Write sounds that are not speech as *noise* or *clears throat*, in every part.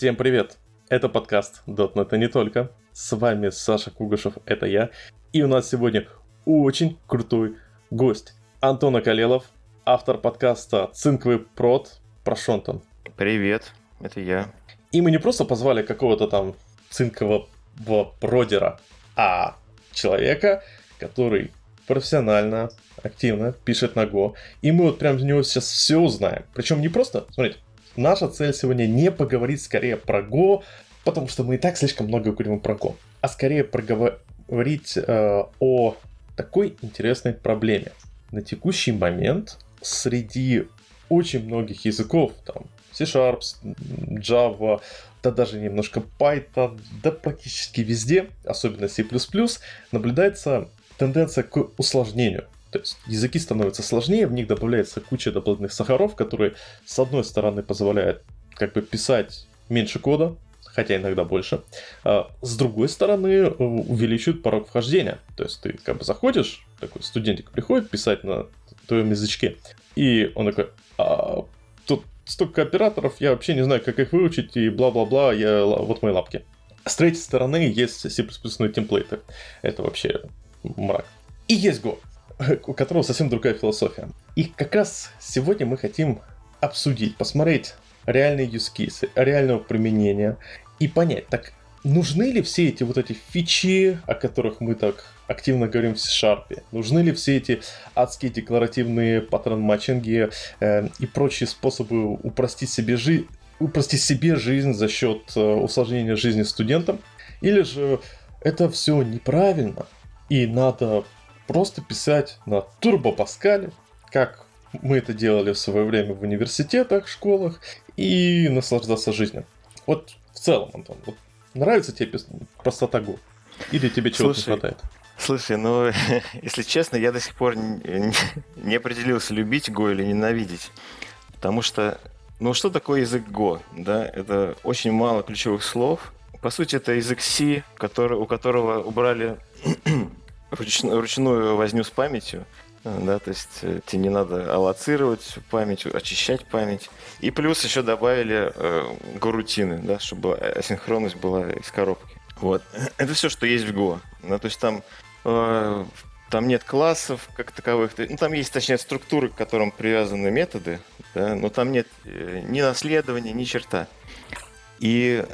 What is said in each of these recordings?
Всем привет! Это подкаст .NET не только. С вами Саша Кугашев, это я. И у нас сегодня очень крутой гость. Антон Акалелов, автор подкаста «Цинковый прод» про Шонтон. Привет, это я. И мы не просто позвали какого-то там цинкового продера, а человека, который профессионально, активно пишет на Go. И мы вот прям с него сейчас все узнаем. Причем не просто, смотрите, наша цель сегодня не поговорить скорее про Go, потому что мы и так слишком много говорим про Go, а скорее проговорить э, о такой интересной проблеме. На текущий момент среди очень многих языков, там, C-Sharp, Java, да даже немножко Python, да практически везде, особенно C++, наблюдается тенденция к усложнению. То есть языки становятся сложнее, в них добавляется куча дополнительных сахаров, которые с одной стороны позволяют как бы писать меньше кода, хотя иногда больше. А с другой стороны, э, увеличивают порог вхождения. То есть ты как бы заходишь, такой студентик приходит писать на твоем язычке, и он такой, а, тут столько операторов, я вообще не знаю, как их выучить, и бла-бла-бла, я, вот мои лапки. С третьей стороны есть C++ темплейты. Это вообще мрак. И есть Go, *laughs* у которого совсем другая философия. И как раз сегодня мы хотим обсудить, посмотреть реальные use cases, реального применения и понять, так нужны ли все эти вот эти фичи, о которых мы так активно говорим в C-Sharp? Нужны ли все эти адские декларативные паттерн-матчинги э, и прочие способы упростить себе, жи- упростить себе жизнь за счет э, усложнения жизни студентам? Или же это все неправильно, и надо просто писать на Turbo Pascal, как мы это делали в свое время в университетах, школах, и наслаждаться жизнью. Вот в целом, Антон, вот нравится тебе простота Go? Или тебе чего-то не хватает? Слушай, ну, *laughs* если честно, я до сих пор не, *laughs* не определился, любить Go или ненавидеть. Потому что, ну, что такое язык Go? Да, это очень мало ключевых слов. По сути, это язык C, который, у которого убрали ручную, ручную возню с памятью. Да, то есть э, тебе не надо аллоцировать память, очищать память. И плюс еще добавили э, горутины, да, чтобы асинхронность была из коробки. Вот. *clears throat* Это все, что есть в Go. Ну, то есть там, э, там нет классов как таковых. Ну, там есть, точнее, структуры, к которым привязаны методы, да, но там нет э, ни наследования, ни черта. И,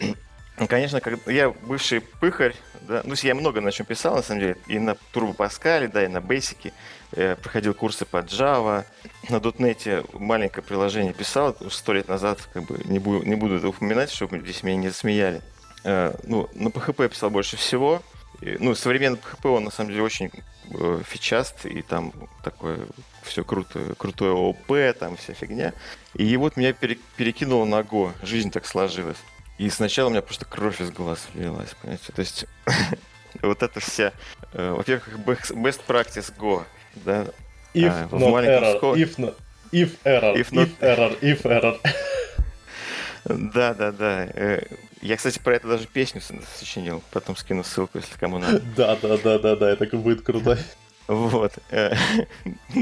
*clears throat* конечно, как, я бывший пыхарь, да, ну, я много на чем писал, на самом деле, и на Turbo Pascal, да, и на Basic, э, проходил курсы по Java, на .NET маленькое приложение писал сто лет назад, как бы не буду, не буду это упоминать, чтобы здесь меня не засмеяли. Э, ну, на PHP я писал больше всего, ну, современный PHP, он на самом деле очень э, фичаст, и там такое все круто, крутое ООП, там вся фигня. И вот меня пере, перекинуло на Go, жизнь так сложилась. И сначала у меня просто кровь из глаз лилась, понимаете? То есть *laughs* вот это вся, э, во-первых, best practice Go, да, if а, not error, скор... if, not, if error, if, not... if error, if error. *laughs* Да, да, да. Э, я, кстати, про это даже песню сочинил. Потом скину ссылку, если кому надо. *laughs* Да, да, да, да, да, это будет круто. Вот. Э,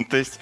то есть,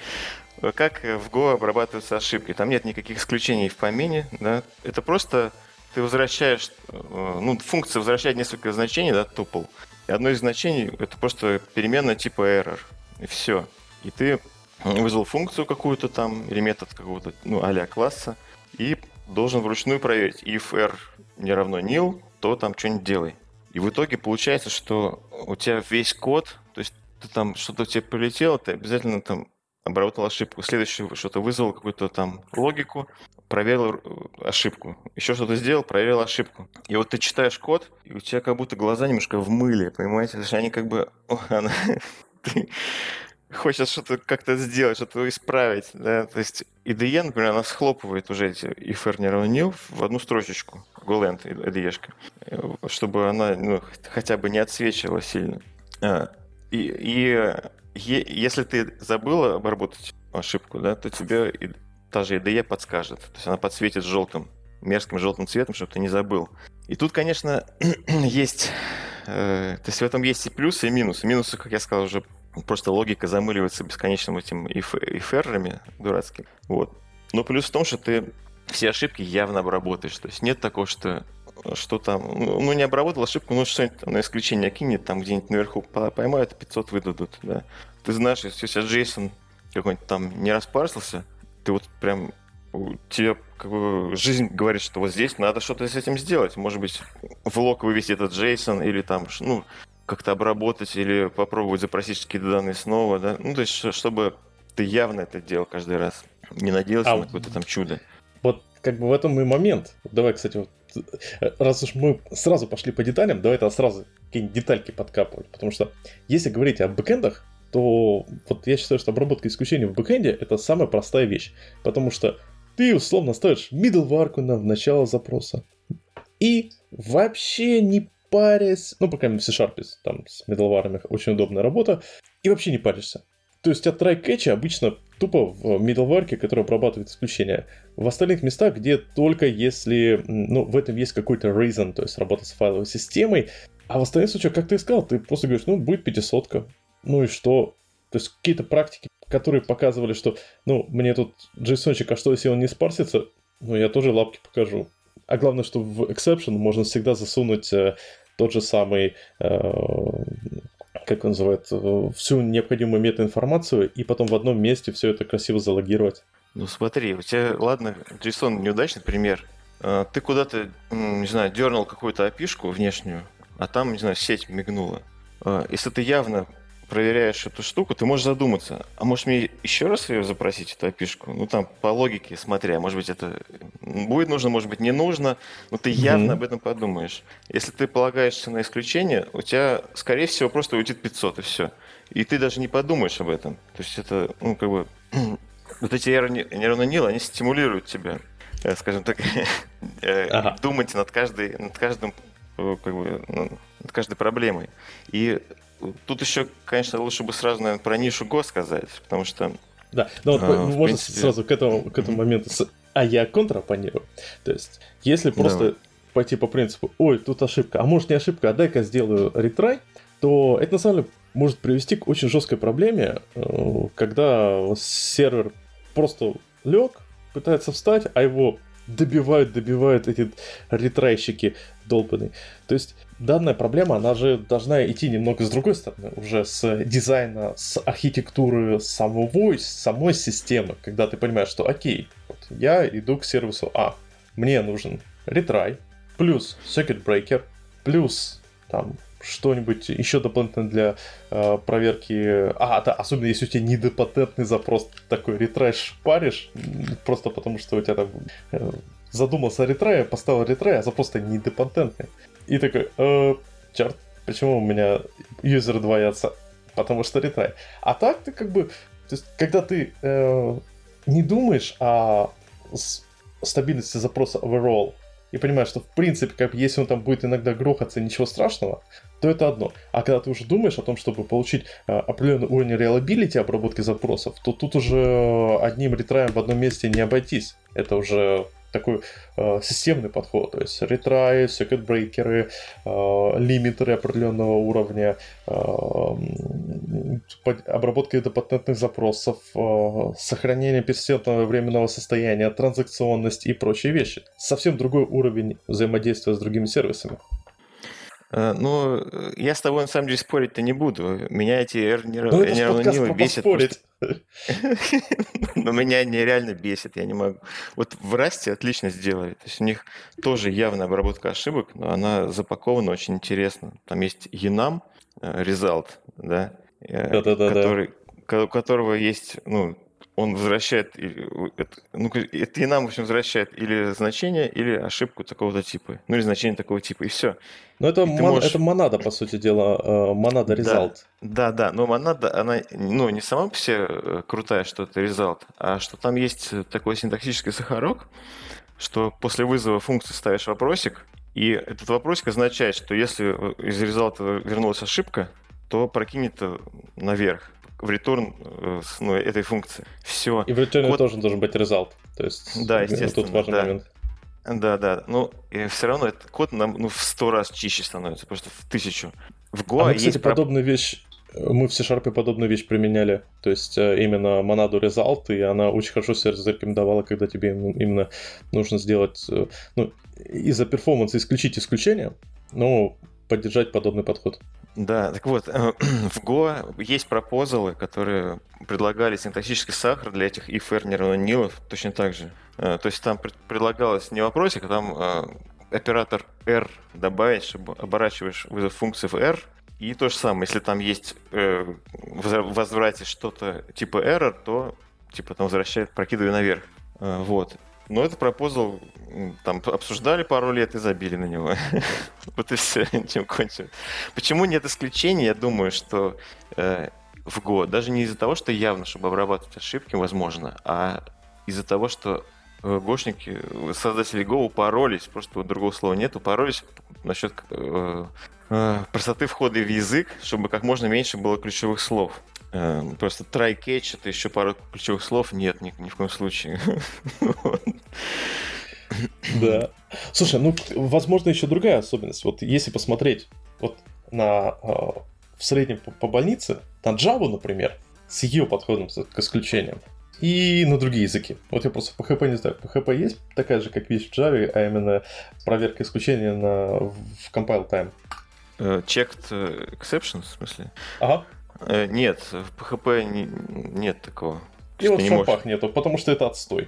как в Go обрабатываются ошибки? Там нет никаких исключений в помине, да. Это просто ты возвращаешь, э, ну, функция возвращает несколько значений, да, тупл. И одно из значений это просто переменная типа error. И все. И ты вызвал функцию какую-то там, или метод какого-то, ну, а класса, и должен вручную проверить. If r не равно nil, то там что-нибудь делай. И в итоге получается, что у тебя весь код, то есть ты там что-то тебе полетело, ты обязательно там обработал ошибку. Следующее что-то вызвал какую-то там логику, проверил э, ошибку. Еще что-то сделал, проверил ошибку. И вот ты читаешь код, и у тебя как будто глаза немножко в мыле, понимаете? Потому они как бы... *laughs* Она... ты хочешь что-то как-то сделать, что-то исправить, да? То есть IDE, например, она схлопывает уже эти if r не в одну строчечку, golang IDE, э, чтобы она ну, хотя бы не отсвечивала сильно. А, и, и если ты забыла обработать ошибку, да, то тебе та же IDE подскажет. То есть она подсветит желтым, мерзким желтым цветом, чтобы ты не забыл. И тут, конечно, *clears throat* есть... Э, то есть в этом есть и плюсы, и минусы. Минусы, как я сказал, уже просто логика замыливается бесконечным этим иферами дурацким. Вот. Но плюс в том, что ты все ошибки явно обработаешь. То есть нет такого, что что там, ну, не обработал ошибку, ну, что-нибудь на исключение кинет, там где-нибудь наверху поймают, 500 выдадут, да. Ты знаешь, если сейчас Джейсон какой-нибудь там не распарсился, ты вот прям тебе как бы жизнь говорит, что вот здесь надо что-то с этим сделать. Может быть, в лог вывести этот Джейсон или там, ну, как-то обработать или попробовать запросить какие-то данные снова, да. Ну, то есть, чтобы ты явно это делал каждый раз. Не надеялся а, на какое-то там чудо. Вот как бы в этом и момент. Давай, кстати, вот, раз уж мы сразу пошли по деталям, давай это сразу какие-нибудь детальки подкапывать. Потому что если говорить о бэкэндах, то вот я считаю, что обработка исключений в бэкэнде это самая простая вещь. Потому что ты условно ставишь middleware на в начало запроса. И вообще не парясь, ну, по крайней мере, в C-Sharp, там с middleware очень удобная работа, и вообще не паришься. То есть от try-catch обычно тупо в middleware, который обрабатывает исключения. В остальных местах, где только если, ну, в этом есть какой-то reason, то есть работа с файловой системой, а в остальных случаях, как ты сказал, ты просто говоришь, ну, будет 500 ну и что? То есть какие-то практики, которые показывали, что, ну, мне тут JSON-чик, а что если он не спарсится? Ну, я тоже лапки покажу. А главное, что в exception можно всегда засунуть э, тот же самый, э, как он называет, э, всю необходимую метаинформацию, и потом в одном месте все это красиво залогировать. Ну смотри, у тебя, ладно, JSON неудачный пример. Э, ты куда-то, не знаю, дернул какую-то опишку внешнюю, а там, не знаю, сеть мигнула. Э, если ты явно проверяешь эту штуку, ты можешь задуматься, а может мне еще раз ее запросить, эту опишку? Ну, там, по логике смотря, может быть, это будет нужно, может быть, не нужно, но ты явно mm-hmm. об этом подумаешь. Если ты полагаешься на исключение, у тебя, скорее всего, просто уйдет 500 и все. И ты даже не подумаешь об этом. То есть это, ну, как бы, *clears throat* вот эти нейрононилы, они стимулируют тебя, э, скажем так, *laughs* э, думать над, каждой, над каждым э, как бы, ну, над каждой проблемой. И Тут еще, конечно, лучше бы сразу, наверное, про нишу Го сказать, потому что... Да, но вот а, можно принципе... сразу к этому, к этому моменту... А я контрапонирую. То есть, если просто Давай. пойти по принципу, ой, тут ошибка, а может не ошибка, а дай-ка сделаю ретрай, то это на самом деле может привести к очень жесткой проблеме, э, когда сервер просто лег, пытается встать, а его добивают, добивают эти ретрайщики долбанные. То есть данная проблема, она же должна идти немного с другой стороны, уже с дизайна, с архитектуры самого, самой системы, когда ты понимаешь, что окей, вот я иду к сервису А, мне нужен ретрай, плюс circuit breaker, плюс там что-нибудь еще дополнительно для э, проверки. А, да, особенно если у тебя недопатентный запрос, такой ретрайш паришь, просто потому что у тебя там э, задумался ретрай, поставил ретрай, а запрос-то недопатентный. И такой, э, черт, почему у меня юзеры двоятся? Потому что ретрай. А так ты как бы, то есть, когда ты э, не думаешь о стабильности запроса overall, и понимаешь, что в принципе, как если он там будет иногда грохаться, ничего страшного, то это одно. А когда ты уже думаешь о том, чтобы получить э, определенный уровень reliability обработки запросов, то тут уже одним ретраем в одном месте не обойтись. Это уже такой э, системный подход, то есть ретраи, секретбрейкеры, э, лимитеры определенного уровня, э, обработка патентных запросов, э, сохранение персистентного временного состояния, транзакционность и прочие вещи. Совсем другой уровень взаимодействия с другими сервисами. Э, ну, я с тобой на самом деле спорить-то не буду. Меня эти нейронилы бесят. *laughs* Но меня нереально бесит, я не могу. Вот в Расте отлично сделали. То есть у них тоже явная обработка ошибок, но она запакована очень интересно. Там есть Enum э, Result, да, э, который, у которого есть ну, он возвращает, ну, это и нам, в общем, возвращает или значение, или ошибку такого-то типа, ну, или значение такого типа, и все. Ну, это, мон, можешь... это монада, по сути дела, э, монада result. Да, да, да, но монада, она, ну, не сама по себе э, крутая, что это result, а что там есть такой синтаксический сахарок, что после вызова функции ставишь вопросик, и этот вопросик означает, что если из результата вернулась ошибка, то прокинет наверх в return э, ну, этой функции. Все. И в return Код... тоже должен быть result. То есть да, естественно, тут важный да. момент. Да, да. Но и все равно этот код нам ну, в сто раз чище становится, просто в тысячу. В Go а мы, кстати, есть... подобную вещь мы в C-Sharp подобную вещь применяли. То есть э, именно монаду result, и она очень хорошо себя зарекомендовала, когда тебе именно нужно сделать, э, ну, из-за перформанса исключить исключение, но поддержать подобный подход. Да, так вот, *clears throat* в Go есть пропозалы, которые предлагали синтаксический сахар для этих if r нилов точно так же. То есть там предлагалось не вопросик, а там оператор R добавить, чтобы оборачиваешь вызов функции в R, и то же самое, если там есть э, в возврате что-то типа error, то типа там возвращает, прокидывая наверх. Э, вот. Но это пропозал там обсуждали пару лет и забили на него. *laughs* вот и все, чем кончим. Почему нет исключений? Я думаю, что э, в Go, даже не из-за того, что явно, чтобы обрабатывать ошибки, возможно, а из-за того, что э, гошники, создатели Go упоролись, просто другого слова нет, упоролись насчет э, э, простоты входа в язык, чтобы как можно меньше было ключевых слов. Э, просто try catch это еще пару ключевых слов. Нет, ни, ни в коем случае. *laughs* Да. Слушай, ну, возможно, еще другая особенность. Вот если посмотреть вот на э, в среднем по, по больнице, на Java, например, с ее подходом к исключениям, и на другие языки. Вот я просто PHP не знаю. PHP есть такая же, как вещь в Java, а именно проверка исключения на, в compile time. Uh, checked exceptions, в смысле? Ага. Uh, нет, в PHP не, нет такого. И вот в компах нету, потому что это отстой.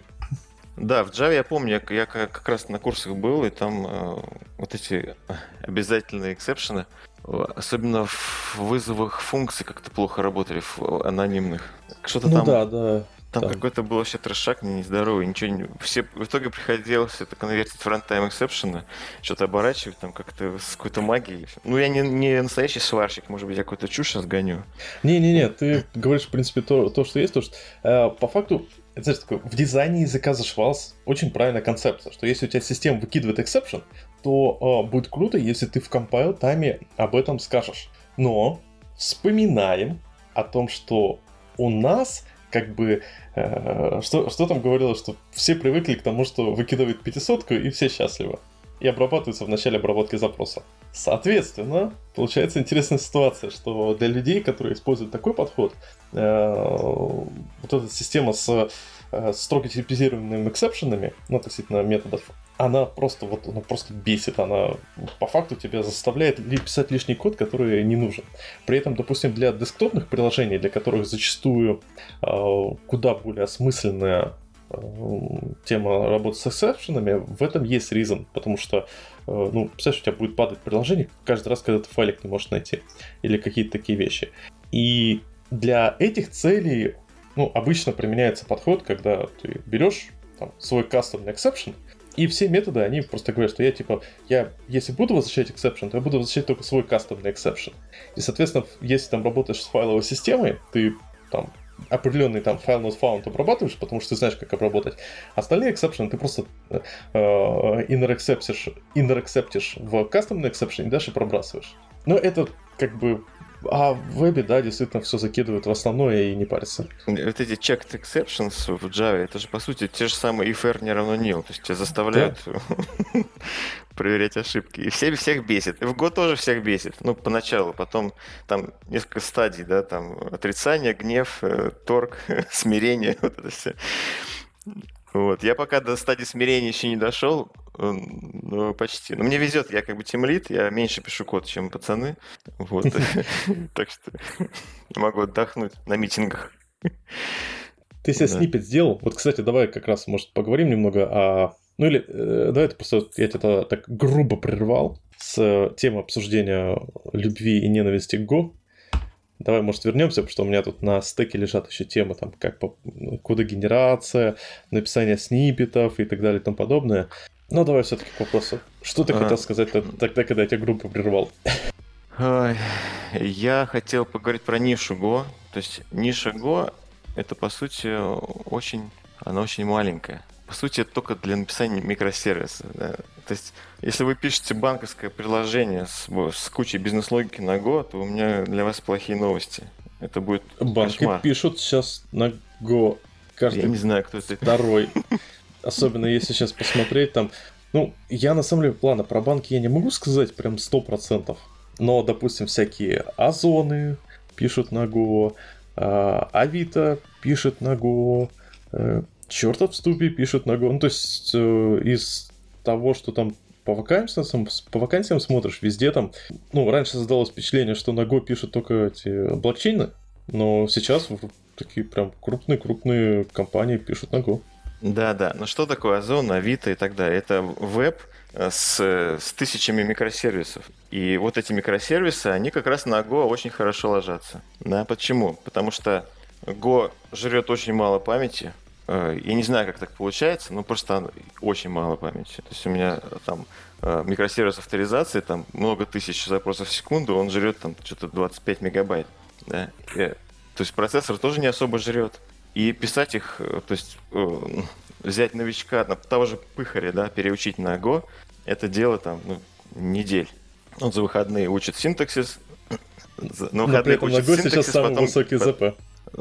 Да, в Java я помню, я, я как раз на курсах был, и там э, вот эти *laughs* обязательные эксепшены, особенно в вызовах функций как-то плохо работали, в анонимных. Что-то ну, там... да, да. Там, там. какой-то был вообще трешак нездоровый, ничего не... Все... В итоге приходилось это конвертить в runtime exception, что-то оборачивать там как-то с какой-то магией. Ну, я не, не настоящий сварщик, может быть, я какую-то чушь сейчас гоню. Не-не-не, ты говоришь, в принципе, то, то что есть, то, что э, по факту это, знаешь, такое, в дизайне языка зашивалась очень правильная концепция, что если у тебя система выкидывает exception, то э, будет круто, если ты в compile тайме об этом скажешь. Но вспоминаем о том, что у нас как бы, э, что, что там говорилось, что все привыкли к тому, что выкидывают пятисотку и все счастливы. И обрабатываются в начале обработки запроса. Соответственно, получается интересная ситуация, что для людей, которые используют такой подход, э, вот эта система с строго типизированными эксепшенами, ну, относительно методов, она просто вот, она просто бесит, она по факту тебя заставляет писать лишний код, который не нужен. При этом, допустим, для десктопных приложений, для которых зачастую э, куда более осмысленная э, тема работы с эксепшенами, в этом есть reason, потому что, э, ну, представляешь, у тебя будет падать приложение каждый раз, когда ты файлик не можешь найти, или какие-то такие вещи. И для этих целей, ну, обычно применяется подход, когда ты берешь там, свой custom exception, и все методы, они просто говорят, что я типа, я если буду возвращать exception, то я буду возвращать только свой кастомный exception. И, соответственно, если там работаешь с файловой системой, ты там определенный там файл not found обрабатываешь, потому что ты знаешь, как обработать. Остальные exception ты просто э, inner, acceptишь, inner acceptишь в кастомный exception и дальше пробрасываешь. Но это как бы а в вебе, да, действительно все закидывают в основное и не парятся. Вот эти checked exceptions в Java, это же по сути те же самые if r не равно nil. То есть тебя заставляют да? *laughs* проверять ошибки. И все, всех бесит. И в Go тоже всех бесит. Ну, поначалу. Потом там несколько стадий, да, там отрицание, гнев, э, торг, *laughs* смирение, *laughs* вот это все. Вот. Я пока до стадии смирения еще не дошел, ну, почти. Но мне везет, я как бы темлит, я меньше пишу код, чем пацаны. Вот. *laughs* Так что могу отдохнуть на митингах. Ты себе снипет сделал? Вот, кстати, давай как раз, может, поговорим немного о... Ну или э, давай это просто я тебя так грубо прервал с темы обсуждения любви и ненависти к Go. Давай, может, вернемся, потому что у меня тут на стеке лежат еще темы, там, как кодогенерация, написание сниппетов и так далее и тому подобное. Ну, давай все-таки к вопросу. Что ты а... хотел сказать тогда, когда я тебя группу прервал? Я хотел поговорить про нишу Go. То есть ниша Go это, по сути, очень... Она очень маленькая. По сути, это только для написания микросервиса. Да? То есть, если вы пишете банковское приложение с, с кучей бизнес-логики на Go, то у меня для вас плохие новости. Это будет Банки кошмар. пишут сейчас на Go. Каждый Я не знаю, кто это. Второй. *laughs* Особенно если сейчас посмотреть там... Ну, я на самом деле, ладно, про банки я не могу сказать прям 100%. Но, допустим, всякие озоны, пишут на Go, а, Авито пишет на Go, э, Чертов в ступе пишет на Go. Ну, то есть э, из того, что там по вакансиям, по вакансиям смотришь, везде там, ну, раньше создалось впечатление, что на Go пишут только эти блокчейны, но сейчас такие прям крупные-крупные компании пишут на Go. Да, да. Но что такое Озон, Авито и так далее? Это веб э, с, с тысячами микросервисов. И вот эти микросервисы, они как раз на Go очень хорошо ложатся. Да, почему? Потому что Go жрет очень мало памяти. Э, я не знаю, как так получается, но просто очень мало памяти. То есть у меня там э, микросервис авторизации, там много тысяч запросов в секунду, он жрет там что-то 25 мегабайт. Да? И, то есть процессор тоже не особо жрет. И писать их, э, то есть взять новичка, того же пыхаря, да, переучить на Go, это дело там ну, недель. Он за выходные учит синтаксис, на выходные Но учит на Go сейчас самый потом, высокий ЗП.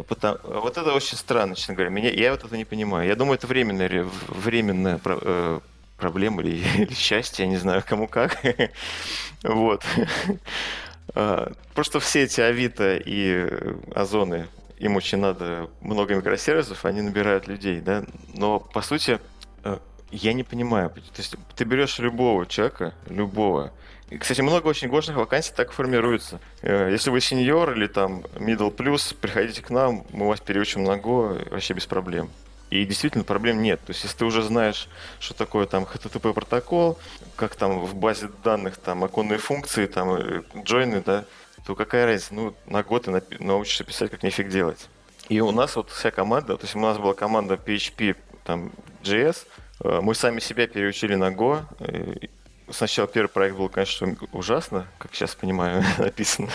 Потому, вот это очень странно, честно говоря. Меня, я вот это не понимаю. Я думаю, это временная, временная э, проблема или, *laughs* или счастье, я не знаю, кому как. *laughs* вот. А, просто все эти Авито и Озоны им очень надо много микросервисов, они набирают людей, да, но по сути э, я не понимаю, то есть ты берешь любого человека, любого, кстати, много очень гошных вакансий так формируется. Э, если вы сеньор или там middle plus, приходите к нам, мы вас переучим на Go вообще без проблем. И действительно проблем нет. То есть, если ты уже знаешь, что такое там HTTP протокол, как там в базе данных там оконные функции, там э, джойны, да, то какая разница? Ну, на год ты научишься писать, как нифиг делать. И у нас вот вся команда, то есть у нас была команда PHP, там, JS, э, мы сами себя переучили на Go. Сначала первый проект был, конечно, ужасно, как сейчас понимаю, *laughs* написано.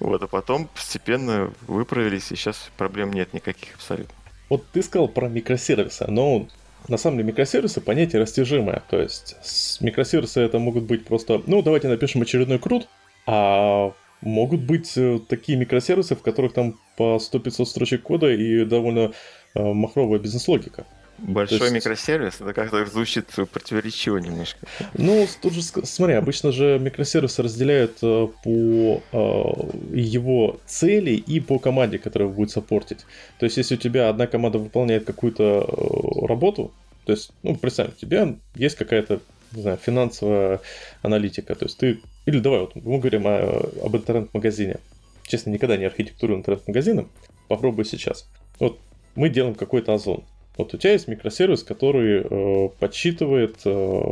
Вот, а потом постепенно выправились, и сейчас проблем нет никаких абсолютно. Вот ты сказал про микросервисы, но на самом деле микросервисы понятие растяжимое. То есть микросервисы это могут быть просто, ну давайте напишем очередной крут, а Могут быть э, такие микросервисы, в которых там по 100-500 строчек кода и довольно э, махровая бизнес-логика. Большой есть... микросервис, это как-то звучит противоречиво немножко. Ну, тут же, смотри, обычно же микросервисы разделяют э, по э, его цели и по команде, которая будет саппортить. То есть, если у тебя одна команда выполняет какую-то э, работу, то есть, ну, представь, у тебя есть какая-то не знаю, финансовая аналитика. То есть ты... Или давай, вот мы говорим о, об интернет-магазине. Честно, никогда не архитектуру интернет-магазина. Попробуй сейчас. Вот мы делаем какой-то озон. Вот у тебя есть микросервис, который э, подсчитывает, э,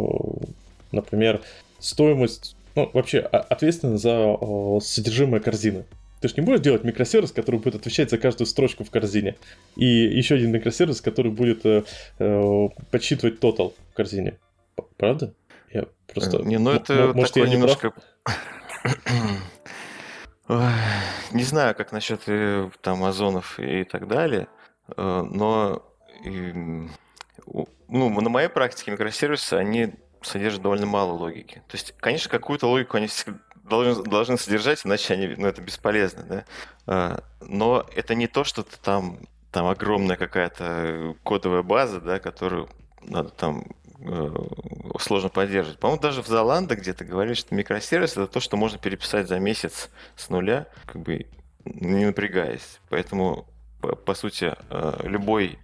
например, стоимость, ну, вообще ответственен за э, содержимое корзины. Ты же не будешь делать микросервис, который будет отвечать за каждую строчку в корзине. И еще один микросервис, который будет э, э, подсчитывать тотал в корзине. Правда? Я просто... Не, ну это Может, я немножко... *clears throat* Не знаю, как насчет э, там озонов и так далее, э, ну, на моей практике микросервисы, они содержат довольно мало логики. То есть, конечно, какую-то логику они должны, должны содержать, иначе они, ну, это бесполезно, да. А, но это не то, что там, там огромная какая-то кодовая база, да, которую надо там Э, сложно поддерживать. По-моему, даже в Золанде где-то говорили, что микросервис это то, что можно переписать за месяц с нуля, как бы не напрягаясь. Поэтому, по, по сути, э, любой...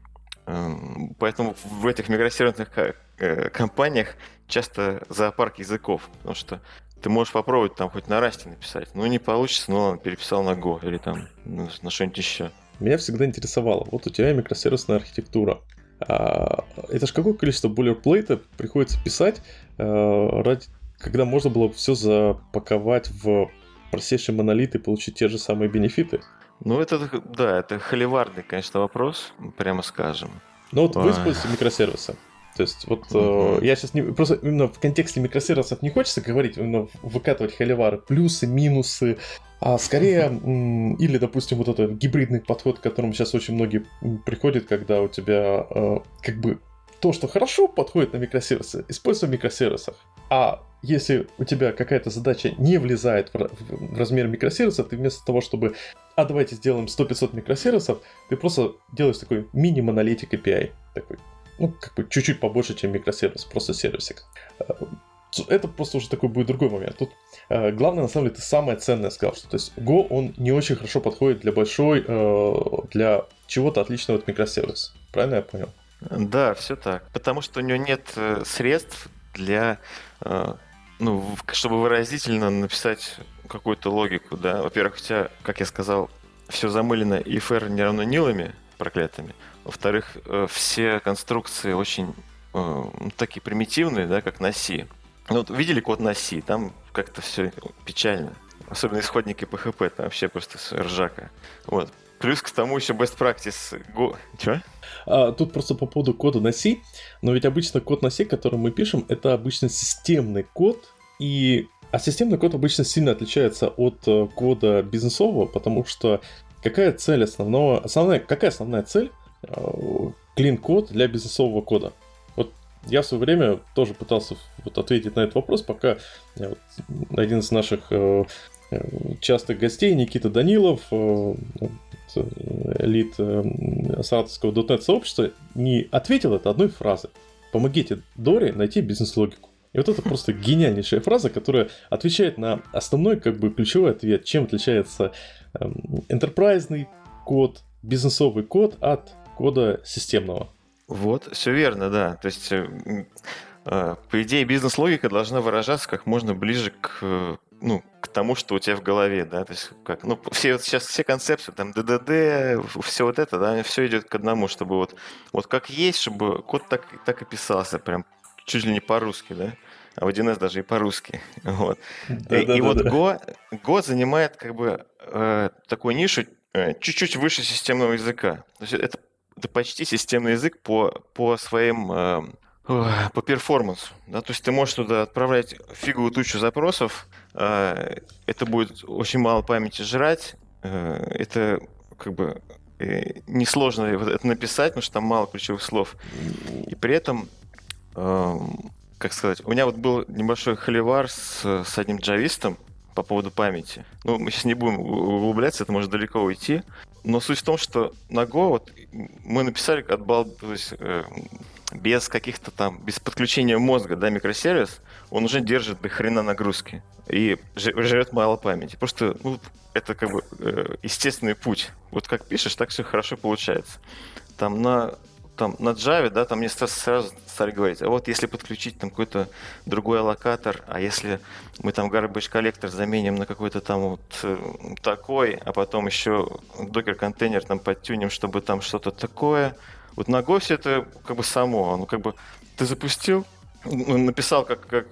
Эм, поэтому в этих микросервисных э, компаниях часто зоопарк языков, потому что ты можешь попробовать там хоть на расте написать, но не получится, но он переписал на Go или там на что-нибудь еще. Меня всегда интересовало, вот у тебя микросервисная архитектура, а, это же какое количество бойлерплейта приходится писать, а, ради, когда можно было все запаковать в простейший монолит и получить те же самые бенефиты? Ну, это, да, это холиварный, конечно, вопрос, прямо скажем. Ну, вот вы используете микросервисы. То есть, вот uh-huh. э, я сейчас не, просто именно в контексте микросервисов не хочется говорить, именно выкатывать холивары, плюсы, минусы, а скорее, *laughs* или, допустим, вот этот гибридный подход, к которому сейчас очень многие приходят, когда у тебя э, как бы то, что хорошо подходит на микросервисы, используй в микросервисах. А если у тебя какая-то задача не влезает в, в, в размер микросервиса, ты вместо того, чтобы а давайте сделаем 100-500 микросервисов, ты просто делаешь такой мини-монолитик API. Такой ну, как бы чуть-чуть побольше, чем микросервис, просто сервисик. это просто уже такой будет другой момент. Тут э, главное, на самом деле, ты самое ценное сказал, что то есть Go, он не очень хорошо подходит для большой, э, для чего-то отличного от микросервиса. Правильно я понял? Да, все так. Потому что у него нет э, средств для, э, ну, чтобы выразительно написать какую-то логику, да. Во-первых, тебя, как я сказал, все замылено и фр не равно нилами проклятыми. Во-вторых, э, все конструкции очень ну, такие примитивные, да, как на C. Ну, вот видели код на C, там как-то все печально. Особенно исходники PHP, там вообще просто ржака. Вот. Плюс к тому еще best practice Go. Че? А, тут просто по поводу кода на C. Но ведь обычно код на C, который мы пишем, это обычно системный код. И... А системный код обычно сильно отличается от э, кода бизнесового, потому что какая цель основного... Основная... Какая основная цель клин код для бизнесового кода? Я в свое время тоже пытался вот ответить на этот вопрос, пока вот, один из наших э, э частых гостей, Никита Данилов, э, элит э, саратовского .NET сообщества не ответил это одной фразой. Помогите Доре найти бизнес-логику. И вот это просто гениальнейшая фраза, которая отвечает на основной как бы ключевой ответ, чем отличается enterprise код, бизнесовый код от кода системного. Вот, все верно, да. То есть, э, э, по идее, бизнес-логика должна выражаться как можно ближе к ну, к тому, что у тебя в голове, да, то есть как, ну, все вот сейчас все концепции, там, ДДД, все вот это, да, все идет к одному, чтобы вот, вот как есть, чтобы код так, так и писался, прям чуть ли не по-русски, да, а в 1С даже и по-русски, *laughs* вот. Да, и, да, и да, вот да. Go, Go занимает как бы э, такую нишу э, чуть-чуть выше системного языка, то есть это, это почти системный язык по, по своим э, по перформансу. Да? То есть ты можешь туда отправлять фиговую тучу запросов, это будет очень мало памяти жрать, э, это как бы э, несложно это написать, потому что там мало ключевых слов. И при этом, эм, как сказать, у меня вот был небольшой холивар с, с одним джавистом по поводу памяти. Ну, мы сейчас не будем углубляться, это может далеко уйти. Но суть в том, что на Go вот мы написали от бал, то есть, э, без каких-то там, без подключения мозга, да, микросервис, он уже держит до хрена нагрузки и жрет мало памяти. Просто ну, это как бы э, естественный путь. Вот как пишешь, так все хорошо получается. Там на там на Java, да, там мне сразу стали говорить, а вот если подключить там какой-то другой аллокатор, а если мы там garbage коллектор заменим на какой-то там вот э, такой, а потом еще докер-контейнер там подтюнем, чтобы там что-то такое, вот на Go все это как бы само, ну как бы ты запустил, написал, как, как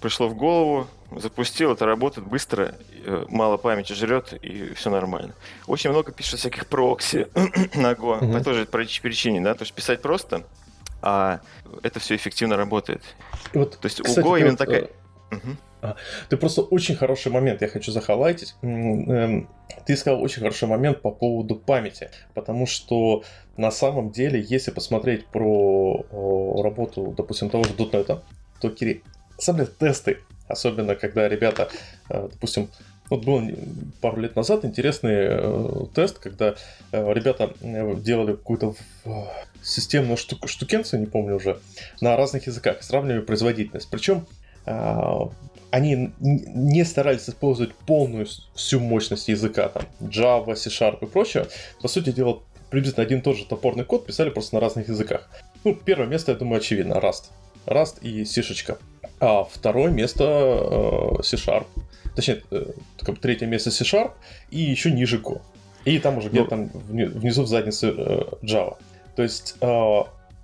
пришло в голову, запустил, это работает быстро, э, мало памяти жрет, и все нормально. Очень много пишет всяких прокси *clears throat* на Go, mm-hmm. по той же причине, да, то есть писать просто, а это все эффективно работает. вот, то есть кстати, у Go именно такая... Угу. Ты просто очень хороший момент, я хочу захайлайтить. Эм, ты сказал очень хороший момент по поводу памяти, потому что на самом деле, если посмотреть про работу, допустим, того же .NET, то Кири, самые тесты, особенно когда ребята, э, допустим, вот был пару лет назад интересный э, тест, когда э, ребята делали какую-то системную штук, штукенцию, не помню уже, на разных языках, сравнивали производительность. Причем они не старались использовать полную всю мощность языка, там, Java, C-Sharp и прочее. По сути дела, приблизительно один и тот же топорный код писали просто на разных языках. Ну, первое место, я думаю, очевидно, Rust. Rust и C. -шечка. А второе место э, C-Sharp. Точнее, э, третье место C-Sharp и еще ниже Go. И там уже где-то ну, там внизу в заднице э, Java. То есть э,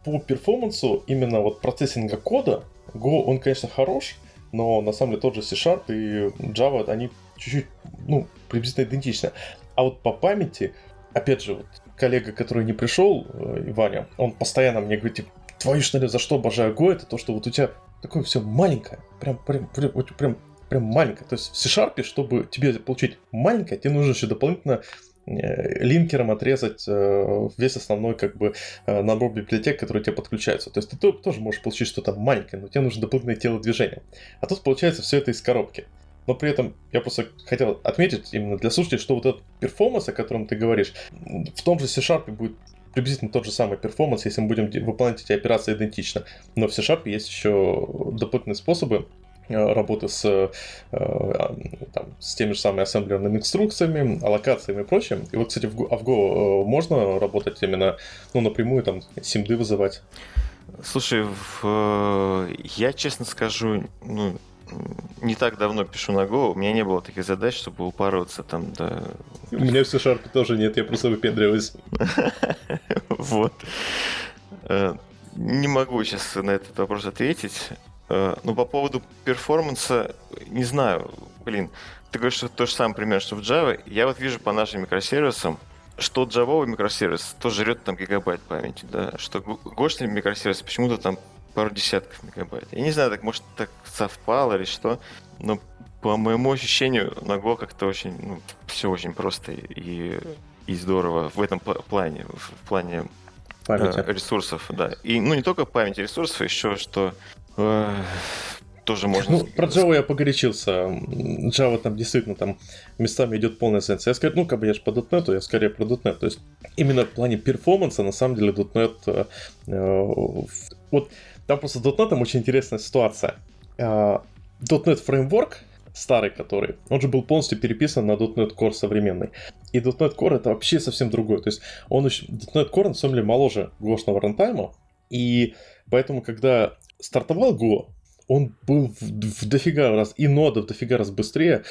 по перформансу именно вот процессинга кода Go, он, конечно, хорош, но на самом деле тот же C-Sharp и Java, они чуть-чуть, ну, приблизительно идентичны. А вот по памяти, опять же, вот коллега, который не пришел, э, Ваня, он постоянно мне говорит, типа, твою что ли, за что обожаю Go, это то, что вот у тебя такое все маленькое, прям, прям, прям, прям, прям маленькое. То есть в C-Sharp, чтобы тебе получить маленькое, тебе нужно еще дополнительно линкером отрезать э, весь основной как бы набор библиотек, которые тебе подключаются. То есть ты тоже можешь получить что-то маленькое, но тебе нужно дополнительное телодвижение. А тут получается все это из коробки но при этом я просто хотел отметить именно для слушателей, что вот этот перформанс, о котором ты говоришь, в том же C-Sharp будет приблизительно тот же самый перформанс, если мы будем выполнять эти операции идентично. Но в C-Sharp есть еще дополнительные способы работы с, а, там, с теми же самыми ассемблерными инструкциями, аллокациями и прочим. И вот, кстати, в Go, а в Go можно работать именно ну, напрямую, там, симды вызывать? Слушай, в... я честно скажу, ну, не так давно пишу на Go, у меня не было таких задач, чтобы упороться там до... У меня в C-Sharp тоже нет, я просто выпендриваюсь. *laughs* Вот. Э, не могу сейчас на этот вопрос ответить. Э, но по поводу перформанса, не знаю, блин, ты говоришь, что то же самое пример, что в Java. Я вот вижу по нашим микросервисам, что Java микросервис то жрет там гигабайт памяти, да, что гошный микросервис почему-то там пару десятков мегабайт. Я не знаю, так может так совпало или что, но по моему ощущению на Go как-то очень, ну, все очень просто и, и здорово в этом плане, в плане памяти. Э, ресурсов, да. И, ну, не только памяти ресурсов, еще что э, тоже можно... Ну, про Java я погорячился. Java там действительно там местами идет полная сенс. Я скорее, ну, как бы я же по .NET, я скорее про .NET. То есть именно в плане перформанса, на самом деле, .NET... Э, э, вот там просто .NET очень интересная ситуация. Э, .NET Framework, старый который, он же был полностью переписан на .NET Core современный. И .NET Core это вообще совсем другой. То есть он еще... .NET Core на самом деле моложе гошного рантайма, и поэтому, когда стартовал Go, он был в, в дофига раз, и нода в дофига раз быстрее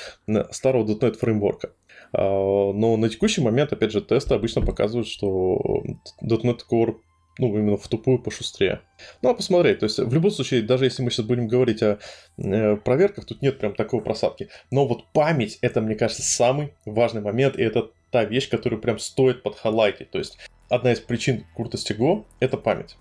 старого .NET фреймворка. А, но на текущий момент, опять же, тесты обычно показывают, что .NET Core ну, именно в тупую пошустрее. Ну, а посмотреть, то есть в любом случае, даже если мы сейчас будем говорить о э, проверках, тут нет прям такой просадки. Но вот память, это, мне кажется, самый важный момент, и это та вещь, которую прям стоит подхайлайтить. То есть одна из причин крутости Go — это память.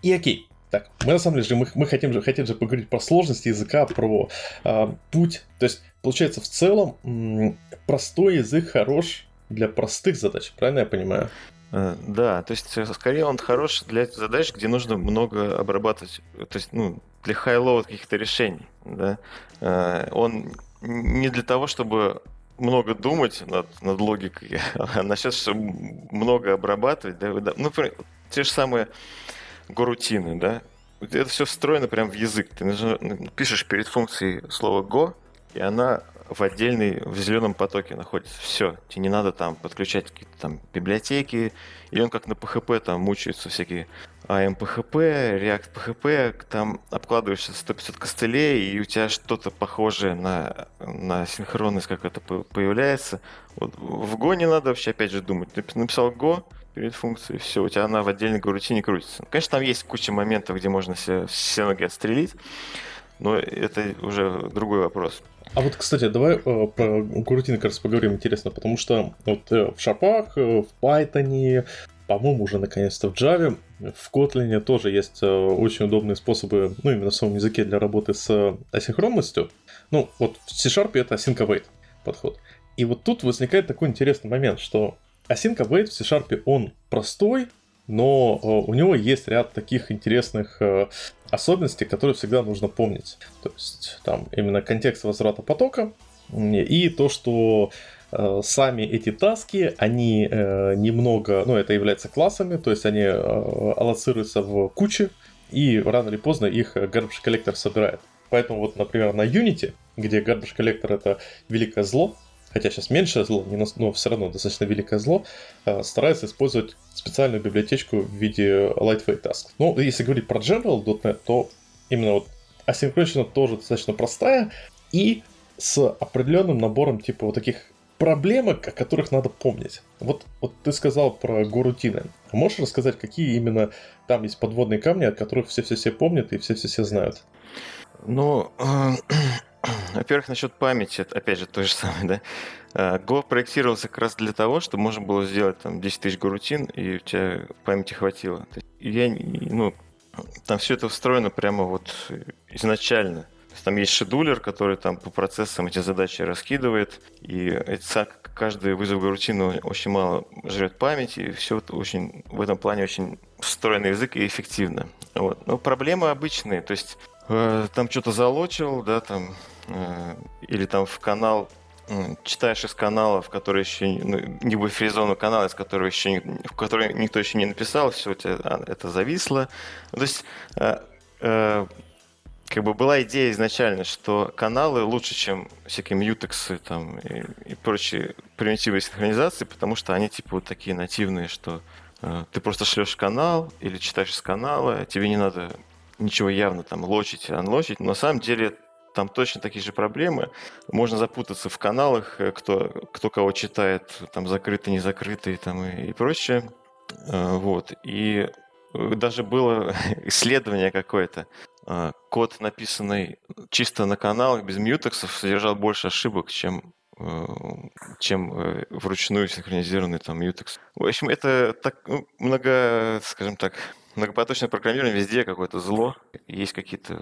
И окей, так, мы на самом деле мы, мы хотим, же, хотим же поговорить про сложности языка, про э, путь. То есть, получается, в целом м- простой язык хорош для простых задач, правильно я понимаю? Э, да, то есть э, скорее он хорош для задач, где нужно много обрабатывать, то есть ну, для highload каких-то решений. Да? Э, он не для того, чтобы много думать над, над логикой, *laughs* а насчет, чтобы много обрабатывать. Да? Ну, те же самые горутины, да, это все встроено прямо в язык. Ты пишешь перед функцией слово go, и она в отдельной, в зеленом потоке находится. Все, тебе не надо там подключать какие-то там библиотеки, и он как на PHP там мучается всякие AMPHP, React PHP, там обкладываешься 150 костылей, и у тебя что-то похожее на, на синхронность как это появляется. Вот в Go не надо вообще опять же думать. Ты написал Go, перед функцией, все, у тебя она в отдельной гарутине крутится. Конечно, там есть куча моментов, где можно все, все ноги отстрелить, но это уже другой вопрос. А вот, кстати, давай э, про гарутины как раз поговорим, интересно, потому что вот э, в шапах, э, в Python, по-моему, уже наконец-то в Java, в Kotlin тоже есть э, очень удобные способы, ну, именно в самом языке для работы с асинхронностью. Ну, вот в C-Sharp это async подход. И вот тут возникает такой интересный момент, что Async Await в C-Sharp он простой, но э, у него есть ряд таких интересных э, особенностей, которые всегда нужно помнить. То есть там именно контекст возврата потока и то, что э, сами эти таски, они немного, ну это является классами, то есть они аллоцируются в куче, и рано или поздно их garbage коллектор собирает. Поэтому вот, например, на Unity, где garbage коллектор это великое зло, хотя сейчас меньшее зло, но все равно достаточно великое зло, э, старается использовать специальную библиотечку в виде lightweight task. Ну, если говорить про General.NET, то именно вот асинхронщина тоже достаточно простая и с определенным набором типа вот таких проблемок, о которых надо помнить. Вот, вот ты сказал про горутины. Можешь рассказать, какие именно там есть подводные камни, от которых все-все-все помнят и все-все-все знают? Ну, *clears throat* Во-первых, насчет памяти, опять же, то же самое, да. А, Go проектировался как раз для того, чтобы можно было сделать там 10 тысяч горутин, и у тебя памяти хватило. Я, ну, там все это встроено прямо вот изначально. Там есть шедулер, который там по процессам эти задачи раскидывает, и каждый вызов горутины очень мало жрет память, и все это очень в этом плане очень встроенный язык и эффективно. Вот. Но проблемы обычные, то есть там что-то залочил, да, там, э, или там в канал читаешь из каналов, которые еще ну, не буферизованного канала, из которого еще в который никто еще не написал, все у тебя а, это зависло. То есть э, э, как бы была идея изначально, что каналы лучше, чем всякие мьютексы там и, и прочие примитивы синхронизации, потому что они типа вот такие нативные, что э, ты просто шлешь канал или читаешь с канала, тебе не надо ничего явно там лочить, анлочить. Но на самом деле там точно такие же проблемы. Можно запутаться в каналах, э, кто, кто кого читает, там закрытый, не закрытый там и, и прочее. Э, вот. И даже было *laughs* исследование какое-то. Код, написанный чисто на каналах, без мьютексов, содержал больше ошибок, чем э, чем э, вручную синхронизированный там Mutex. В общем, это так ну, много, скажем так, многопоточное программирование везде какое-то зло, есть какие-то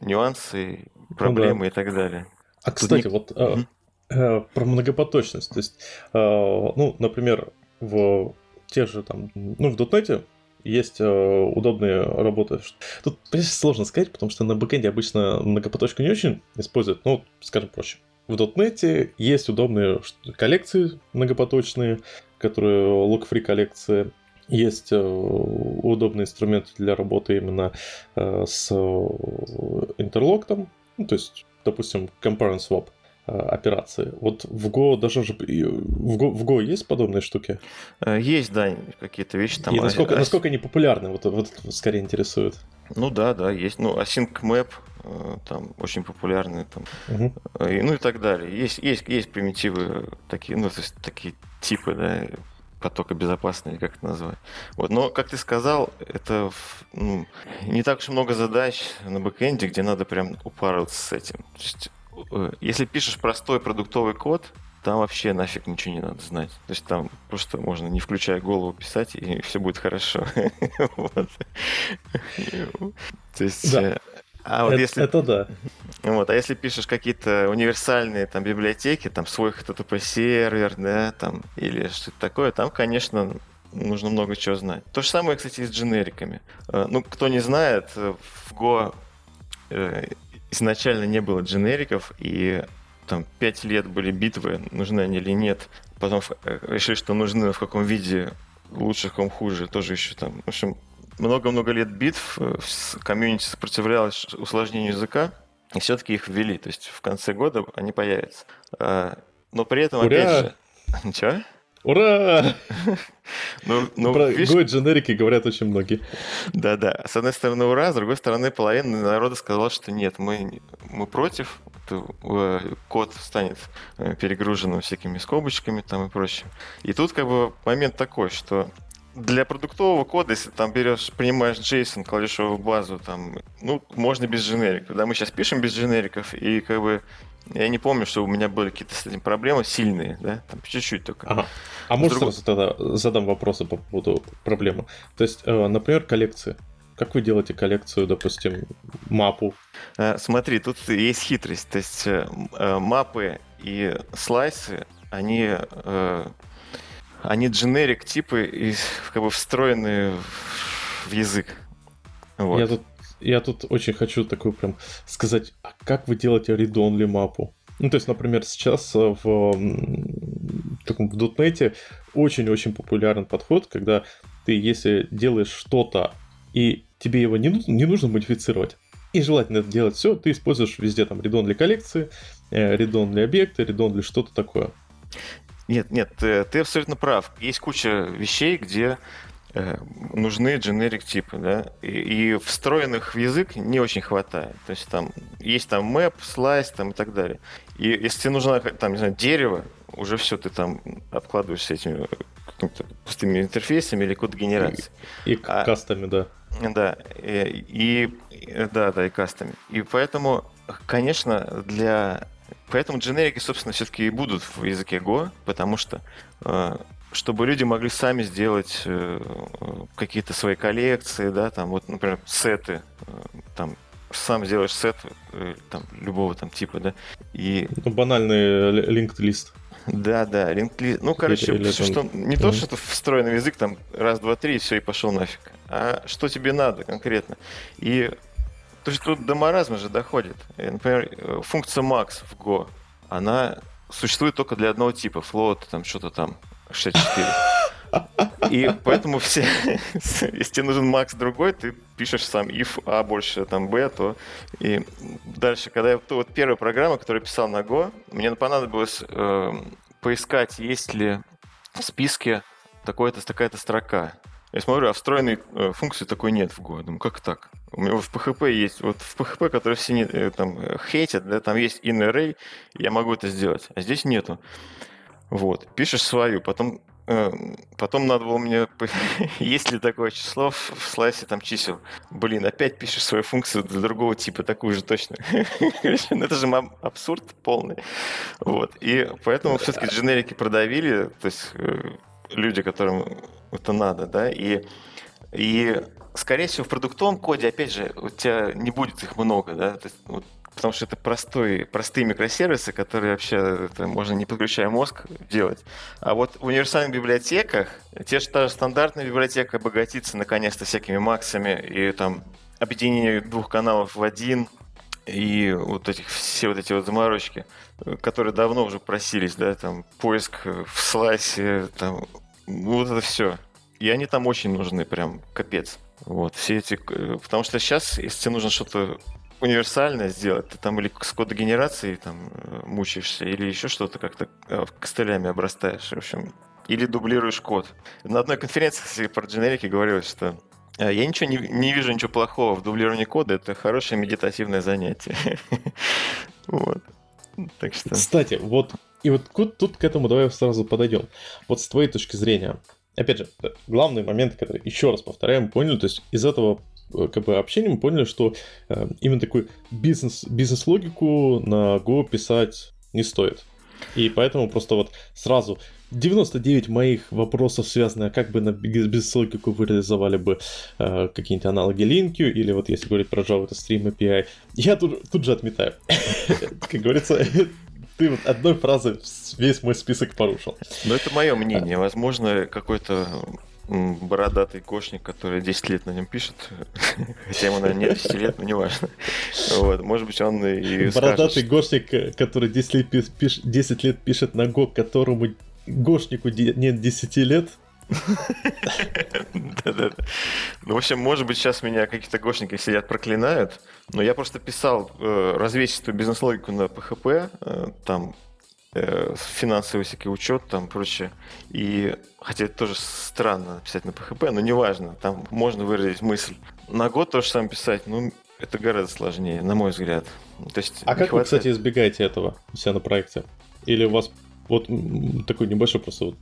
нюансы, проблемы ну, да. и так далее. А Тут кстати, не... вот mm-hmm. э, про многопоточность, то есть, э, ну, например, в тех же там, ну, в дотнете есть э, удобные работы. Тут сложно сказать, потому что на бэкэнде обычно многопоточку не очень используют, ну, скажем проще. В .NET есть удобные коллекции многопоточные, которые log-free коллекции. Есть э, удобные инструменты для работы именно э, с интерлоктом, ну, то есть, допустим, compare and swap. Э, операции. Вот в Go даже же... В Go, в Go есть подобные штуки? Есть, да, какие-то вещи там. И насколько, а... насколько они популярны? Вот, вот скорее интересует. Ну да, да, есть. Ну, Async Map там очень популярные там, угу. и, ну и так далее. Есть, есть, есть примитивы такие, ну, то есть такие типы, да, потока безопасные, как это назвать. Вот. Но, как ты сказал, это ну, не так уж много задач на бэкэнде, где надо прям упарываться с этим. То есть Э, если пишешь простой продуктовый код, там вообще нафиг ничего не надо знать. То есть там просто можно, не включая голову, писать, и все будет хорошо. *laughs* То есть... Э, а вот это, если... это да. Вот, а если пишешь какие-то универсальные там библиотеки, там свой HTTP сервер, да, там, или что-то такое, там, конечно, нужно много чего знать. То же самое, кстати, и с дженериками. Э, ну, кто не знает, в Go изначально не было дженериков, и там пять лет были битвы, нужны они или нет. Потом э, решили, что нужны, в каком виде лучше, в каком хуже. Тоже еще там, в общем, много-много лет битв, э, комьюнити сопротивлялось усложнению языка, и все-таки их ввели. То есть в конце года они появятся. А, но при этом, Ура! опять же... *laughs* Ничего? Ура! *laughs* Ну, ну, Про видишь... Go дженерики говорят очень многие. Да-да. С одной стороны, ура, с другой стороны, половина народа сказала, что нет, мы, мы против, э, код станет э, перегруженным всякими скобочками там и прочим. И тут как бы момент такой, что для продуктового кода, если там берешь, принимаешь JSON, кладешь его в базу, там, ну, можно без дженериков. Да, мы сейчас пишем без дженериков, и как бы я не помню, что у меня были какие-то с этим проблемы сильные, да, там чуть-чуть только. Ага. А может друг... сразу тогда задам вопросы по поводу проблемы? То есть, э, например, коллекции. Как вы делаете коллекцию, допустим, мапу? Э, смотри, тут есть хитрость. То есть э, мапы и слайсы, они, они дженерик типы и как бы встроены в язык. Вот. Я тут я тут очень хочу такую прям сказать, а как вы делаете read-only мапу? Ну, то есть, например, сейчас в, в таком в дотнете очень-очень популярен подход, когда ты, если делаешь что-то, и тебе его не, не нужно модифицировать, и желательно это делать все, ты используешь везде там редон для коллекции, редон для объекта, редон для что-то такое. Нет, нет, ты, ты абсолютно прав. Есть куча вещей, где Э, нужны generic типы, да, и, и встроенных в язык не очень хватает. То есть там есть там map, слайс там и так далее. И если тебе нужно там, не знаю, дерево, уже все, ты там обкладываешься этими пустыми интерфейсами или код генерации. И, и а, кастами, да. Да, и, и да, да, и кастами. И поэтому, конечно, для Поэтому дженерики, собственно, все-таки и будут в языке Go, потому что э, чтобы люди могли сами сделать э, какие-то свои коллекции, да, там вот, например, сеты, э, там сам сделаешь сет там любого там типа, да, и ну, банальный linked лист. Да, да, linked лист. Ну, короче, или, что, что, не mm-hmm. то, что это встроенный язык, там раз, два, три, и все, и пошел нафиг. А что тебе надо конкретно. И то есть тут до маразма же доходит. Например, функция max в Go, она существует только для одного типа, float, там что-то там 64. И поэтому все, *laughs* если тебе нужен макс другой, ты пишешь сам if a больше там b, то и дальше, когда я то вот первая программа, которую я писал на Go, мне понадобилось э, поискать, есть ли в списке такая-то такая-то строка. Я смотрю, а встроенной э, функции такой нет в Go. Думаю, как так? У меня в PHP есть, вот в PHP, который все не, э, там э, хейтят, да, там есть in array, я могу это сделать, а здесь нету. Вот, пишешь свою, потом э, Потом надо было мне, *laughs* есть ли такое число в слайсе там чисел. Блин, опять пишешь свою функцию для другого типа, такую же точно. *laughs* Ну, это же абсурд полный. Вот. И поэтому все-таки дженерики продавили, то есть люди, которым это надо, да, и, и скорее всего, в продуктовом коде, опять же, у тебя не будет их много, да, то есть, вот, потому что это простой, простые микросервисы, которые вообще это можно не подключая мозг делать. А вот в универсальных библиотеках, те же та же стандартная библиотека обогатится наконец-то всякими максами и там объединение двух каналов в один, и вот этих все вот эти вот заморочки, которые давно уже просились, да, там поиск в слайсе, там вот это все. И они там очень нужны, прям капец. Вот, все эти... Э, потому что сейчас, если тебе нужно что-то универсальное сделать, ты там или с кодогенерацией там э, мучаешься, или еще что-то как-то э, костылями обрастаешь, в общем, или дублируешь код. На одной конференции про дженерики говорилось, что я ничего не, не вижу ничего плохого в дублировании кода, это хорошее медитативное занятие. *laughs* Вот. Так что... Кстати, вот и вот тут к этому давай сразу подойдем. Вот с твоей точки зрения, опять же, главный момент, который, еще раз повторяем, поняли, то есть из этого э, как бы общения мы поняли, что э, именно такой бизнес, бизнес-логику на Go писать не стоит. И поэтому просто вот сразу 99 моих вопросов связаны, как бы на бизнес-логику вы реализовали бы э, какие-нибудь аналоги линкю, или вот если говорить про Java, это Stream API, я тут, тут же отметаю. *laughs* Как говорится, ты вот одной фразой весь мой список порушил. Ну, это мое мнение. Возможно, какой-то бородатый кошник, который 10 лет на нем пишет, *laughs* хотя ему, наверное, нет 10 лет, но неважно. Вот, может быть, он и Бородатый скажет, гошник, который 10 лет, пиш, 10 лет пишет на ГОК, которому гошнику нет 10 лет, Да-да-да. Ну, в общем, может быть, сейчас меня какие-то гошники сидят, проклинают, но я просто писал э, развесистую бизнес-логику на PHP, э, там э, финансовый всякий учет, там прочее. И хотя это тоже странно писать на PHP, но неважно, там можно выразить мысль. На год то же самое писать, ну, это гораздо сложнее, на мой взгляд. То есть а как хватает... вы, кстати, избегаете этого у себя на проекте? Или у вас вот такой небольшой просто вот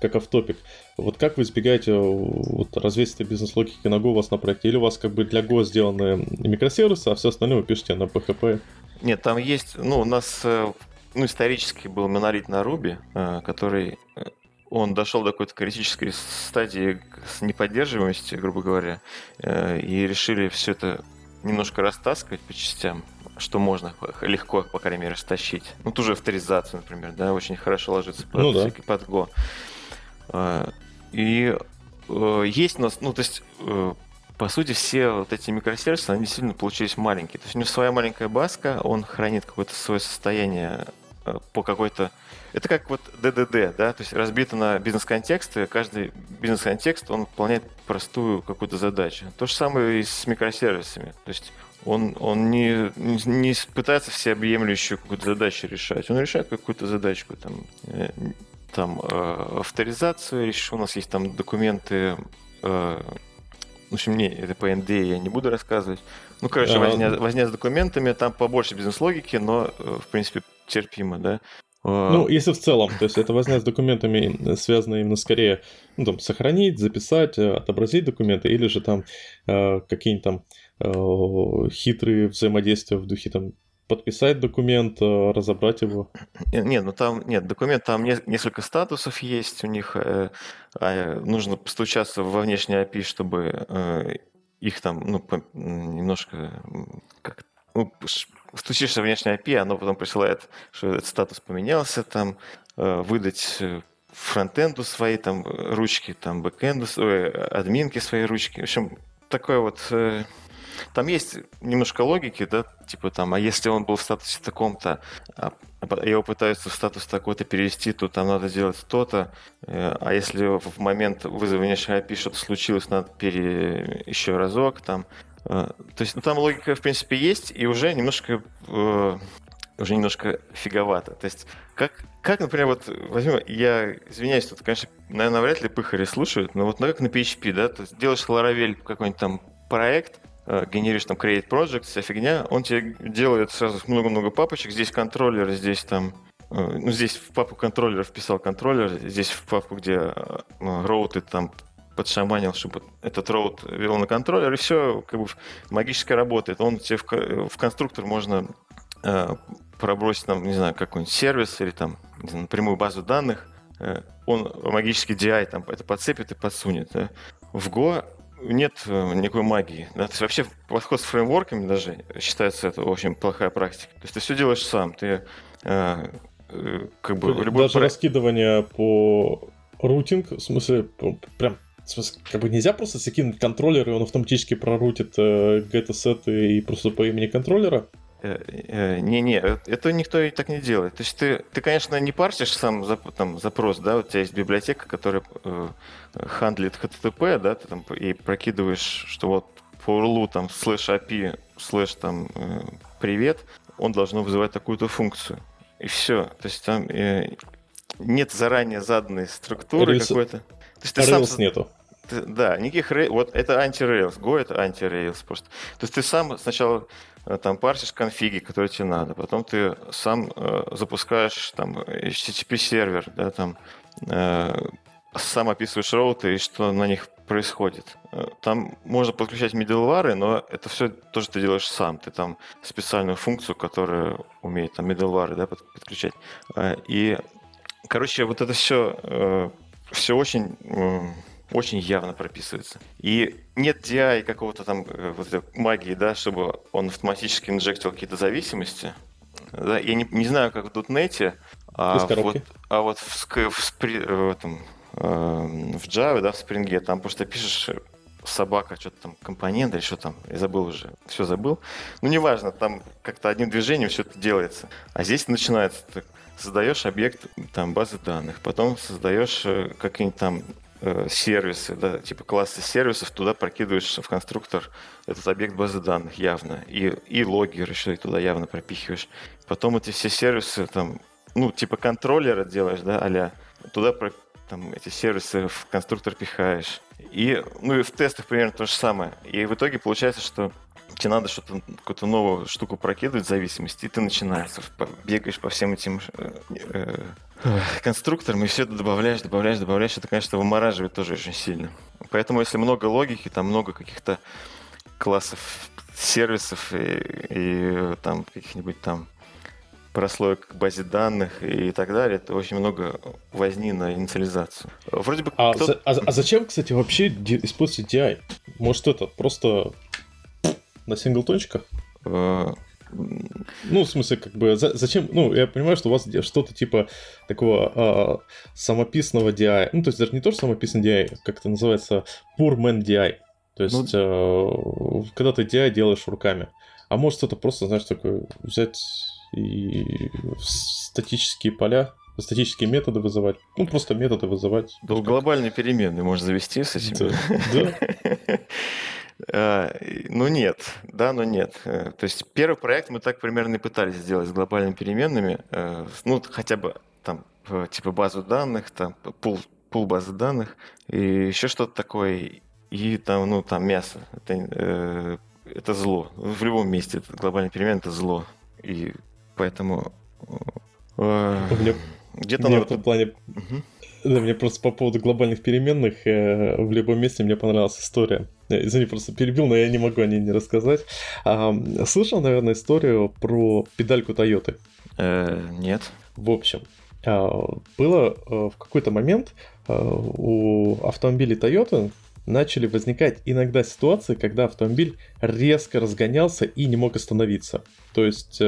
как автопик. Вот как вы избегаете вот, развесистой бизнес-логики на Go у вас на проекте? Или у вас как бы для Go сделаны микросервисы, а все остальное вы пишете на PHP? Нет, там есть, ну, у нас э, ну, исторически был монолит на Ruby, э, который э, он дошел до какой-то критической стадии с неподдерживаемости, грубо говоря, и решили все это немножко растаскивать по частям что можно легко, по крайней мере, стащить. Ну, ту же авторизацию, например, да, очень хорошо ложится под, ну, да. под Go. А, и э, есть у нас, ну, то есть, э, по сути, все вот эти микросервисы, они действительно получились маленькие. То есть у него своя маленькая баска, он хранит какое-то свое состояние э, по какой-то... Это как вот DDD, да, то есть разбито на бизнес-контексты, каждый бизнес-контекст, он выполняет простую какую-то задачу. То же самое и с микросервисами. То есть он, он не, не пытается всеобъемлющую какую-то задачу решать. Он решает какую-то задачку, там, э, там э, авторизацию решил, у нас есть там документы, э, в общем, не, это по NDA я не буду рассказывать. Ну, короче, а, возня, возня с документами, там побольше бизнес-логики, но, э, в принципе, терпимо, да. А, ну, если в целом, то есть это возня с документами связано именно скорее, ну, там, сохранить, записать, э, отобразить документы, или же там э, какие-нибудь там Э, хитрые взаимодействия в духе там подписать документ, э, разобрать его. Нет, ну там нет, документ там не, несколько статусов есть у них. Э, э, нужно постучаться во внешний API, чтобы э, их там ну, немножко как ну, стучишься в внешний API, оно потом присылает, что этот статус поменялся, там э, выдать э, фронтенду свои там ручки, там бэкенду, свои, админки свои ручки. В общем, такое вот... Э, там есть немножко логики, да, типа там, а если он был в статусе таком-то, а, а его пытаются в статус такой-то перевести, то там надо делать то-то, э, а если в момент вызова внешней API случилось, надо пере... еще разок там. Э, то есть, ну, там логика, в принципе, есть, и уже немножко уже немножко фиговато. То есть, как, как например, вот возьмем, я извиняюсь, тут, конечно, наверное, вряд ли пыхари слушают, но вот ну, как на PHP, да, ты делаешь Laravel какой-нибудь там проект, э, генеришь там create project, вся фигня, он тебе делает сразу много-много папочек, здесь контроллер, здесь там э, ну, здесь в папку контроллера вписал контроллер, здесь в папку, где э, ну, роуты там подшаманил, чтобы этот роут вел на контроллер, и все как бы магически работает. Он тебе в, в конструктор можно э, пробросить нам, не знаю, какой-нибудь сервис или там знаю, напрямую базу данных, э, он магический DI там это подцепит и подсунет. Да? В Go нет э, никакой магии. Да? То есть вообще подход с фреймворками даже считается это очень плохая практика. То есть ты все делаешь сам. Ты э, э, как бы любой даже проект... раскидывание по routing, в смысле, прям в смысле, как бы нельзя просто закинуть контроллер, и он автоматически прорутит э, get-сеты и просто по имени контроллера? Не-не, э, это никто и так не делает. То есть ты, ты конечно, не парсишь сам там, запрос, да, у тебя есть библиотека, которая э, хандлит HTTP, да, ты там и прокидываешь, что вот по URL там слэш API, слэш там э, привет, он должен вызывать такую-то функцию. И все. То есть там э, нет заранее заданной структуры Rails... какой-то. То есть ты сам... нету. Да, никаких вот это анти-Rails, Go это анти-Rails просто. То есть ты сам сначала Э, там парсишь конфиги, которые тебе надо, потом ты сам э, запускаешь там HTTP сервер, да, там э, сам описываешь роуты и что на них происходит. Э, там можно подключать middleware, но это все тоже ты делаешь сам. Ты там специальную функцию, которая умеет там middleware да, подключать. И, короче, вот это все, все очень очень явно прописывается. И нет DI какого-то там э, вот магии, да, чтобы он автоматически инжектил какие-то зависимости. Да, я не, не знаю, как в .NET, а вот, а вот в, в, в, в, этом, э, в Java, да, в Spring, там просто пишешь э, собака, что-то там, компонент или что там, я забыл уже, все забыл. Ну, неважно, там как-то одним движением все это делается. А здесь начинается, ты создаешь объект там базы данных, потом создаешь э, какие-нибудь там Э, сервисы, да, типа классы сервисов, туда прокидываешь в конструктор этот объект базы данных явно. И, и логер еще и туда явно пропихиваешь. Потом эти все сервисы там, ну, типа контроллера делаешь, да, а туда про, там, эти сервисы в конструктор пихаешь. И, ну, и в тестах примерно то же самое. И в итоге получается, что тебе надо что-то, какую-то новую штуку прокидывать в зависимости, и ты начинаешь, бегаешь по всем этим э, э, конструкторам, и все это добавляешь, добавляешь, добавляешь, это, конечно, вымораживает тоже очень сильно. Поэтому, если много логики, там много каких-то классов сервисов и, и там каких-нибудь там прослоек к базе данных и так далее, это очень много возни на инициализацию. Вроде бы... А, кто... а, а зачем, кстати, вообще использовать DI? Может, это просто на синглтончиках? Ну, в смысле, как бы, за, зачем, ну, я понимаю, что у вас что-то типа такого э, самописного DI, ну, то есть даже не то, что самописный DI, как это называется, poor man DI, то есть, ну, э, когда ты DI делаешь руками, а может это просто, знаешь, такое взять и статические поля, статические методы вызывать, ну, просто методы вызывать. Да, глобальные переменные можно завести с этим. Да. да. *laughs* А, ну нет, да, но нет. Э, то есть первый проект мы так примерно и пытались сделать с глобальными переменными, э, ну хотя бы там типа базу данных, там пул, пул базы данных и еще что-то такое, и там, ну там мясо. Это, э, это зло. В любом месте это глобальный перемен это зло. И поэтому где-то в этом плане угу. Да, мне просто по поводу глобальных переменных э, в любом месте мне понравилась история. Э, извини, просто перебил, но я не могу о ней не рассказать. А, слышал, наверное, историю про педальку Тойоты? Э, нет. В общем, а, было э, в какой-то момент э, у автомобилей Toyota начали возникать иногда ситуации, когда автомобиль резко разгонялся и не мог остановиться. То есть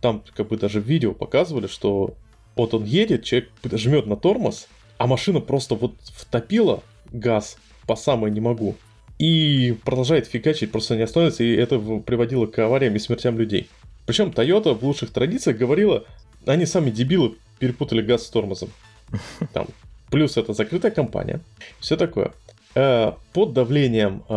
там как бы даже видео показывали, что вот он едет, человек жмет на тормоз, а машина просто вот втопила газ по самой не могу. и продолжает фигачить, просто не остановится, и это приводило к авариям и смертям людей. Причем Toyota в лучших традициях говорила, они сами дебилы перепутали газ с тормозом. *laughs* Там. Плюс это закрытая компания. Все такое. Э, под давлением, э,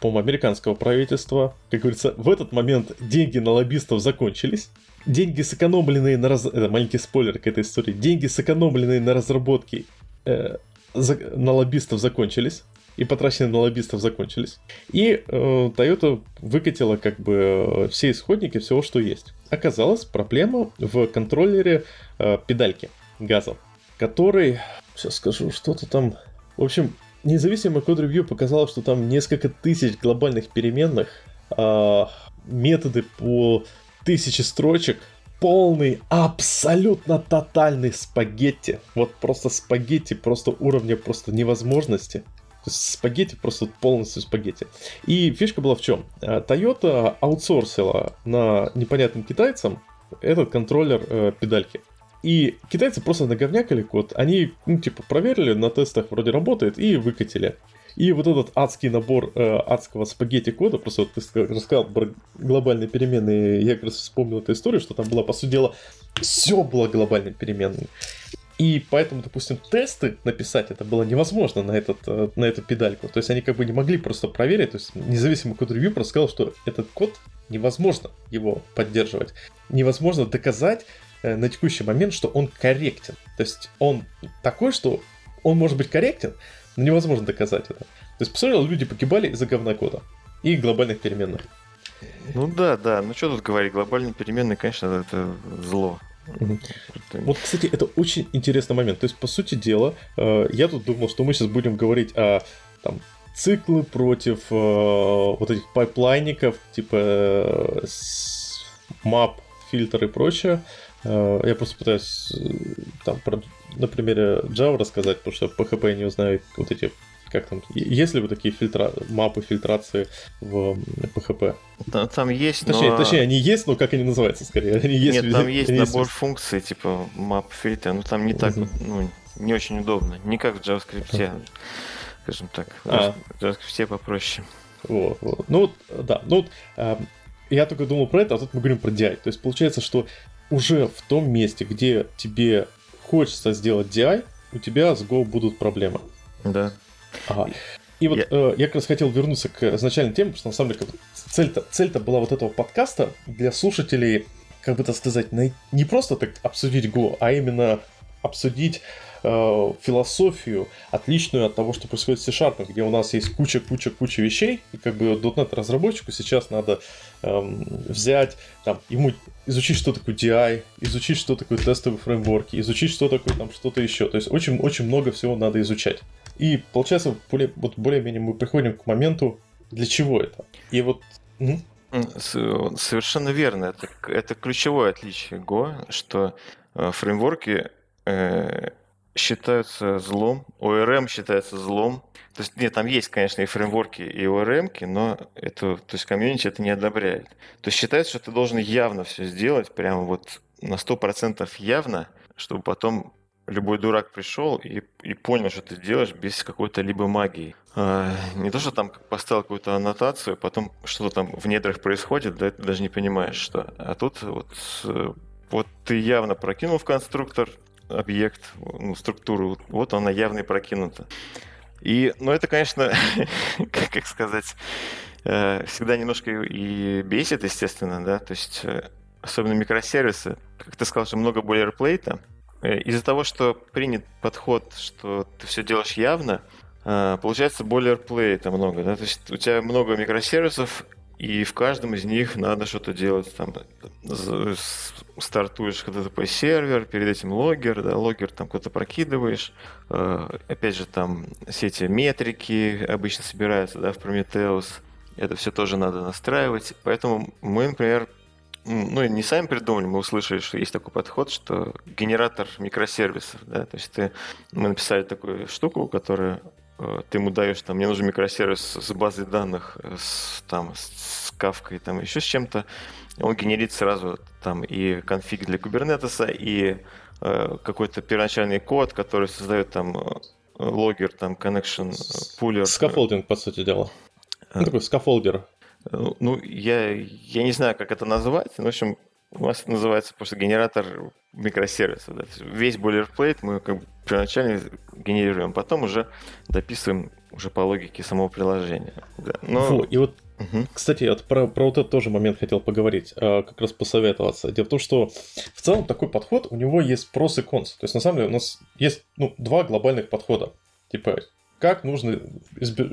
по-моему, американского правительства, как говорится, в этот момент деньги на лоббистов закончились. Деньги, сэкономленные на раз... Это маленький спойлер к этой истории. Деньги, сэкономленные на разработке э, за... на лоббистов закончились и потраченные на лоббистов закончились. И э, Toyota выкатила как бы э, все исходники всего, что есть. Оказалось, проблема в контроллере э, педальки газа, который, сейчас скажу, что-то там... В общем, независимый код-ревью показал, что там несколько тысяч глобальных переменных, э, методы по тысяче строчек, полный, абсолютно тотальный спагетти. Вот просто спагетти, просто уровня просто невозможности. То есть спагетти просто полностью спагетти. И фишка была в чем? Э, Toyota аутсорсила на непонятным китайцам этот контроллер э, педальки. И китайцы просто наговнякали код. Они, ну, типа, проверили, на тестах вроде работает, и выкатили. И вот этот адский набор э, адского спагетти кода, просто вот ты рассказал про глобальные переменные, я как раз вспомнил эту историю, что там было, по сути дела, все было глобальной переменной. И поэтому, допустим, тесты написать это было невозможно на, этот, э, на эту педальку. То есть они как бы не могли просто проверить. То есть независимый код-ревью просто сказал, что этот код невозможно его поддерживать. Невозможно доказать э, на текущий момент, что он корректен. То есть он такой, что он может быть корректен, но невозможно доказать это. То есть, посмотрел, люди погибали из-за говна кода и глобальных переменных. Ну да, да. Ну что тут говорить, глобальные переменные, конечно, это зло. Вот, кстати, это очень интересный момент. То есть, по сути дела, э, я тут думал, что мы сейчас будем говорить о там, циклы против э, вот этих пайплайников, типа э, мап, фильтр и прочее. Я просто пытаюсь там про, на примере Java рассказать, потому что PHP не знаю вот эти как там, есть ли вы такие фильтра... мапы фильтрации в PHP? Там, там есть, точнее, но... Точнее, они есть, но как они называются скорее? Они есть, Нет, там *laughs* есть набор есть... функций, типа map фильтр, но там не так, uh-huh. ну, не очень удобно. Не как в JavaScript, uh-huh. скажем так. А. В JavaScript попроще. Вот, вот. Ну вот, да, ну вот, э, я только думал про это, а тут мы говорим про DI. То есть получается, что уже в том месте, где тебе хочется сделать DI, у тебя с Go будут проблемы. Да. Ага. И вот я... Э, я как раз хотел вернуться к изначальной теме, потому что на самом деле цель-то, цель-то была вот этого подкаста для слушателей, как бы так сказать, не просто так обсудить Go, а именно обсудить э, философию, отличную от того, что происходит с C-Sharp, где у нас есть куча-куча-куча вещей, и как бы .NET разработчику сейчас надо эм, взять, там, ему изучить, что такое DI, изучить, что такое тестовые фреймворки, изучить, что такое там что-то еще. То есть очень-очень много всего надо изучать. И получается, более, вот более-менее мы приходим к моменту, для чего это. И вот... Угу. Совершенно верно. Это, это ключевое отличие Go, что э, фреймворки э, считаются злом, ORM считается злом. То есть, нет, там есть, конечно, и фреймворки, и ORM, но это, то есть комьюнити это не одобряет. То есть считается, что ты должен явно все сделать, прямо вот на 100% явно, чтобы потом любой дурак пришел и, и понял, что ты делаешь без какой-то либо магии. А, не то, что там поставил какую-то аннотацию, потом что-то там в недрах происходит, да, ты даже не понимаешь, что. А тут вот, вот ты явно прокинул в конструктор объект, ну, структуру, вот она явно и прокинута. И, ну, это, конечно, *laughs* как сказать, э, всегда немножко и бесит, естественно, да, то есть э, особенно микросервисы. Как ты сказал, что много бойлерплейта, Э, из-за того, что принят подход, что ты все делаешь явно, э, получается бойлерплейта много, да, то есть у тебя много микросервисов, и в каждом из них надо что-то делать. Там стартуешь HTTP сервер, перед этим логер, да, логер там куда-то прокидываешь. Э, опять же, там все эти метрики обычно собираются, да, в Prometheus. Это все тоже надо настраивать. Поэтому мы, например, ну, не сами придумали, мы услышали, что есть такой подход, что генератор микросервисов, да, то есть ты, мы написали такую штуку, которая э, ты ему даешь, там, мне нужен микросервис с базой данных, э, с, там, с кавкой, там, еще с чем-то, он генерит сразу там и конфиг для кубернетеса, и э, какой-то первоначальный код, который создает там logger, там, connection, pooler. Scaffolding, по сути дела. Ну, такой scaffolder. Ну, я, я не знаю, как это назвать. В общем, у нас это называется просто генератор микросервисов. Да. Весь boilerplate мы как бы первоначально генерируем, потом уже дописываем уже по логике самого приложения. Да. Но... Фу, и вот Угу. Кстати, вот про, про вот этот тоже момент хотел поговорить, э, как раз посоветоваться. Дело в том, что в целом такой подход, у него есть pros и cons. То есть, на самом деле, у нас есть ну, два глобальных подхода. Типа, как, нужно,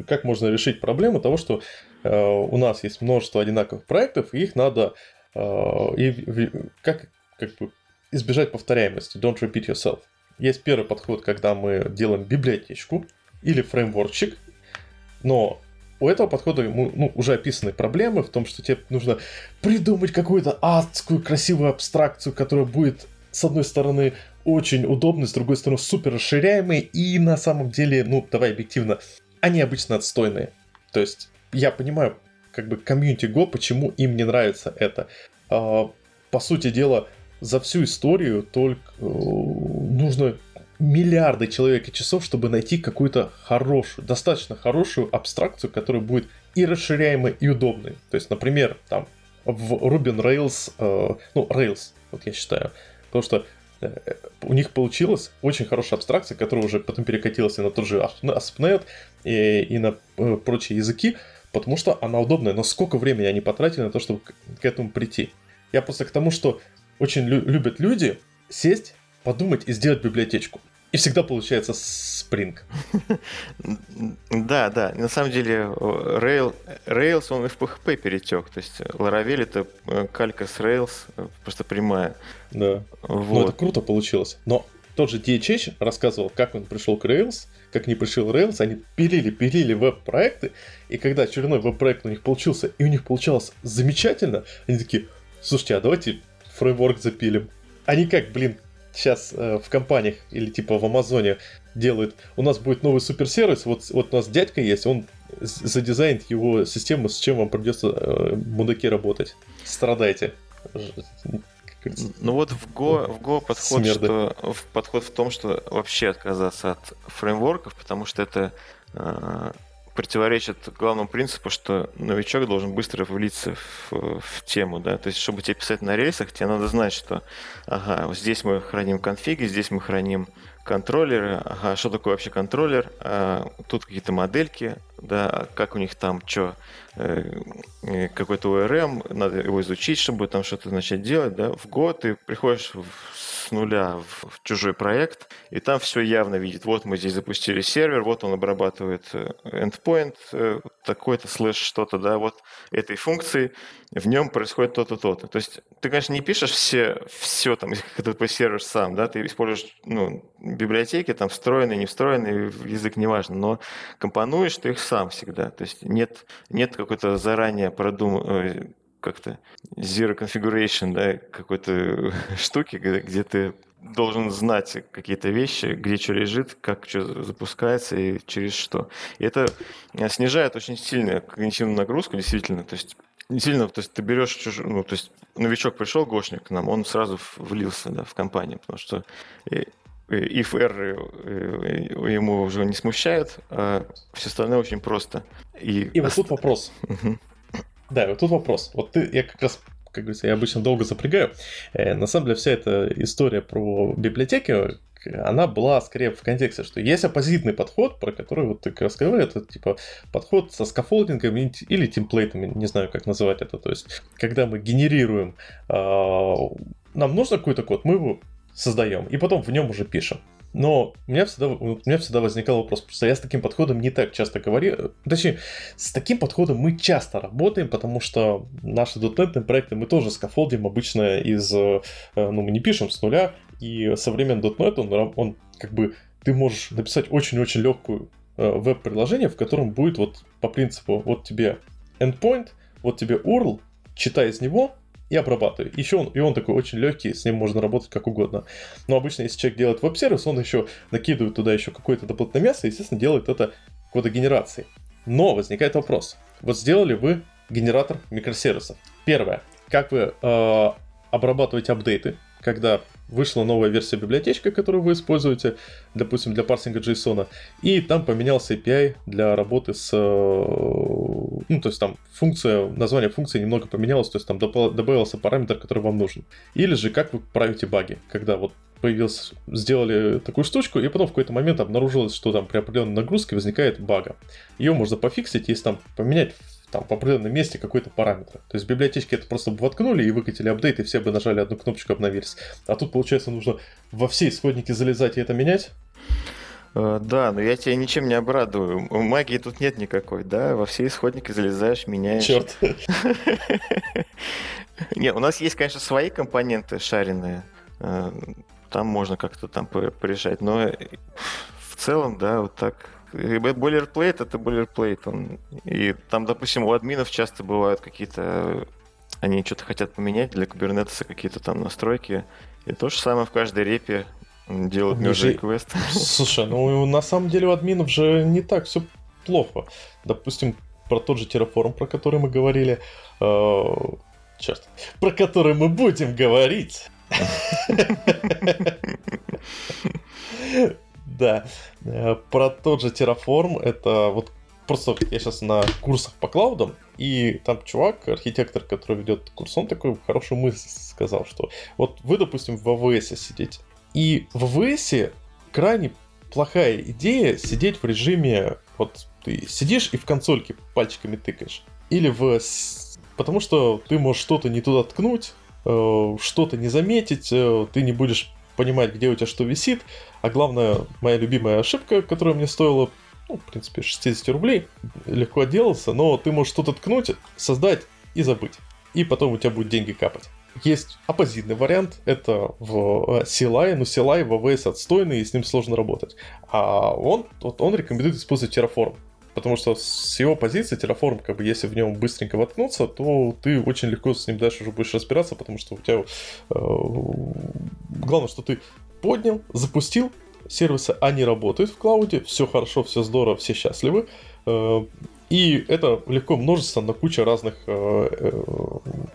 как можно решить проблему того, что э, у нас есть множество одинаковых проектов, и их надо э, и, как, как бы избежать повторяемости. Don't repeat yourself. Есть первый подход, когда мы делаем библиотечку или фреймворкчик, но у этого подхода ему ну, уже описаны проблемы в том, что тебе нужно придумать какую-то адскую красивую абстракцию, которая будет с одной стороны очень удобной, с другой стороны супер расширяемой и на самом деле, ну давай объективно, они обычно отстойные. То есть я понимаю как бы комьюнити Go, почему им не нравится это. А, по сути дела, за всю историю только э, нужно миллиарды человек и часов, чтобы найти какую-то хорошую, достаточно хорошую абстракцию, которая будет и расширяемой, и удобной. То есть, например, там в Ruby on Rails, э, ну, Rails, вот я считаю, потому что э, у них получилась очень хорошая абстракция, которая уже потом перекатилась и на тот же ASP.NET и, и на э, прочие языки, потому что она удобная. Но сколько времени они потратили на то, чтобы к, к этому прийти? Я просто к тому, что очень лю- любят люди сесть подумать и сделать библиотечку. И всегда получается Spring. Да, да. На самом деле Rail, Rails, он и в PHP перетек. То есть Laravel это э, калька с Rails, э, просто прямая. Да. Вот. Ну, это круто получилось. Но тот же DHH рассказывал, как он пришел к Rails, как не пришел Rails, они пилили, пилили веб-проекты, и когда очередной веб-проект у них получился, и у них получалось замечательно, они такие, слушайте, а давайте фреймворк запилим. Они как, блин, сейчас э, в компаниях или типа в Амазоне делают, у нас будет новый суперсервис, вот, вот у нас дядька есть, он задизайнит его систему, с чем вам придется э, мудаки работать. Страдайте. Ну вот в Go, в Go подход, что, в подход в том, что вообще отказаться от фреймворков, потому что это э, противоречит главному принципу, что новичок должен быстро влиться в, в тему, да, то есть, чтобы тебе писать на рельсах, тебе надо знать, что, ага, вот здесь мы храним конфиги, здесь мы храним контроллеры, ага, что такое вообще контроллер, а, тут какие-то модельки, да, как у них там, что, э, э, какой-то ORM, надо его изучить, чтобы там что-то начать делать, да, в год ты приходишь в с нуля в, в чужой проект, и там все явно видит. Вот мы здесь запустили сервер, вот он обрабатывает э, endpoint, э, такой-то слэш что-то, да, вот этой функции, в нем происходит то-то, то-то. То есть ты, конечно, не пишешь все, все там, *laughs* ты сервер сам, да, ты используешь, ну, библиотеки, там, встроенные, не встроенные, язык не важно, но компонуешь ты их сам всегда. То есть нет, нет какой-то заранее продуманной как-то zero configuration, да, какой-то *laughs* штуки, где, ты должен знать какие-то вещи, где что лежит, как что запускается и через что. И это э, снижает очень сильно когнитивную нагрузку, действительно. То есть Действительно, то есть ты берешь чужой, ну, то есть новичок пришел, гошник к нам, он сразу влился да, в компанию, потому что if R э, ему уже не смущает, а все остальное очень просто. И, и вот тут вопрос. Да, вот тут вопрос. Вот ты, я как раз как говорится, я обычно долго запрягаю. Э, на самом деле вся эта история про библиотеки, она была скорее в контексте, что есть оппозитный подход, про который вот ты как раз говорил, это типа подход со скафолдингом или темплейтами, не знаю, как называть это. То есть, когда мы генерируем, э, нам нужно какой-то код, мы его создаем, и потом в нем уже пишем. Но у меня всегда, у меня всегда возникал вопрос, просто я с таким подходом не так часто говорю, точнее, с таким подходом мы часто работаем, потому что наши дотнетные проекты мы тоже скафолдим обычно из, э, ну, мы не пишем с нуля, и современный .NET, он, он как бы, ты можешь написать очень-очень легкую э, веб-приложение, в котором будет вот по принципу, вот тебе endpoint, вот тебе URL, читай из него, и обрабатываю. Еще он, и он такой очень легкий, с ним можно работать как угодно. Но обычно, если человек делает веб-сервис, он еще накидывает туда еще какое-то дополнительное мясо, и, естественно, делает это кодогенерацией. Но возникает вопрос. Вот сделали вы генератор микросервисов. Первое. Как вы э, обрабатываете апдейты, когда вышла новая версия библиотечки, которую вы используете, допустим, для парсинга JSON, и там поменялся API для работы с... Э, *laughs* ну, то есть там функция, название функции немного поменялось, то есть там добавился параметр, который вам нужен. Или же как вы правите баги, когда вот появился, сделали такую штучку, и потом в какой-то момент обнаружилось, что там при определенной нагрузке возникает бага. Ее можно пофиксить, если там поменять там в определенном месте какой-то параметр. То есть в библиотечке это просто бы воткнули и выкатили апдейт, и все бы нажали одну кнопочку обновились. А тут, получается, нужно во все исходники залезать и это менять. Э, да, но я тебя ничем не обрадую. Магии тут нет никакой, да? Во все исходники залезаешь, меняешь. Черт. *laughs* Не, у нас есть, конечно, свои компоненты шаренные. Э, там можно как-то там порешать. Но в целом, да, вот так Бойлерплейт это бойлерплейт. Он... И там, допустим, у админов часто бывают какие-то... Они что-то хотят поменять для кубернетеса, какие-то там настройки. И то же самое в каждой репе делают мерджи квест. *laughs* Слушай, ну на самом деле у админов же не так все плохо. Допустим, про тот же Terraform, про который мы говорили. Э, черт. Про который мы будем говорить. Да. Э, про тот же Terraform, это вот просто я сейчас на курсах по клаудам, и там чувак, архитектор, который ведет курс, он такой хорошую мысль сказал, что вот вы, допустим, в AWS сидите, и в AWS крайне плохая идея сидеть в режиме, вот ты сидишь и в консольке пальчиками тыкаешь. Или в... Потому что ты можешь что-то не туда ткнуть, э, что-то не заметить, э, ты не будешь понимать, где у тебя что висит. А главное, моя любимая ошибка, которая мне стоила, ну, в принципе, 60 рублей, легко отделался, но ты можешь что-то ткнуть, создать и забыть. И потом у тебя будут деньги капать. Есть оппозитный вариант, это в CLI, но CLI в AWS отстойный, и с ним сложно работать. А он, вот он рекомендует использовать Terraform потому что с его позиции Terraform, как бы, если в нем быстренько воткнуться, то ты очень легко с ним дальше уже будешь разбираться, потому что у тебя... Э, главное, что ты поднял, запустил, сервисы, они работают в клауде, все хорошо, все здорово, все счастливы. Э, и это легко множится на кучу разных, э, э,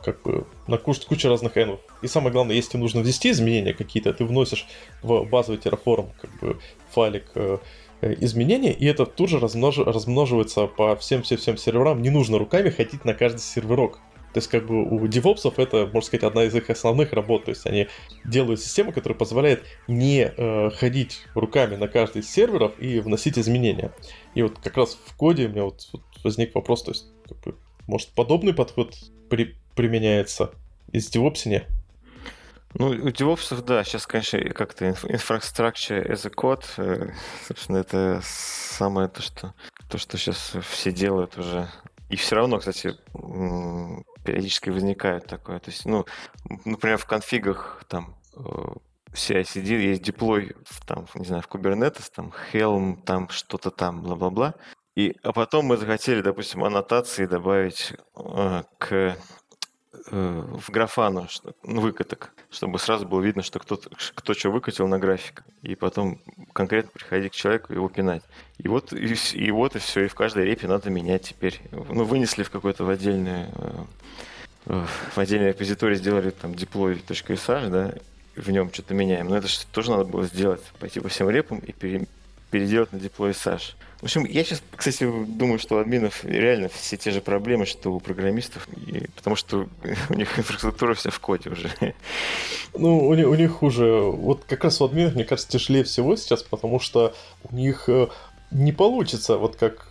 как бы, на кучу разных энов. И самое главное, если нужно ввести изменения какие-то, ты вносишь в базовый Terraform как бы, файлик э, Э, изменения, и это тут же размнож... размноживается по всем-всем-всем серверам. Не нужно руками ходить на каждый серверок. То есть, как бы у девопсов это, можно сказать, одна из их основных работ. То есть они делают систему, которая позволяет не э, ходить руками на каждый из серверов и вносить изменения. И вот как раз в коде у меня вот, вот возник вопрос, то есть, как бы, может, подобный подход при, применяется из девопсине? Ну, у DevOps, да, сейчас, конечно, как-то infrastructure as a code, э, собственно, это самое то, что, то, что сейчас все делают уже. И все равно, кстати, периодически возникает такое. То есть, ну, например, в конфигах там CI-CD э, есть деплой, там, не знаю, в Kubernetes, там, Helm, там, что-то там, бла-бла-бла. И, а потом мы захотели, допустим, аннотации добавить э, к Э, в графану ну, выкаток, чтобы сразу было видно, что кто, кто что выкатил на график, и потом конкретно приходить к человеку и его пинать. И вот и, и вот и все, и в каждой репе надо менять теперь. Ну, вынесли в какой-то в отдельный э, э, в отдельный репозиторий сделали там deploy.sh, да, в нем что-то меняем. Но это же тоже надо было сделать, пойти по всем репам и пере, переделать на deploy.sh. В общем, я сейчас, кстати, думаю, что у админов реально все те же проблемы, что у программистов, и, потому что *laughs* у них инфраструктура вся в коде уже. Ну, у них, у них хуже. Вот как раз у админов, мне кажется, тяжелее всего сейчас, потому что у них э, не получится, вот как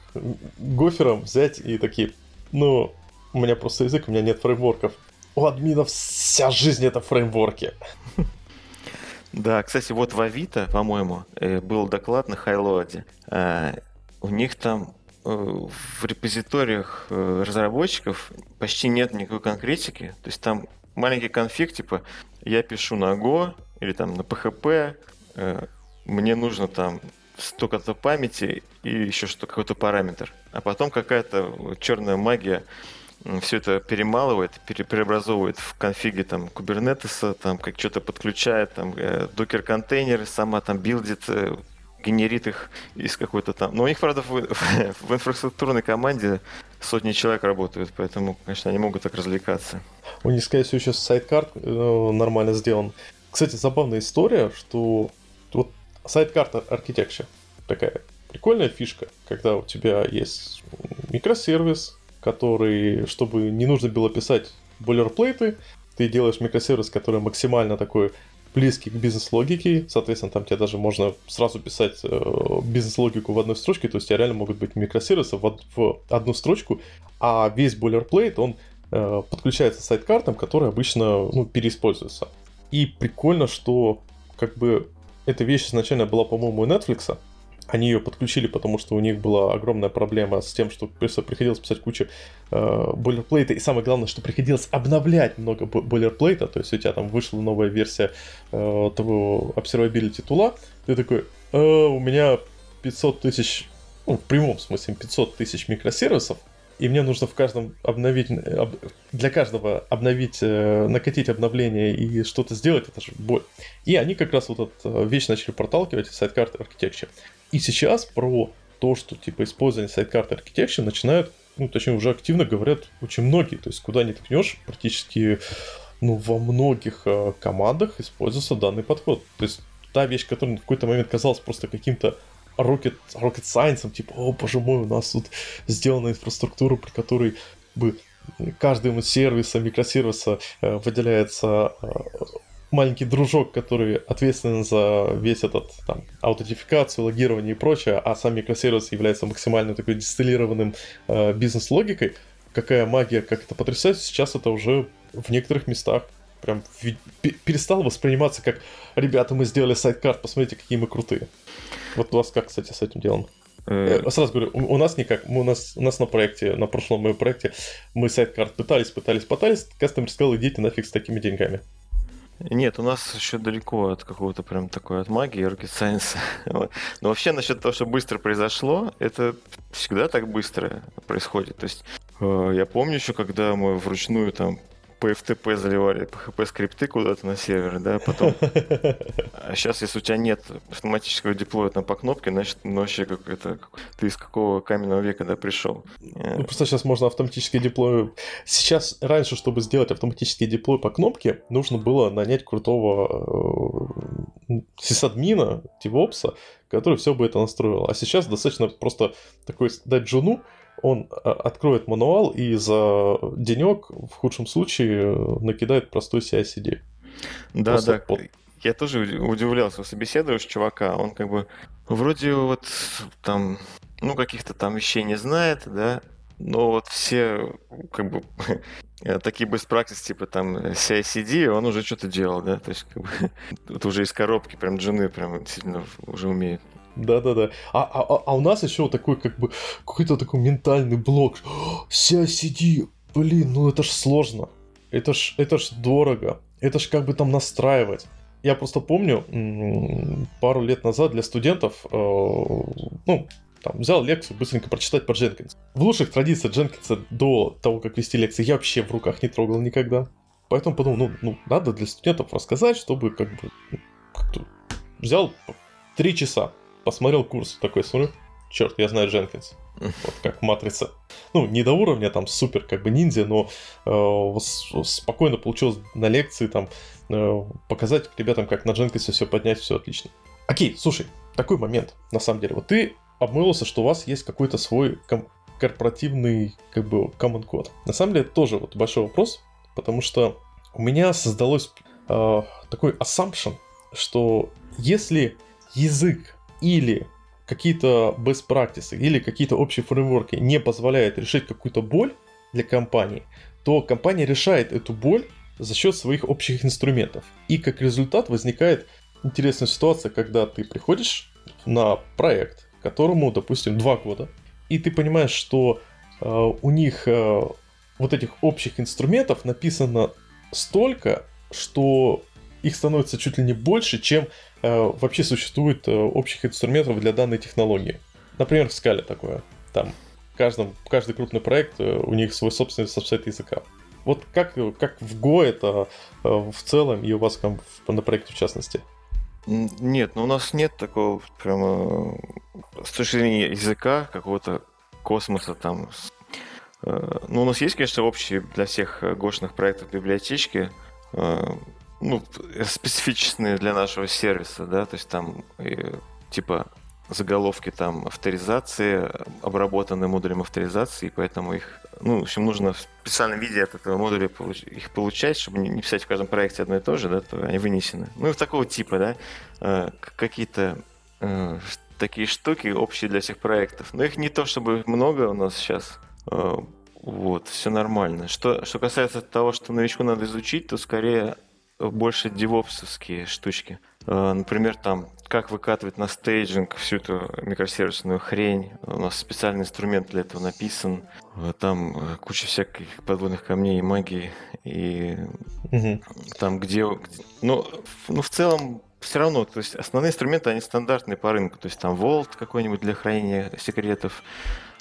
гофером взять и такие, ну, у меня просто язык, у меня нет фреймворков. У админов вся жизнь это фреймворки. Да, кстати, вот в Авито, по-моему, э, был доклад на Хайлоаде у них там э, в репозиториях э, разработчиков почти нет никакой конкретики. То есть там маленький конфиг, типа я пишу на Go или там на PHP, э, мне нужно там столько-то памяти и еще что какой-то параметр. А потом какая-то черная магия все это перемалывает, пере преобразовывает в конфиге там кубернетеса, там как что-то подключает, там докер контейнеры, сама там билдит генерит их из какой-то там... Но у них, правда, в, в инфраструктурной команде сотни человек работают, поэтому, конечно, они могут так развлекаться. У них, скорее всего, сейчас сайткар э, нормально сделан. кстати, забавная история, что вот сайт-карта architecture такая прикольная фишка, когда у тебя есть микросервис, который, чтобы не нужно было писать бойлерплейты, ты делаешь микросервис, который максимально такой близкий к бизнес-логике, соответственно, там тебе даже можно сразу писать э, бизнес-логику в одной строчке, то есть у тебя реально могут быть микросервисы в, в одну строчку, а весь бойлерплейт, он э, подключается к сайт-картам, которые обычно ну, переиспользуются. И прикольно, что как бы эта вещь изначально была, по-моему, у Netflix, они ее подключили, потому что у них была огромная проблема с тем, что приходилось писать кучу э, бойлерплейта, и самое главное, что приходилось обновлять много бойлерплейта, то есть у тебя там вышла новая версия э, того Observability тула, ты такой, э, у меня 500 тысяч, ну, в прямом смысле 500 тысяч микросервисов, и мне нужно в каждом обновить, для каждого обновить, э, накатить обновление и что-то сделать, это же боль. И они как раз вот эту э, вещь начали проталкивать сайт-карты Architecture. И сейчас про то, что типа использование сайт-карты начинают, ну, точнее, уже активно говорят очень многие. То есть, куда ни ткнешь, практически ну, во многих э, командах используется данный подход. То есть, та вещь, которая в какой-то момент казалась просто каким-то rocket, rocket science, типа, о, боже мой, у нас тут сделана инфраструктура, при которой бы каждому сервиса, микросервиса э, выделяется э, маленький дружок, который ответственен за весь этот там аутентификацию, логирование и прочее, а сам микросервис является максимально такой дистиллированным э, бизнес-логикой, какая магия, как это потрясает, сейчас это уже в некоторых местах прям перестало восприниматься как «Ребята, мы сделали сайт-карт, посмотрите, какие мы крутые». Вот у вас как, кстати, с этим делом? Э, сразу говорю, у нас никак, мы, у, нас, у нас на проекте, на прошлом моем проекте, мы сайт-карт пытались, пытались, пытались, кастомер сказал, идите нафиг с такими деньгами. Нет, у нас еще далеко от какого-то прям такой от магии, rocket science. *laughs* Но вообще насчет того, что быстро произошло, это всегда так быстро происходит. То есть э, я помню еще, когда мы вручную там по FTP заливали PHP скрипты куда-то на сервер, да, потом... *laughs* А сейчас, если у тебя нет автоматического деплоя там по кнопке, значит, ну, вообще как это... Ты из какого каменного века, да, пришел? Ну, просто сейчас можно автоматический деплой... Сейчас, раньше, чтобы сделать автоматический деплой по кнопке, нужно было нанять крутого э, сисадмина, DevOps, который все бы это настроил. А сейчас достаточно просто такой дать джуну, он а, откроет мануал и за денек, в худшем случае, накидает простой CI-CD. Да, Просто да. Под... Я тоже удивлялся, собеседуешь чувака, он как бы вроде вот там, ну, каких-то там вещей не знает, да, но вот все как бы такие best practice, типа там CI-CD, он уже что-то делал, да, то есть как бы *laughs* это уже из коробки прям джуны прям сильно уже умеет. Да-да-да. А, а, а у нас еще такой, как бы, какой-то такой ментальный блок. CI-CD, блин, ну это ж сложно. Это ж, это ж дорого. Это ж как бы там настраивать. Я просто помню, пару лет назад для студентов, э, ну, там, взял лекцию быстренько прочитать по Дженкинс. В лучших традициях Дженкинса до того, как вести лекции, я вообще в руках не трогал никогда. Поэтому подумал, ну, ну надо для студентов рассказать, чтобы как бы ну, взял три часа посмотрел курс, такой смотрю, черт, я знаю Дженкинс. *laughs* Вот как матрица. Ну, не до уровня там супер как бы ниндзя, но э, спокойно получилось на лекции там э, показать ребятам, как на Дженкинсе все поднять, все отлично. Окей, слушай, такой момент, на самом деле. Вот ты обмылся, что у вас есть какой-то свой ком- корпоративный как бы common код. На самом деле это тоже вот большой вопрос, потому что у меня создалось э, такой assumption, что если язык или какие-то best practices, или какие-то общие фреймворки не позволяют решить какую-то боль для компании, то компания решает эту боль за счет своих общих инструментов. И как результат возникает интересная ситуация, когда ты приходишь на проект, которому, допустим, два года, и ты понимаешь, что э, у них э, вот этих общих инструментов написано столько, что их становится чуть ли не больше, чем вообще существует э, общих инструментов для данной технологии. Например, в скале такое. Там каждом, каждый крупный проект, э, у них свой собственный сабсет языка. Вот как, как в Go это э, в целом и у вас там на проекте в частности? Нет, ну у нас нет такого прямо с точки зрения языка какого-то космоса там. Э, ну, у нас есть, конечно, общие для всех гошных проектов библиотечки, ну, специфичные для нашего сервиса, да, то есть там типа заголовки там авторизации, обработаны модулем авторизации, и поэтому их, ну, в общем, нужно в специальном виде от этого модуля их получать, чтобы не писать в каждом проекте одно и то же, да, то они вынесены. Ну, и такого типа, да, э, какие-то э, такие штуки общие для всех проектов. Но их не то чтобы много у нас сейчас. Э, вот, все нормально. Что, что касается того, что новичку надо изучить, то скорее больше девопсовские штучки. Например, там как выкатывать на стейджинг всю эту микросервисную хрень. У нас специальный инструмент для этого написан. Там э, куча всяких подводных камней и магии. И угу. там где... Ну, ну, в целом, все равно, то есть основные инструменты, они стандартные по рынку. То есть там Vault какой-нибудь для хранения секретов,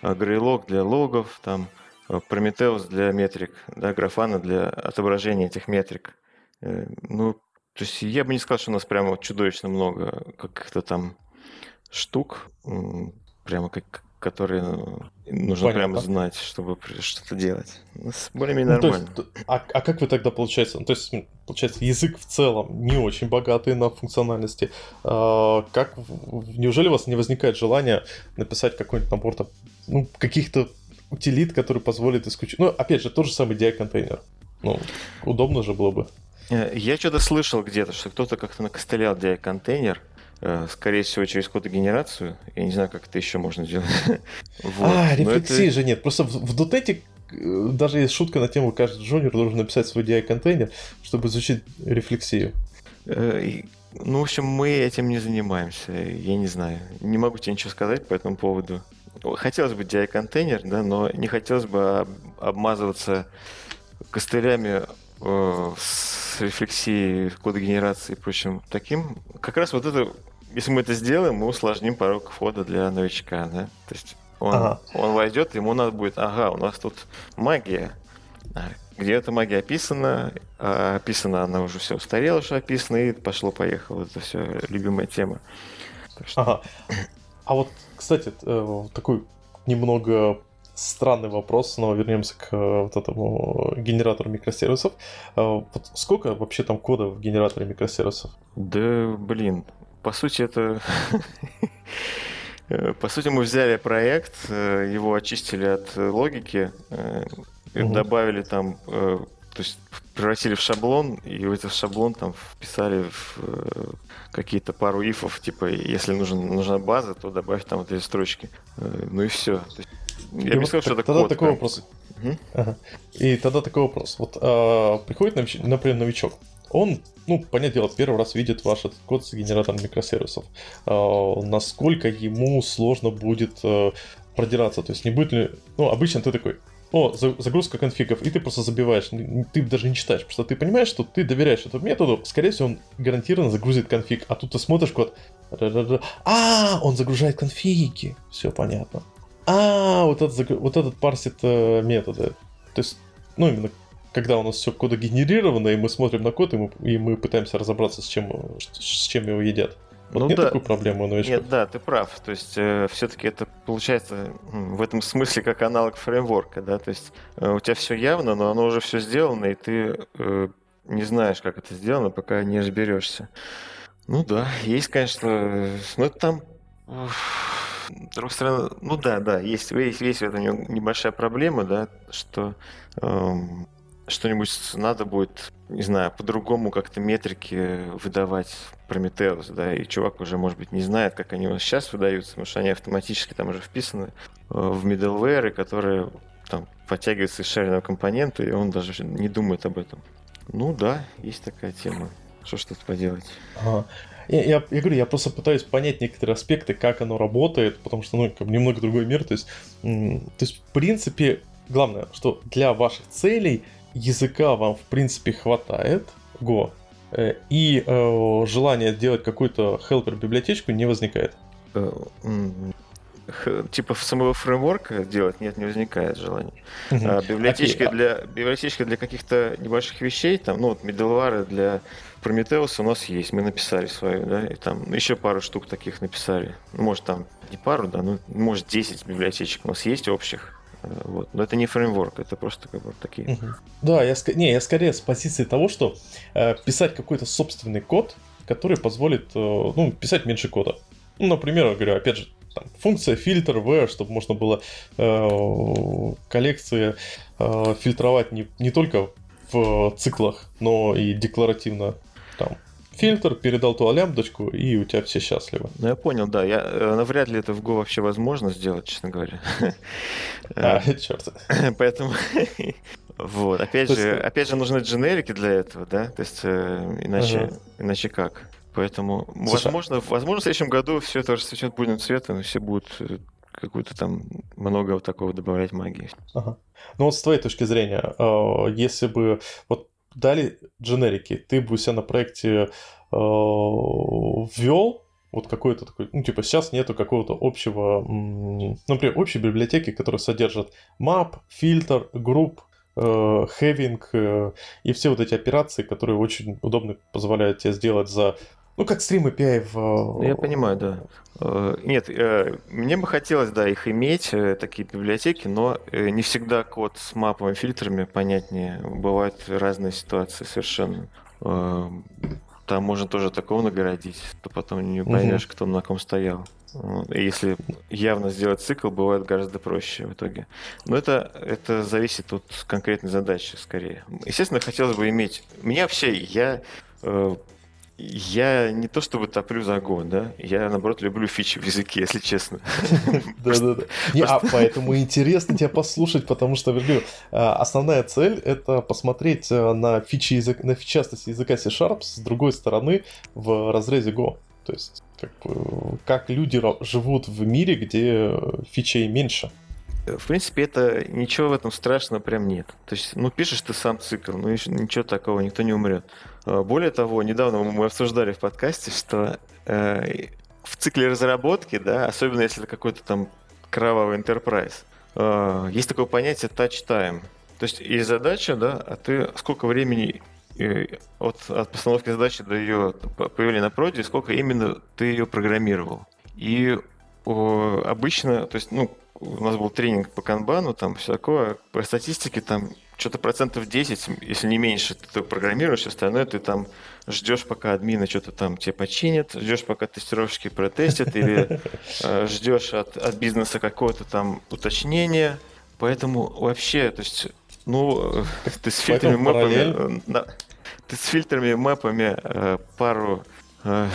Greylog для логов, там э, Prometheus для метрик, да, Grafana для отображения этих метрик. Э, ну, то есть я бы не сказал, что у нас прямо чудовищно много каких-то там штук, прямо как которые ну, нужно Понятно. прямо знать, чтобы что-то делать. Более-менее ну, нормально. Есть, а, а как вы тогда получается? Ну, то есть, получается, язык в целом не очень богатый на функциональности. А, как неужели у вас не возникает желания написать какой-нибудь набор там, ну, каких-то утилит, который позволит исключить. Ну, опять же, тот же самый DI-контейнер. Ну, удобно же было бы. Э, я что-то слышал где-то, что кто-то как-то накостылял DI-контейнер, э, скорее всего, через кодогенерацию. Я не знаю, как это еще можно сделать. *laughs* вот. А, рефлексии это... же нет. Просто в, в Дотете э, даже есть шутка на тему, каждый джуниор должен написать свой DI-контейнер, чтобы изучить рефлексию. Ну, в общем, мы этим не занимаемся. Я не знаю. Не могу тебе ничего сказать по этому поводу. Хотелось бы DI-контейнер, да, но не хотелось бы обмазываться костылями Э, с рефлексией, кодогенерацией и прочим таким, как раз вот это, если мы это сделаем, мы усложним порог входа для новичка, да? То есть он, ага. он войдет, ему надо будет, ага, у нас тут магия, а где эта магия описана, а описана она уже все устарела, что описано, и пошло-поехало. Это все любимая тема. Что... Ага. А вот, кстати, э, такой немного странный вопрос, снова вернемся к э, вот этому генератору микросервисов. Э, вот сколько вообще там кода в генераторе микросервисов? Да, блин, по сути это... *laughs* По сути, мы взяли проект, э, его очистили от логики, угу. добавили там, то есть превратили в шаблон, и в этот шаблон там вписали в какие-то пару ифов, типа, если нужен, нужна база, то добавь там вот эти строчки. Ну и все. Я бы сказал, что это Тогда код, такой вопрос. Угу. Ага. И тогда такой вопрос. Вот а, приходит, например, новичок. Он, ну, понятное дело, первый раз видит ваш этот код с генератором микросервисов. А, насколько ему сложно будет а, продираться? То есть не будет ли... Ну, обычно ты такой, о, загрузка конфигов, и ты просто забиваешь, ты даже не читаешь, просто ты понимаешь, что ты доверяешь этому методу, скорее всего, он гарантированно загрузит конфиг, а тут ты смотришь код, а, он загружает конфиги, все понятно. А, вот этот, вот этот парсит э, методы. То есть, ну, именно когда у нас все кодогенерировано, и мы смотрим на код, и мы, и мы пытаемся разобраться, с чем, с чем его едят. Вот ну нет да. такой проблемы у новичков? Нет, да, ты прав. То есть э, все-таки это получается в этом смысле как аналог фреймворка, да. То есть э, у тебя все явно, но оно уже все сделано, и ты э, не знаешь, как это сделано, пока не разберешься. Ну да, есть, конечно, но это там с другой стороны, ну да, да, есть, есть, есть в этом небольшая проблема, да, что эм, что-нибудь надо будет, не знаю, по-другому как-то метрики выдавать Prometheus, да, и чувак уже, может быть, не знает, как они сейчас выдаются, потому что они автоматически там уже вписаны э, в middleware, которые там подтягиваются из шаренного компонента, и он даже не думает об этом. Ну да, есть такая тема. Что ж тут поделать? Ага. Я, я, я говорю, я просто пытаюсь понять некоторые аспекты, как оно работает, потому что, ну, как бы немного другой мир. То есть, то есть, в принципе, главное, что для ваших целей языка вам, в принципе, хватает, Go, э, и э, желание делать какую-то helper библиотечку не возникает. Э, типа самого фреймворка делать нет, не возникает желания. А, библиотечка, okay. для, библиотечка для каких-то небольших вещей, там, ну вот middleware для Prometheus у нас есть, мы написали свою, да, и там еще пару штук таких написали. Ну, может, там не пару, да, ну, может, 10 библиотечек у нас есть общих. Вот. Но это не фреймворк, это просто как бы такие. Угу. Да, я, не, я скорее с позиции того, что э, писать какой-то собственный код, который позволит э, ну, писать меньше кода. Ну, например, я говорю, опять же, там, функция фильтр в, чтобы можно было э, коллекции э, фильтровать не, не только в циклах, но и декларативно фильтр, передал ту лямбдочку, и у тебя все счастливы. Ну, я понял, да. Я, э, навряд ли это в Go вообще возможно сделать, честно говоря. *laughs* А, *laughs* черт. *laughs* Поэтому вот, опять же, опять же, нужны дженерики для этого, да, то есть э, иначе, иначе как? Поэтому, возможно, возможно, в следующем году все это расцветет будем цветом, и все будут э, какую-то там много вот такого добавлять магии. Ага. Ну вот с твоей точки зрения, если бы вот дали дженерики, ты бы у себя на проекте э, ввел вот какой-то такой, ну, типа, сейчас нету какого-то общего, ну, например, общей библиотеки, которая содержит map, фильтр, групп, э, having э, и все вот эти операции, которые очень удобно позволяют тебе сделать за ну, как стрим API в... Ну, я понимаю, да. Э, нет, э, мне бы хотелось, да, их иметь, э, такие библиотеки, но не всегда код с маповыми фильтрами понятнее. Бывают разные ситуации совершенно. Там можно тоже такого нагородить, то потом не поймешь, угу. кто на ком стоял. Если явно сделать цикл, бывает гораздо проще в итоге. Но это, это зависит от конкретной задачи скорее. Естественно, хотелось бы иметь... Меня вообще, я я не то чтобы топлю за Go, да, я, наоборот, люблю фичи в языке, если честно. *laughs* Да-да-да. А поэтому интересно тебя послушать, потому что, говорю, а, основная цель — это посмотреть э, на фичи языка, на фичастость языка C-Sharp с другой стороны в разрезе Go. То есть, как, как люди живут в мире, где фичей меньше. В принципе, это ничего в этом страшного прям нет. То есть, ну, пишешь ты сам цикл, ну, ничего такого, никто не умрет. А, более того, недавно мы обсуждали в подкасте, что э, в цикле разработки, да, особенно если это какой-то там кровавый enterprise, э, есть такое понятие touch time. То есть есть задача, да, а ты сколько времени э, от, от постановки задачи до ее появления на проде, сколько именно ты ее программировал. И о, обычно, то есть, ну, у нас был тренинг по канбану, там все такое, по статистике там что-то процентов 10, если не меньше, ты программируешь, остальное ты там ждешь, пока админы что-то там тебе починят, ждешь, пока тестировщики протестят, или *laughs* э, ждешь от, от бизнеса какого-то там уточнения. Поэтому вообще, то есть, ну, *laughs* ты с фильтрами мэпами, э, ты с фильтрами мэпами э, пару э,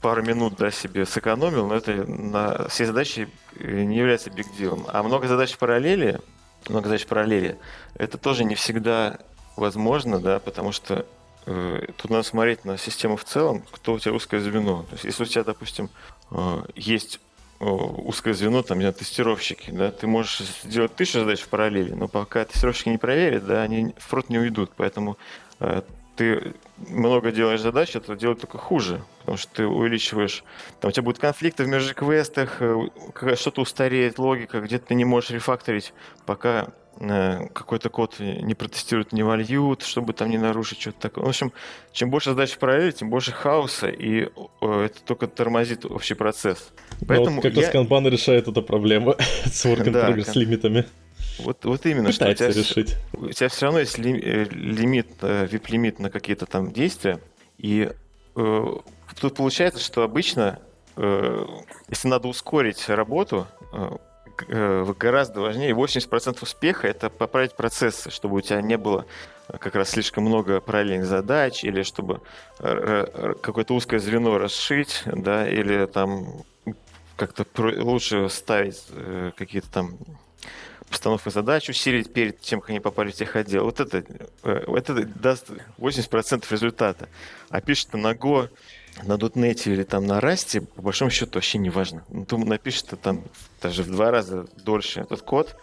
пару минут да, себе сэкономил, но это на все задачи не является биг дилом. А много задач в параллели, много задач в параллели, это тоже не всегда возможно, да, потому что э, тут надо смотреть на систему в целом, кто у тебя узкое звено. То есть, если у тебя, допустим, э, есть э, узкое звено, там, не тестировщики, да, ты можешь сделать тысячу задач в параллели, но пока тестировщики не проверят, да, они в прод не уйдут, поэтому э, ты много делаешь задач, это делать только хуже, потому что ты увеличиваешь, там у тебя будут конфликты в межквестах, э, что-то устареет логика, где-то ты не можешь рефакторить, пока э, какой-то код не протестируют, не вольют, чтобы там не нарушить что-то такое. В общем, чем больше задач в параллели, тем больше хаоса, и это только тормозит общий процесс. Поэтому вот как я... раз Kanban решает эту проблему *laughs* с work in progress да, лимитами. Вот, вот именно, Пытается что у тебя, решить. у тебя все равно есть э, лимит, вип-лимит на какие-то там действия, и э, тут получается, что обычно, э, если надо ускорить работу, э, э гораздо важнее, 80% успеха это поправить процессы, чтобы у тебя не было как раз слишком много параллельных задач, или чтобы э, какое-то узкое звено расшить, да, или там как-то лучше ставить какие-то там постановка задач усилить перед тем, как они попали в техотдел. Вот это, э, вот это даст 80% результата. А пишет на Go, на .NET или там на Rust, по большому счету вообще не важно. Ну, ты напишешь там даже в два раза дольше этот код,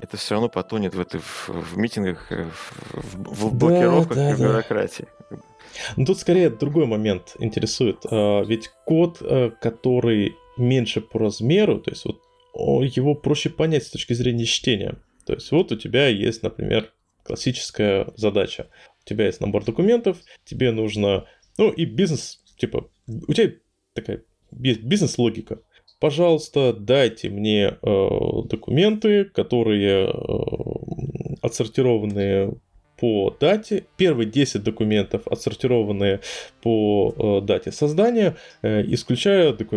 это все равно потонет в, этой, в, в митингах, э, в, в блокировках да, да, и в бюрократии. Ну, тут скорее другой момент интересует. А, ведь код, э, который меньше по размеру, то есть вот его проще понять с точки зрения чтения. То есть вот у тебя есть, например, классическая задача. У тебя есть набор документов, тебе нужно... Ну и бизнес, типа, у тебя такая бизнес-логика. пожалуйста, дайте мне э, документы, которые э, отсортированы по дате. Первые 10 документов отсортированные по э, дате создания, э, исключая, доку...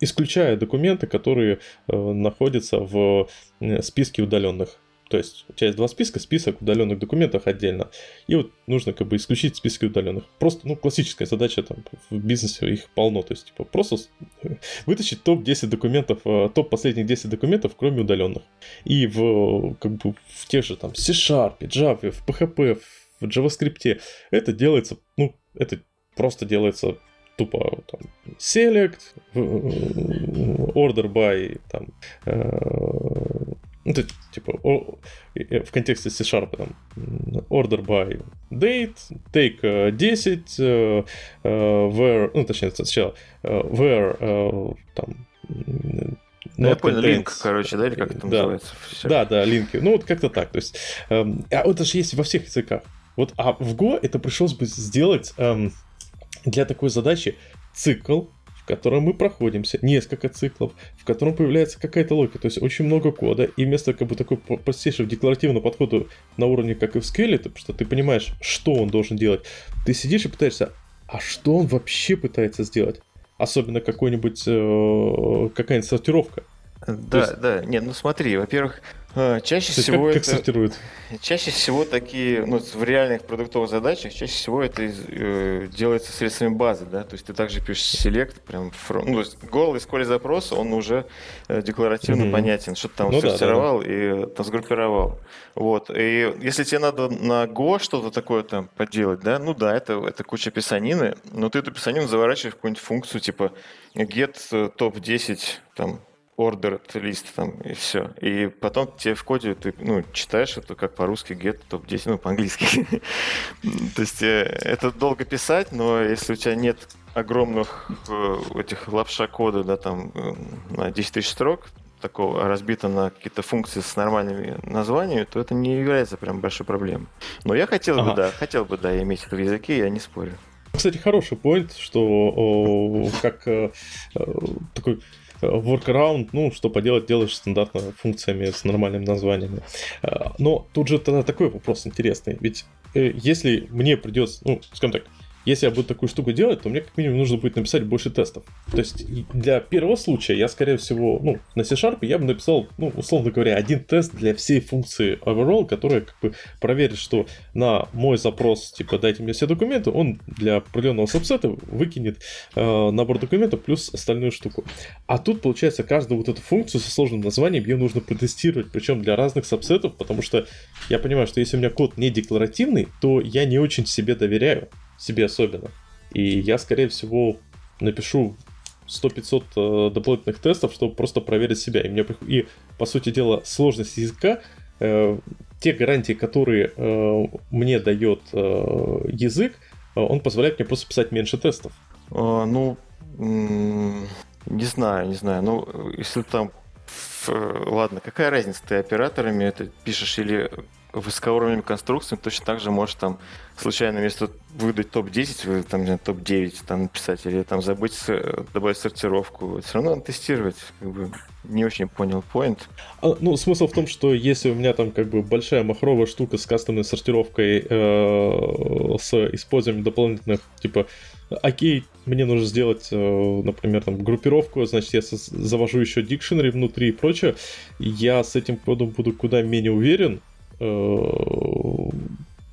исключая документы, которые э, находятся в э, списке удаленных. То есть у тебя есть два списка, список удаленных документов отдельно. И вот нужно как бы исключить списки удаленных. Просто, ну, классическая задача там в бизнесе их полно. То есть, типа, просто *laughs* вытащить топ-10 документов, э, топ последних 10 документов, кроме удаленных. И в, как бы, в тех же там C-Sharp, Java, в PHP, в JavaScript это делается, ну, это просто делается тупо там, select, order by, там, э, ну, это типа о, в контексте C-Sharp там order by date, take 10, uh, uh, where, ну, точнее, сначала uh, where uh, там ну, я понял, линк, короче, да, или как это да. называется? Все. Да, да, линки. Ну, вот как-то так. То есть, эм, а это же есть во всех языках. Вот, а в Go это пришлось бы сделать эм, для такой задачи цикл, котором мы проходимся, несколько циклов, в котором появляется какая-то логика, то есть очень много кода, и вместо как бы такой простейшего декларативного подхода на уровне, как и в скейле, потому что ты понимаешь, что он должен делать, ты сидишь и пытаешься, а что он вообще пытается сделать? Особенно какой-нибудь, э, какая-нибудь сортировка. Да, есть... да. Нет, ну смотри, во-первых, чаще Кстати, всего как, это... Как сортируют? Чаще всего такие, ну, в реальных продуктовых задачах, чаще всего это э, делается средствами базы, да, то есть ты также пишешь селект, прям, from, ну, то есть голый из запрос, он уже э, декларативно mm-hmm. понятен, что ты там ну, сортировал да, да, и там сгруппировал. Вот, и если тебе надо на Go что-то такое там поделать, да, ну да, это, это куча писанины, но ты эту писанину заворачиваешь в какую-нибудь функцию, типа get э, топ-10 там ordered лист там, и все. И потом тебе в коде ты ну, читаешь это как по-русски get топ-10, ну, по-английски. *laughs* То есть э, это долго писать, но если у тебя нет огромных э, этих лапша кода, да, там, э, на 10 тысяч строк, такого разбито на какие-то функции с нормальными названиями, то это не является прям большой проблемой. Но я хотел ага. бы, да, хотел бы, да, иметь это в языке, я не спорю. Кстати, хороший поинт, что о, как э, такой workaround, ну, что поделать, делаешь стандартно функциями с нормальными названиями. А, но тут же тогда такой вопрос интересный, ведь э, если мне придется, ну, скажем так, если я буду такую штуку делать, то мне как минимум нужно будет написать больше тестов. То есть для первого случая я, скорее всего, ну, на C-Sharp я бы написал, ну, условно говоря, один тест для всей функции overall, которая как бы проверит, что на мой запрос, типа, дайте мне все документы, он для определенного сабсета выкинет э, набор документов плюс остальную штуку. А тут, получается, каждую вот эту функцию со сложным названием ее нужно протестировать, причем для разных сабсетов, потому что я понимаю, что если у меня код не декларативный, то я не очень себе доверяю себе особенно. И я, скорее всего, напишу 100-500 э, дополнительных тестов, чтобы просто проверить себя. И, мне, и по сути дела, сложность языка, э, те гарантии, которые э, мне дает э, язык, э, он позволяет мне просто писать меньше тестов. А, ну, не знаю, не знаю. Ну, если там ладно, какая разница, ты операторами это пишешь или высокоуровневыми конструкциями точно так же можешь там случайно вместо выдать топ-10, там, топ-9 там написать, или там забыть добавить сортировку. Все равно надо тестировать. Как бы не очень понял point. А, ну, смысл в том, что если у меня там как бы большая махровая штука с кастомной сортировкой, э, с использованием дополнительных, типа, окей, мне нужно сделать, э, например, там группировку, значит, я завожу еще дикшенери внутри и прочее, я с этим кодом буду куда менее уверен,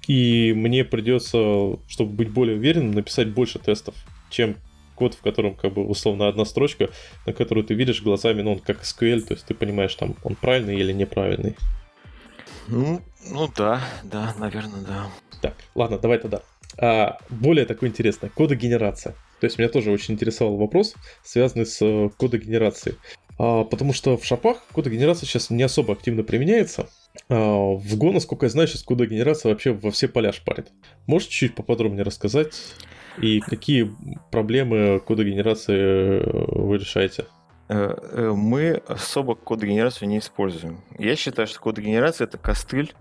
и мне придется, чтобы быть более уверенным, написать больше тестов, чем код, в котором как бы условно одна строчка, на которую ты видишь глазами, ну он как SQL, то есть ты понимаешь, там он правильный или неправильный. Ну, ну да, да, наверное, да. Так, ладно, давай тогда. А, более такой интересный, кодогенерация. То есть меня тоже очень интересовал вопрос, связанный с э, кодогенерацией. А, потому что в шапах кодогенерация сейчас не особо активно применяется, в Go, насколько я знаю, сейчас кодогенерация вообще во все поля шпарит. Можешь чуть-чуть поподробнее рассказать? И какие проблемы кодогенерации э, вы решаете? Э, э, мы особо кодогенерацию не используем. Я считаю, что кодогенерация это костыль,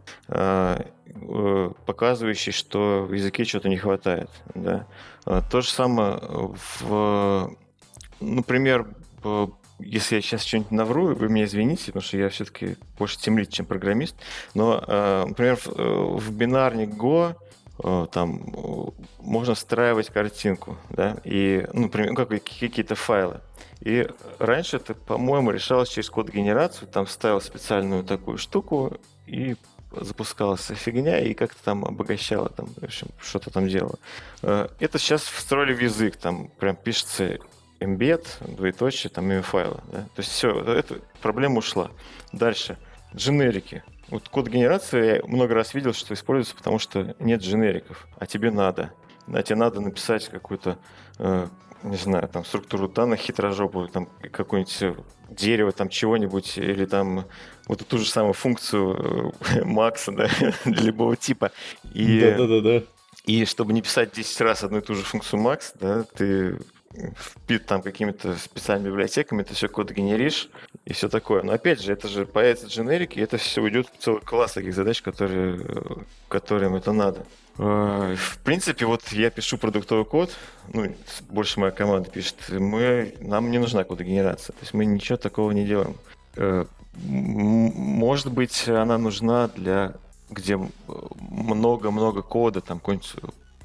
показывающий, что в языке чего-то не хватает. Да? То же самое в, например, если я сейчас что-нибудь навру, вы меня извините, потому что я все-таки больше темлит, чем программист. Но, э, например, в, э, бинарник Go э, там можно встраивать картинку, да, и, ну, например, как, какие-то файлы. И раньше это, по-моему, решалось через код-генерацию, там ставил специальную такую штуку и запускалась фигня и как-то там обогащала, там, в общем, что-то там делала. Это сейчас встроили в язык, там прям пишется embed, двоеточие, там имя файла. Да? То есть все, эта проблема ушла. Дальше. Дженерики. Вот код генерации я много раз видел, что используется, потому что нет дженериков, а тебе надо. Да, тебе надо написать какую-то, э, не знаю, там, структуру данных хитрожопую, там, какое-нибудь дерево, там, чего-нибудь, или там вот ту же самую функцию э, *laughs* Макса, да, *laughs* для любого типа. И, Да-да-да. И чтобы не писать 10 раз одну и ту же функцию Max, да, ты впит там какими-то специальными библиотеками, ты все код генеришь и все такое. Но опять же, это же появится дженерик, и это все уйдет в целый класс таких задач, которые, которым это надо. А, в принципе, вот я пишу продуктовый код, ну, больше моя команда пишет, мы, нам не нужна кодогенерация, то есть мы ничего такого не делаем. Э, может быть, она нужна для где много-много кода, там какой-нибудь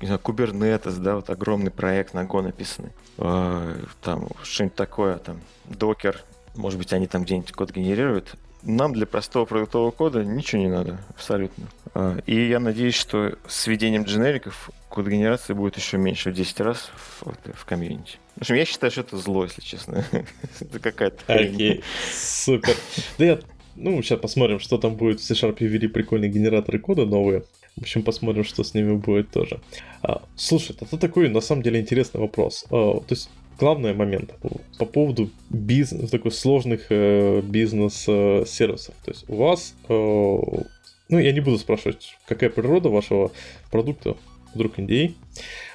не знаю, Kubernetes, да, вот огромный проект на Go написанный, э, там что-нибудь такое, там, Docker, может быть, они там где-нибудь код генерируют. Нам для простого продуктового кода ничего не надо, абсолютно. Э, и я надеюсь, что с введением дженериков код генерации будет еще меньше в 10 раз в, в комьюнити. В общем, я считаю, что это зло, если честно. *laughs* это какая-то Окей, супер. Да я ну, сейчас посмотрим, что там будет. В C-Sharp ввели прикольные генераторы кода новые. В общем, посмотрим, что с ними будет тоже. А, слушай, это такой, на самом деле, интересный вопрос. А, то есть, главный момент по поводу бизнес, такой сложных э, бизнес-сервисов. То есть, у вас, э, ну, я не буду спрашивать, какая природа вашего продукта, вдруг NDA,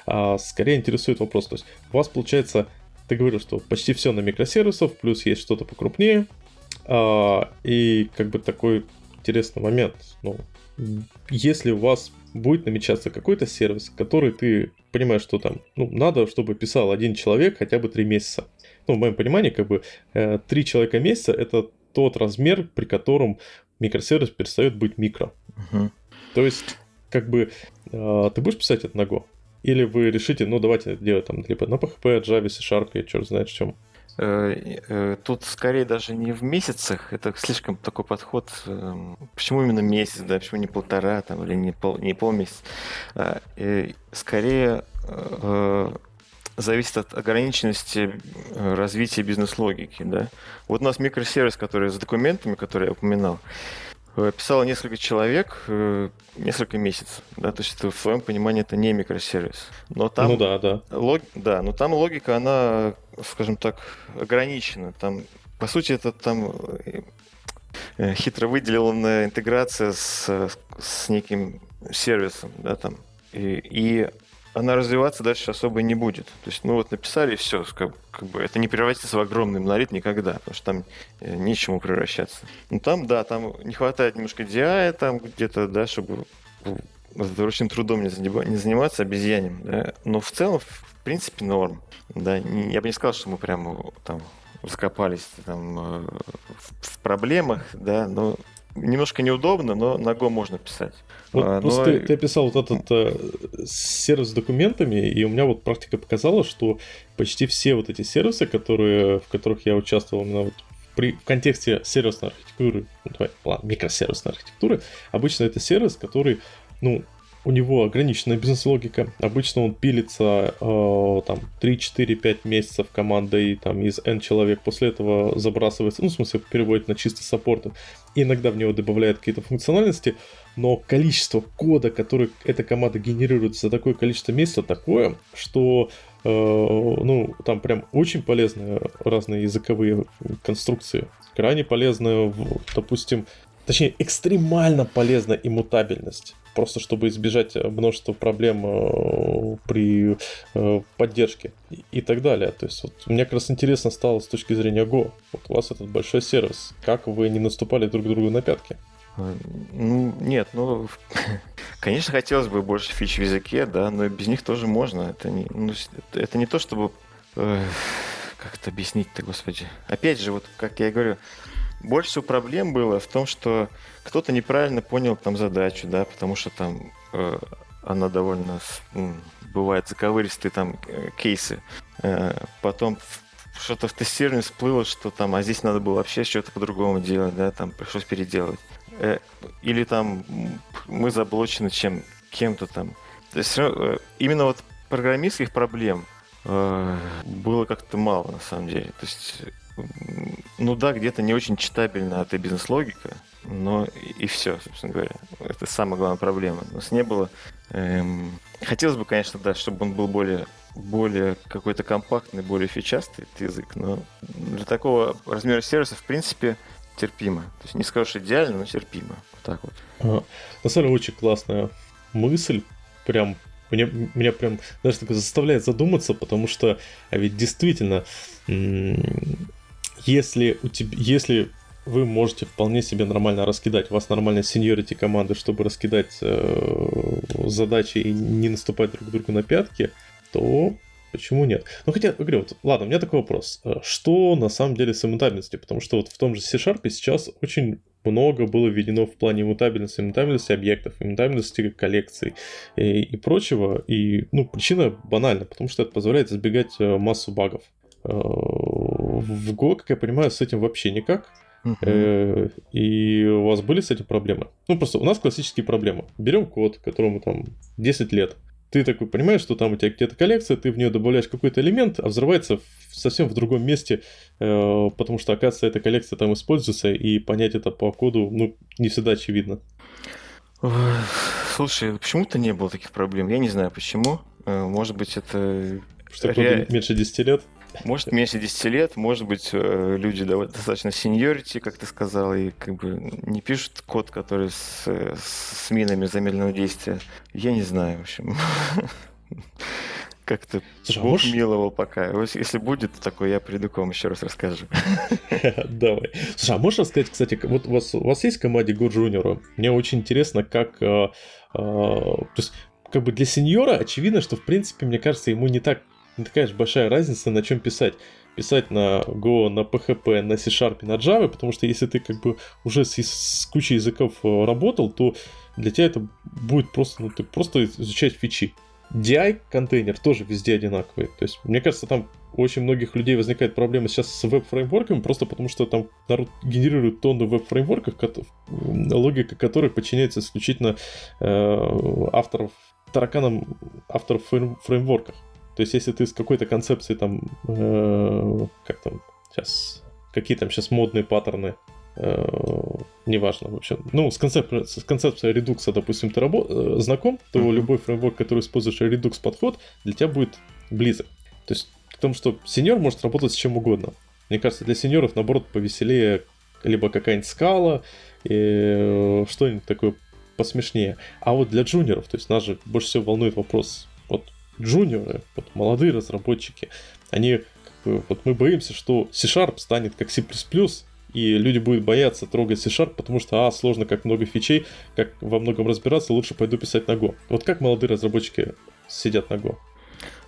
а скорее интересует вопрос. То есть, у вас, получается, ты говорил, что почти все на микросервисов, плюс есть что-то покрупнее, и как бы такой интересный момент. Ну, если у вас будет намечаться какой-то сервис, который ты понимаешь, что там, ну, надо, чтобы писал один человек хотя бы три месяца. Ну, в моем понимании, как бы э, три человека месяца это тот размер, при котором микросервис перестает быть микро. Uh-huh. То есть, как бы, э, ты будешь писать это на Go? Или вы решите, ну, давайте делать там либо на PHP, Java, C-Sharp, я черт знает в чем. Э, э, тут скорее даже не в месяцах, это слишком такой подход. Эм, почему именно месяц, да, почему не полтора там, или не, пол, не полмесяца? А, скорее э, зависит от ограниченности развития бизнес-логики. Да? Вот у нас микросервис, который с документами, которые я упоминал, писало несколько человек несколько месяцев. Да? То есть в своем понимании это не микросервис. Но там, ну да, да. Лог, да, но там логика, она скажем так, ограничена. Там, по сути, это там э, хитро выделенная интеграция с, с неким сервисом, да, там. И, и она развиваться дальше особо не будет. То есть, ну вот написали, и все, как, как бы это не превратится в огромный монолит никогда, потому что там э, нечему превращаться. Ну там, да, там не хватает немножко DI, там где-то, да, чтобы ручным трудом не, заниматься обезьянем, да. Но в целом, принципе, норм. Да, я бы не сказал, что мы прямо там закопались там э, в проблемах, да, но немножко неудобно, но на Go можно писать. Вот а, но... ты, ты описал вот этот э, сервис с документами, и у меня вот практика показала, что почти все вот эти сервисы, которые, в которых я участвовал именно вот при, в контексте сервисной архитектуры, ну, давай, ладно, микросервисной архитектуры, обычно это сервис, который, ну, у него ограниченная бизнес-логика. Обычно он пилится э, там 3-4-5 месяцев командой там, из N человек. После этого забрасывается, ну, в смысле, переводит на чисто саппорт. Иногда в него добавляют какие-то функциональности. Но количество кода, который эта команда генерирует за такое количество месяцев, такое, что э, ну, там прям очень полезные разные языковые конструкции. Крайне полезная, допустим, точнее, экстремально полезна иммутабельность просто чтобы избежать э, множества проблем э, при э, поддержке и так далее. То есть вот, мне как раз интересно стало с точки зрения Go. Вот у вас этот большой сервис. Как вы не наступали друг другу на пятки? Ну, нет, ну, *laughs* конечно, хотелось бы больше фич в языке, да, но без них тоже можно. Это не, ну, это не то, чтобы э, как это объяснить-то, господи? Опять же, вот как я говорю, больше всего проблем было в том, что кто-то неправильно понял там задачу, да, потому что там э, она довольно ну, бывает заковыристые там э, кейсы. Э, потом что-то в тестировании всплыло, что там, а здесь надо было вообще что-то по-другому делать, да, там пришлось переделать. Э, или там мы заблочены чем кем-то там. То есть э, именно вот программистских проблем э, было как-то мало на самом деле. То есть ну да, где-то не очень читабельна эта бизнес-логика, но и, все, собственно говоря. Это самая главная проблема. У нас не было... Эм... Хотелось бы, конечно, да, чтобы он был более, более какой-то компактный, более фичастый, этот язык, но для такого размера сервиса, в принципе, терпимо. То есть не скажешь идеально, но терпимо. Вот так вот. Ага. На самом деле очень классная мысль. Прям меня, меня прям даже так заставляет задуматься, потому что а ведь действительно если, у тебя, если вы можете вполне себе нормально раскидать, у вас нормальная сеньорити команды, чтобы раскидать э, задачи и не наступать друг другу на пятки, то почему нет? Ну хотя, говорю, вот, ладно, у меня такой вопрос. Э, что на самом деле с иммутабельностью? Потому что вот в том же C-Sharp сейчас очень много было введено в плане иммутабельности, иммутабельности объектов, иммутабельности коллекций и, и прочего. И ну, причина банальна, потому что это позволяет избегать э, массу багов. Э, в Go, как я понимаю, с этим вообще никак. Uh-huh. И у вас были с этим проблемы? Ну, просто у нас классические проблемы. Берем код, которому там 10 лет. Ты такой понимаешь, что там у тебя где-то коллекция, ты в нее добавляешь какой-то элемент, а взрывается совсем в другом месте, э, потому что, оказывается, эта коллекция там используется, и понять это по коду, ну, не всегда очевидно. Слушай, почему-то не было таких проблем. Я не знаю почему. Может быть, это... Что ре... меньше 10 лет? Может, меньше 10 лет, может быть, э, люди достаточно сеньорити, как ты сказал, и как бы не пишут код, который с, с минами замедленного действия. Я не знаю, в общем. *laughs* Как-то Слушай, а Бог можешь... миловал пока. Если будет такое, я приду к вам еще раз расскажу. *laughs* Давай. Слушай, а можешь рассказать, кстати, вот у вас, у вас есть в команде Go Junior? Мне очень интересно, как... Э, э, то есть, как бы для сеньора очевидно, что, в принципе, мне кажется, ему не так не такая же большая разница, на чем писать. Писать на Go, на PHP, на C-Sharp, на Java, потому что если ты как бы уже с, с кучей языков э, работал, то для тебя это будет просто, ну, ты просто изучать фичи. DI контейнер тоже везде одинаковый. То есть, мне кажется, там у очень многих людей возникает проблема сейчас с веб-фреймворками, просто потому что там народ генерирует тонны веб-фреймворков, логика которых подчиняется исключительно э, авторов, тараканам авторов фреймворках. То есть, если ты с какой-то концепцией там, э, как там, сейчас, какие там сейчас модные паттерны, э, неважно, в общем, ну, с концепцией, с концепцией редукса, допустим, ты рабо- э, знаком, то mm-hmm. любой фреймворк, который используешь редукс подход, для тебя будет близок. То есть, к тому, что сеньор может работать с чем угодно. Мне кажется, для сеньоров, наоборот, повеселее либо какая-нибудь скала, и э, что-нибудь такое посмешнее. А вот для джуниоров, то есть нас же больше всего волнует вопрос, джуниоры, вот молодые разработчики, они, как бы, вот мы боимся, что C-Sharp станет как C++, и люди будут бояться трогать C-Sharp, потому что, а, сложно, как много фичей, как во многом разбираться, лучше пойду писать на Go. Вот как молодые разработчики сидят на Go?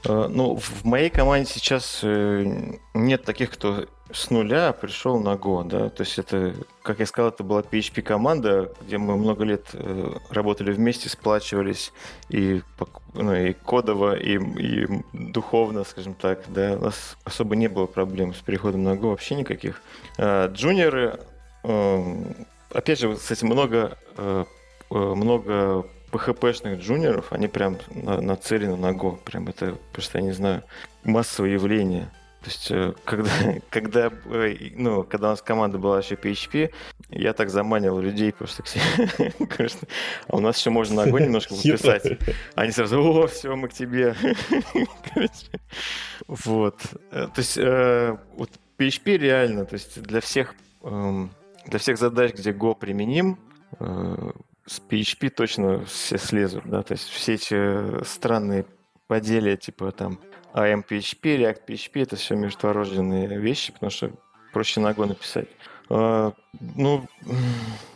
Э, ну, в моей команде сейчас э, нет таких, кто с нуля пришел на Go, да, то есть это, как я сказал, это была PHP-команда, где мы много лет э, работали вместе, сплачивались и, ну, и кодово, и, и духовно, скажем так, да, у нас особо не было проблем с переходом на Go, вообще никаких. Джуниоры, опять же, кстати, много, много PHP-шных джуниоров, они прям нацелены на Go. Прям это просто, я не знаю, массовое явление. То есть, э, когда, *laughs* когда, э, ну, когда у нас команда была еще PHP, я так заманивал людей просто к себе. *laughs* А у нас еще можно на Go немножко пописать. Они сразу, о, все, мы к тебе. *laughs* Вот. Э, то есть, вот PHP реально, то есть для всех, эм, для всех задач, где Go применим, с PHP точно все слезут, да, то есть все эти странные поделия, типа там AMPHP, React PHP, это все междурожденные вещи, потому что проще на Go написать. А, ну,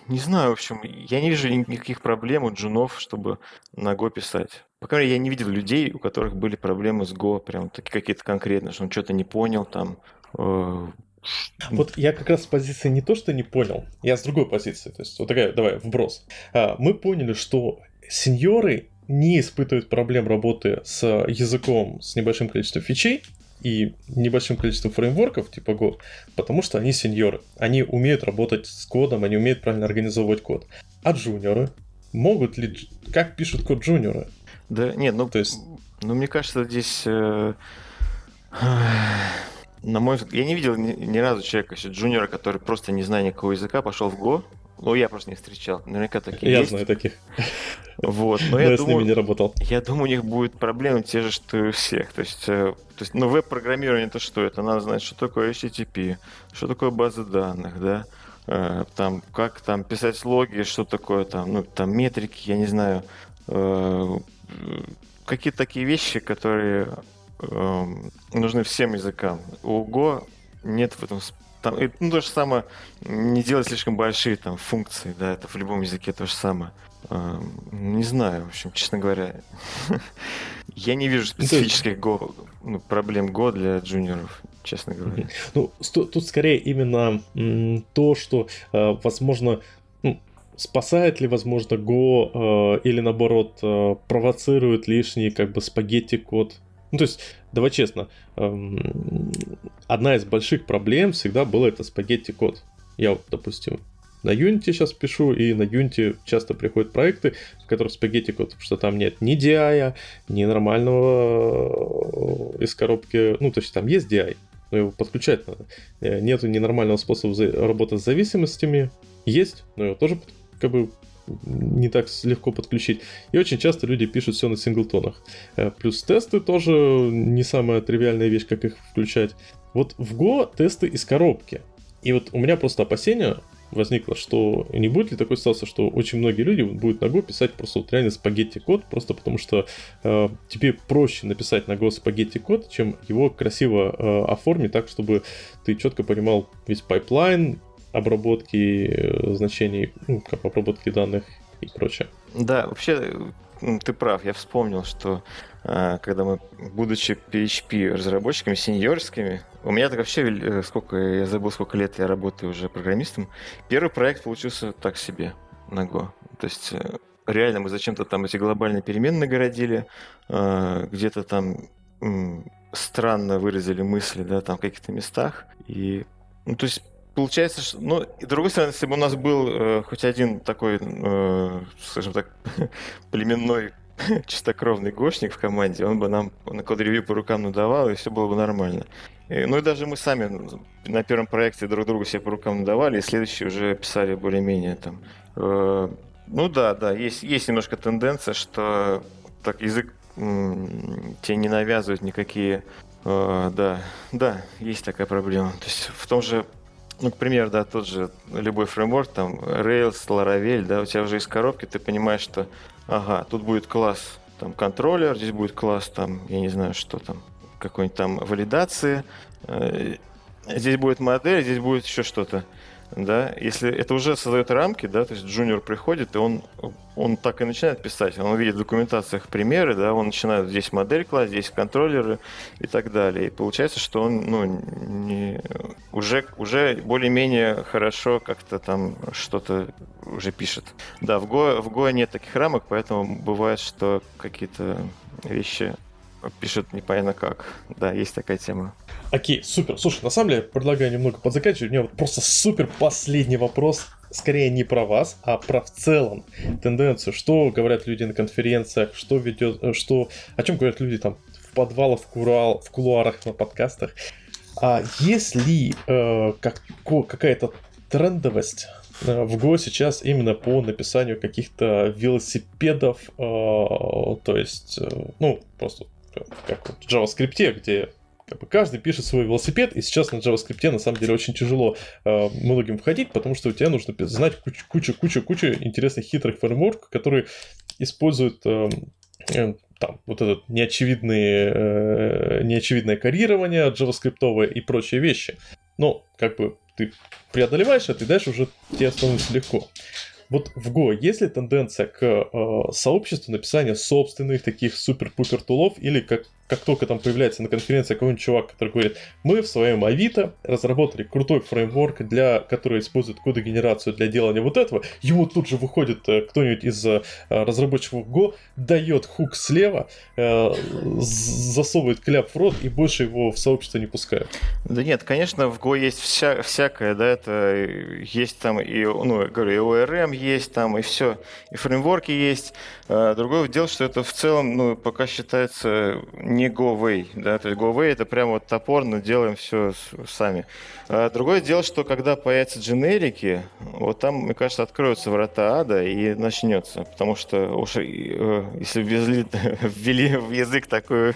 Не знаю, в общем, я не вижу никаких проблем у джунов, чтобы на Go писать. По крайней мере, я не видел людей, у которых были проблемы с Go, прям такие какие-то конкретные, что он что-то не понял там. Э, вот я как раз с позиции не то, что не понял, я с другой позиции. То есть, вот такая, давай, вброс. А, мы поняли, что сеньоры не испытывают проблем работы с языком с небольшим количеством фичей, и небольшим количеством фреймворков типа Go, потому что они сеньоры. Они умеют работать с кодом, они умеют правильно организовывать код. А джуниоры могут ли... Как пишут код джуниоры? Да, нет, ну, то есть... Ну, мне кажется, здесь... Э, *sighs* на мой взгляд, я не видел ни, ни разу человека, джуниора, который просто не зная никакого языка, пошел в Go ну, я просто не встречал. Наверняка такие я есть. знаю таких. Вот, но, но *laughs* я, я думаю, с ними не работал. Я думаю, у них будут проблемы те же, что и у всех. То есть, э, то есть ну, веб-программирование это что? Это надо знать, что такое HTTP, что такое базы данных, да, э, там, как там писать логи, что такое там, ну, там метрики, я не знаю, э, какие-то такие вещи, которые э, нужны всем языкам. У Go нет в этом там, ну, то же самое, не делать слишком большие там функции, да, это в любом языке то же самое. А, не знаю, в общем, честно говоря, *laughs* я не вижу специфических Go, ну, проблем Go для джуниоров, честно говоря. Ну, тут скорее именно то, что, а, возможно, ну, спасает ли, возможно, Go а, или наоборот провоцирует лишний как бы спагетти код ну, то есть, давай честно, эм, одна из больших проблем всегда была это спагетти-код. Я вот, допустим, на Unity сейчас пишу, и на Unity часто приходят проекты, в которых спагетти код, потому что там нет ни DI, ни нормального э, из коробки, ну, то есть там есть DI, но его подключать надо. Э, нету ненормального способа работы с зависимостями, есть, но его тоже как бы не так легко подключить. И очень часто люди пишут все на синглтонах. Э, плюс тесты тоже не самая тривиальная вещь, как их включать. Вот в Go тесты из коробки. И вот у меня просто опасение возникло, что не будет ли такой ситуации, что очень многие люди будут на Go писать просто вот реально спагетти код, просто потому что э, тебе проще написать на Go спагетти код, чем его красиво э, оформить так, чтобы ты четко понимал весь pipeline, обработки э, значений, ну, как обработки данных и прочее. Да, вообще ты прав, я вспомнил, что а, когда мы, будучи PHP разработчиками сеньорскими, у меня так вообще, э, сколько, я забыл, сколько лет я работаю уже программистом, первый проект получился так себе на Go. То есть э, реально мы зачем-то там эти глобальные переменные нагородили, а, где-то там странно выразили мысли, да, там в каких-то местах. И, ну, то есть получается, что, ну, и с другой стороны, если бы у нас был э, хоть один такой, э, скажем так, *laughs* племенной *laughs* чистокровный гошник в команде, он бы нам на код-ревью по рукам надавал, и все было бы нормально. И, ну и даже мы сами на первом проекте друг другу себе по рукам надавали, и следующий уже писали более-менее там. Э, ну да, да, есть, есть немножко тенденция, что так язык тебе не навязывает никакие... Э, да, да, есть такая проблема. То есть в том же ну, к примеру, да, тот же любой фреймворк, там, Rails, Laravel, да, у тебя уже из коробки, ты понимаешь, что, ага, тут будет класс, там, контроллер, здесь будет класс, там, я не знаю, что там, какой-нибудь там валидации, э, здесь будет модель, здесь будет еще что-то да, если это уже создает рамки, да, то есть джуниор приходит, и он, он так и начинает писать, он видит в документациях примеры, да, он начинает здесь модель класть, здесь контроллеры и так далее. И получается, что он, ну, не, уже, уже более-менее хорошо как-то там что-то уже пишет. Да, в Go, в Go нет таких рамок, поэтому бывает, что какие-то вещи пишет непонятно как. Да, есть такая тема. Окей, супер. Слушай, на самом деле, предлагаю немного подзаканчивать. У меня вот просто супер последний вопрос. Скорее не про вас, а про в целом тенденцию. Что говорят люди на конференциях, что ведет, э, что, о чем говорят люди там в подвалах, в, курал, в кулуарах, на подкастах. А есть ли э, как, какая-то трендовость э, в Go сейчас именно по написанию каких-то велосипедов, э, то есть, э, ну, просто как в JavaScript, где как бы каждый пишет свой велосипед, и сейчас на JavaScript на самом деле очень тяжело э, многим входить, потому что у тебя нужно знать кучу-кучу-кучу интересных хитрых фреймворков, которые используют э, э, там вот это неочевидные, э, неочевидное карирование JavaScript и прочие вещи. Но, как бы, ты преодолеваешь это, и дальше уже тебе становится легко. Вот в Go есть ли тенденция к э, сообществу написания собственных таких супер-пупер тулов, или как как только там появляется на конференции какой-нибудь чувак, который говорит, мы в своем Авито разработали крутой фреймворк, для, который использует кодогенерацию для делания вот этого, ему тут же выходит э, кто-нибудь из э, разработчиков Go, дает хук слева, э, засовывает кляп в рот и больше его в сообщество не пускают. Да нет, конечно, в Go есть вся, всякое, да, это есть там и, ну, говорю, и ORM есть там, и все, и фреймворки есть. А другое дело, что это в целом, ну, пока считается не go да, то есть go это прямо вот топорно делаем все сами. А другое дело, что когда появятся дженерики, вот там, мне кажется, откроются врата ада и начнется, потому что уж э, если ввезли, *laughs* ввели в язык такую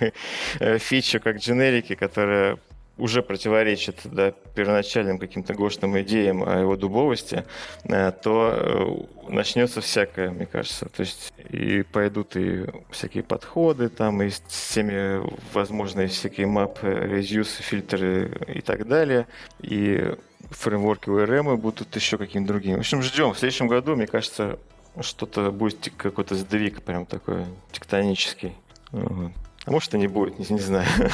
э, фичу, как дженерики, которая уже противоречит да, первоначальным каким-то гошным идеям о его дубовости, э, то э, начнется всякое, мне кажется. То есть и пойдут и всякие подходы, там, и всеми возможные всякие мап, reuse, фильтры и так далее. И фреймворки ORM будут еще какими-то другими. В общем, ждем. В следующем году, мне кажется, что-то будет какой-то сдвиг прям такой тектонический. А может и не будет, не, не знаю. *laughs*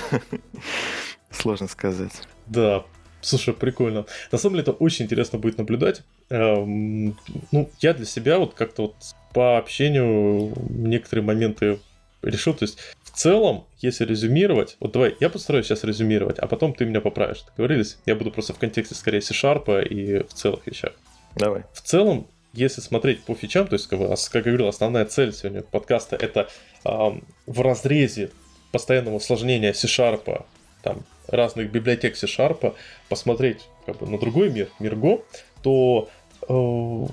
Сложно сказать. Да, Слушай, прикольно. На самом деле это очень интересно будет наблюдать. Эм, ну, я для себя вот как-то вот по общению некоторые моменты решил. То есть в целом, если резюмировать, вот давай, я постараюсь сейчас резюмировать, а потом ты меня поправишь. Договорились? Я буду просто в контексте скорее C-Sharp и в целых вещах. Давай. В целом, если смотреть по фичам, то есть, как, как я говорил, основная цель сегодня подкаста это эм, в разрезе постоянного усложнения C-Sharp, там, разных библиотек C-Sharp, посмотреть как бы, на другой мир, мир Go, то э,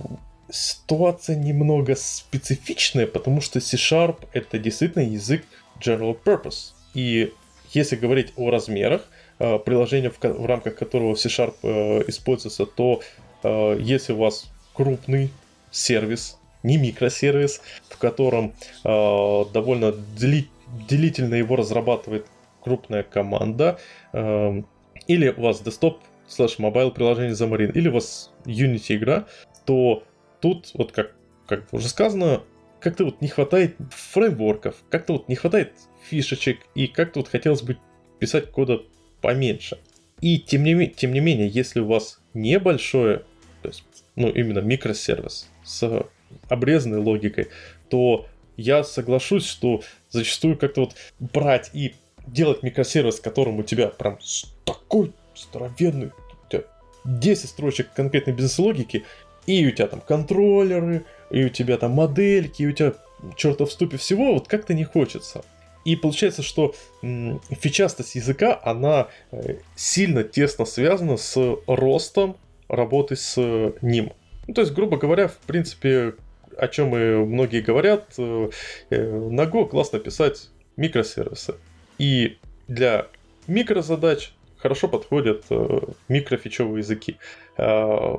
ситуация немного специфичная, потому что C-Sharp это действительно язык general purpose. И если говорить о размерах, э, приложения, в, в рамках которого C-Sharp э, используется, то э, если у вас крупный сервис, не микросервис, в котором э, довольно дли, длительно его разрабатывает крупная команда, э, или у вас десктоп слэш mobile приложение Xamarin, или у вас Unity игра, то тут, вот как, как уже сказано, как-то вот не хватает фреймворков, как-то вот не хватает фишечек, и как-то вот хотелось бы писать кода поменьше. И тем не, тем не менее, если у вас небольшое, то есть, ну, именно микросервис с обрезанной логикой, то я соглашусь, что зачастую как-то вот брать и делать микросервис, которым у тебя прям такой здоровенный, у тебя 10 строчек конкретной бизнес-логики, и у тебя там контроллеры, и у тебя там модельки, и у тебя чертов ступе всего, вот как-то не хочется. И получается, что фичастость языка, она э, сильно тесно связана с ростом работы с ним. Ну, то есть, грубо говоря, в принципе, о чем и многие говорят, э, э, на Go классно писать микросервисы. И для микрозадач хорошо подходят э, микрофичевые языки. Э,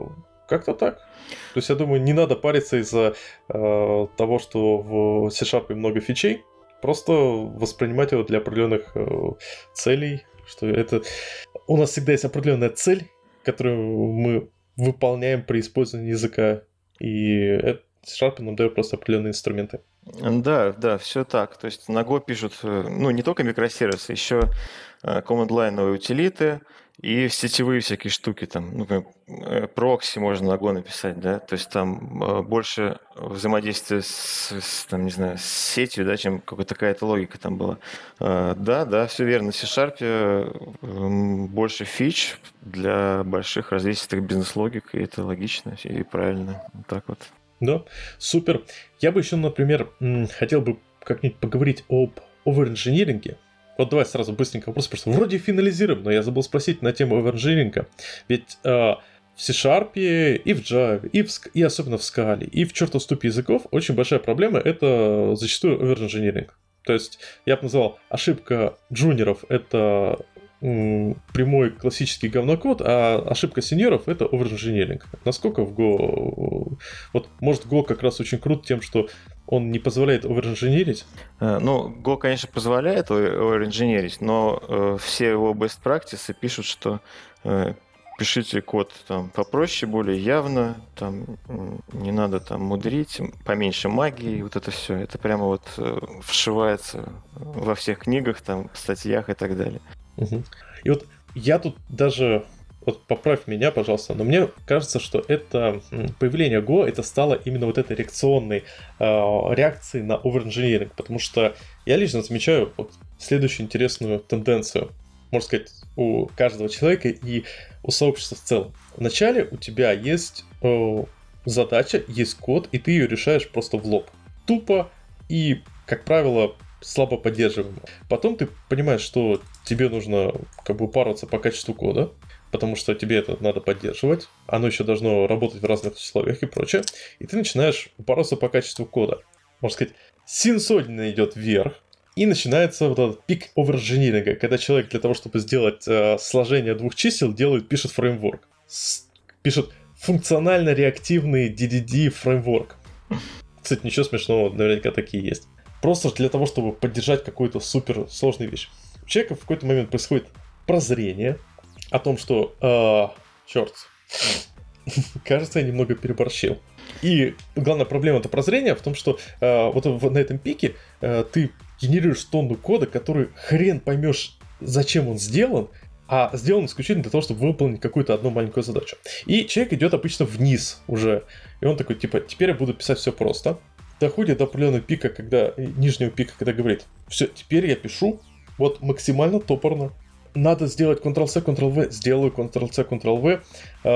как-то так. То есть, я думаю, не надо париться из-за э, того, что в C-Sharp много фичей. Просто воспринимать его для определенных э, целей. Что это... У нас всегда есть определенная цель, которую мы выполняем при использовании языка. И C-Sharp нам дает просто определенные инструменты. Да, да, все так. То есть на Go пишут, э, ну, не только микросервисы, еще э, line утилиты и сетевые всякие штуки там, ну, прокси можно на Go написать, да, то есть там больше взаимодействия с, с там, не знаю, с сетью, да, чем какая-то какая-то логика там была. Да, да, все верно. C-Sharp больше фич для больших развесистых бизнес-логик, и это логично и правильно. Вот так вот. Да, супер. Я бы еще, например, хотел бы как-нибудь поговорить об оверинжиниринге. Вот давай сразу быстренько вопрос, что вроде финализируем, но я забыл спросить на тему оверинжиниринга. Ведь э, в C-Sharp и в Java, и, в, и особенно в Scala, и в чертов ступе языков очень большая проблема — это зачастую оверинжиниринг. То есть я бы назвал ошибка джуниоров — это прямой классический говнокод, а ошибка сеньоров это оверинжиниринг. Насколько в Go... Вот, может, Go как раз очень крут тем, что он не позволяет оверинжинирить? Э, ну, Go, конечно, позволяет оверинжинирить, но э, все его best practices пишут, что э, пишите код там попроще, более явно, там не надо там мудрить, поменьше магии, вот это все. Это прямо вот э, вшивается во всех книгах, там, статьях и так далее. И вот я тут даже вот поправь меня, пожалуйста, но мне кажется, что это появление Go это стало именно вот этой реакционной э, реакцией на оверинжиниринг, потому что я лично замечаю вот следующую интересную тенденцию, можно сказать, у каждого человека и у сообщества в целом. Вначале у тебя есть э, задача, есть код, и ты ее решаешь просто в лоб. Тупо и, как правило, слабо поддерживаемо. Потом ты понимаешь, что тебе нужно как бы упарываться по качеству кода, потому что тебе это надо поддерживать, оно еще должно работать в разных условиях и прочее, и ты начинаешь упарываться по качеству кода. Можно сказать, синусоидно идет вверх, и начинается вот этот пик оверджиниринга, когда человек для того, чтобы сделать э, сложение двух чисел, делает, пишет фреймворк. С, пишет функционально-реактивный DDD фреймворк. Кстати, ничего смешного, наверняка такие есть. Просто для того, чтобы поддержать какую-то супер сложную вещь. У человека в какой-то момент происходит прозрение о том, что... Э, черт. *laughs* Кажется, я немного переборщил. И главная проблема это прозрения в том, что э, вот на этом пике э, ты генерируешь тонну кода, который хрен поймешь, зачем он сделан, а сделан исключительно для того, чтобы выполнить какую-то одну маленькую задачу. И человек идет обычно вниз уже. И он такой, типа, теперь я буду писать все просто. Доходит до определенного пика, когда, нижнего пика, когда говорит, все, теперь я пишу вот максимально топорно, надо сделать Ctrl-C, Ctrl-V, сделаю Ctrl-C, Ctrl-V, а,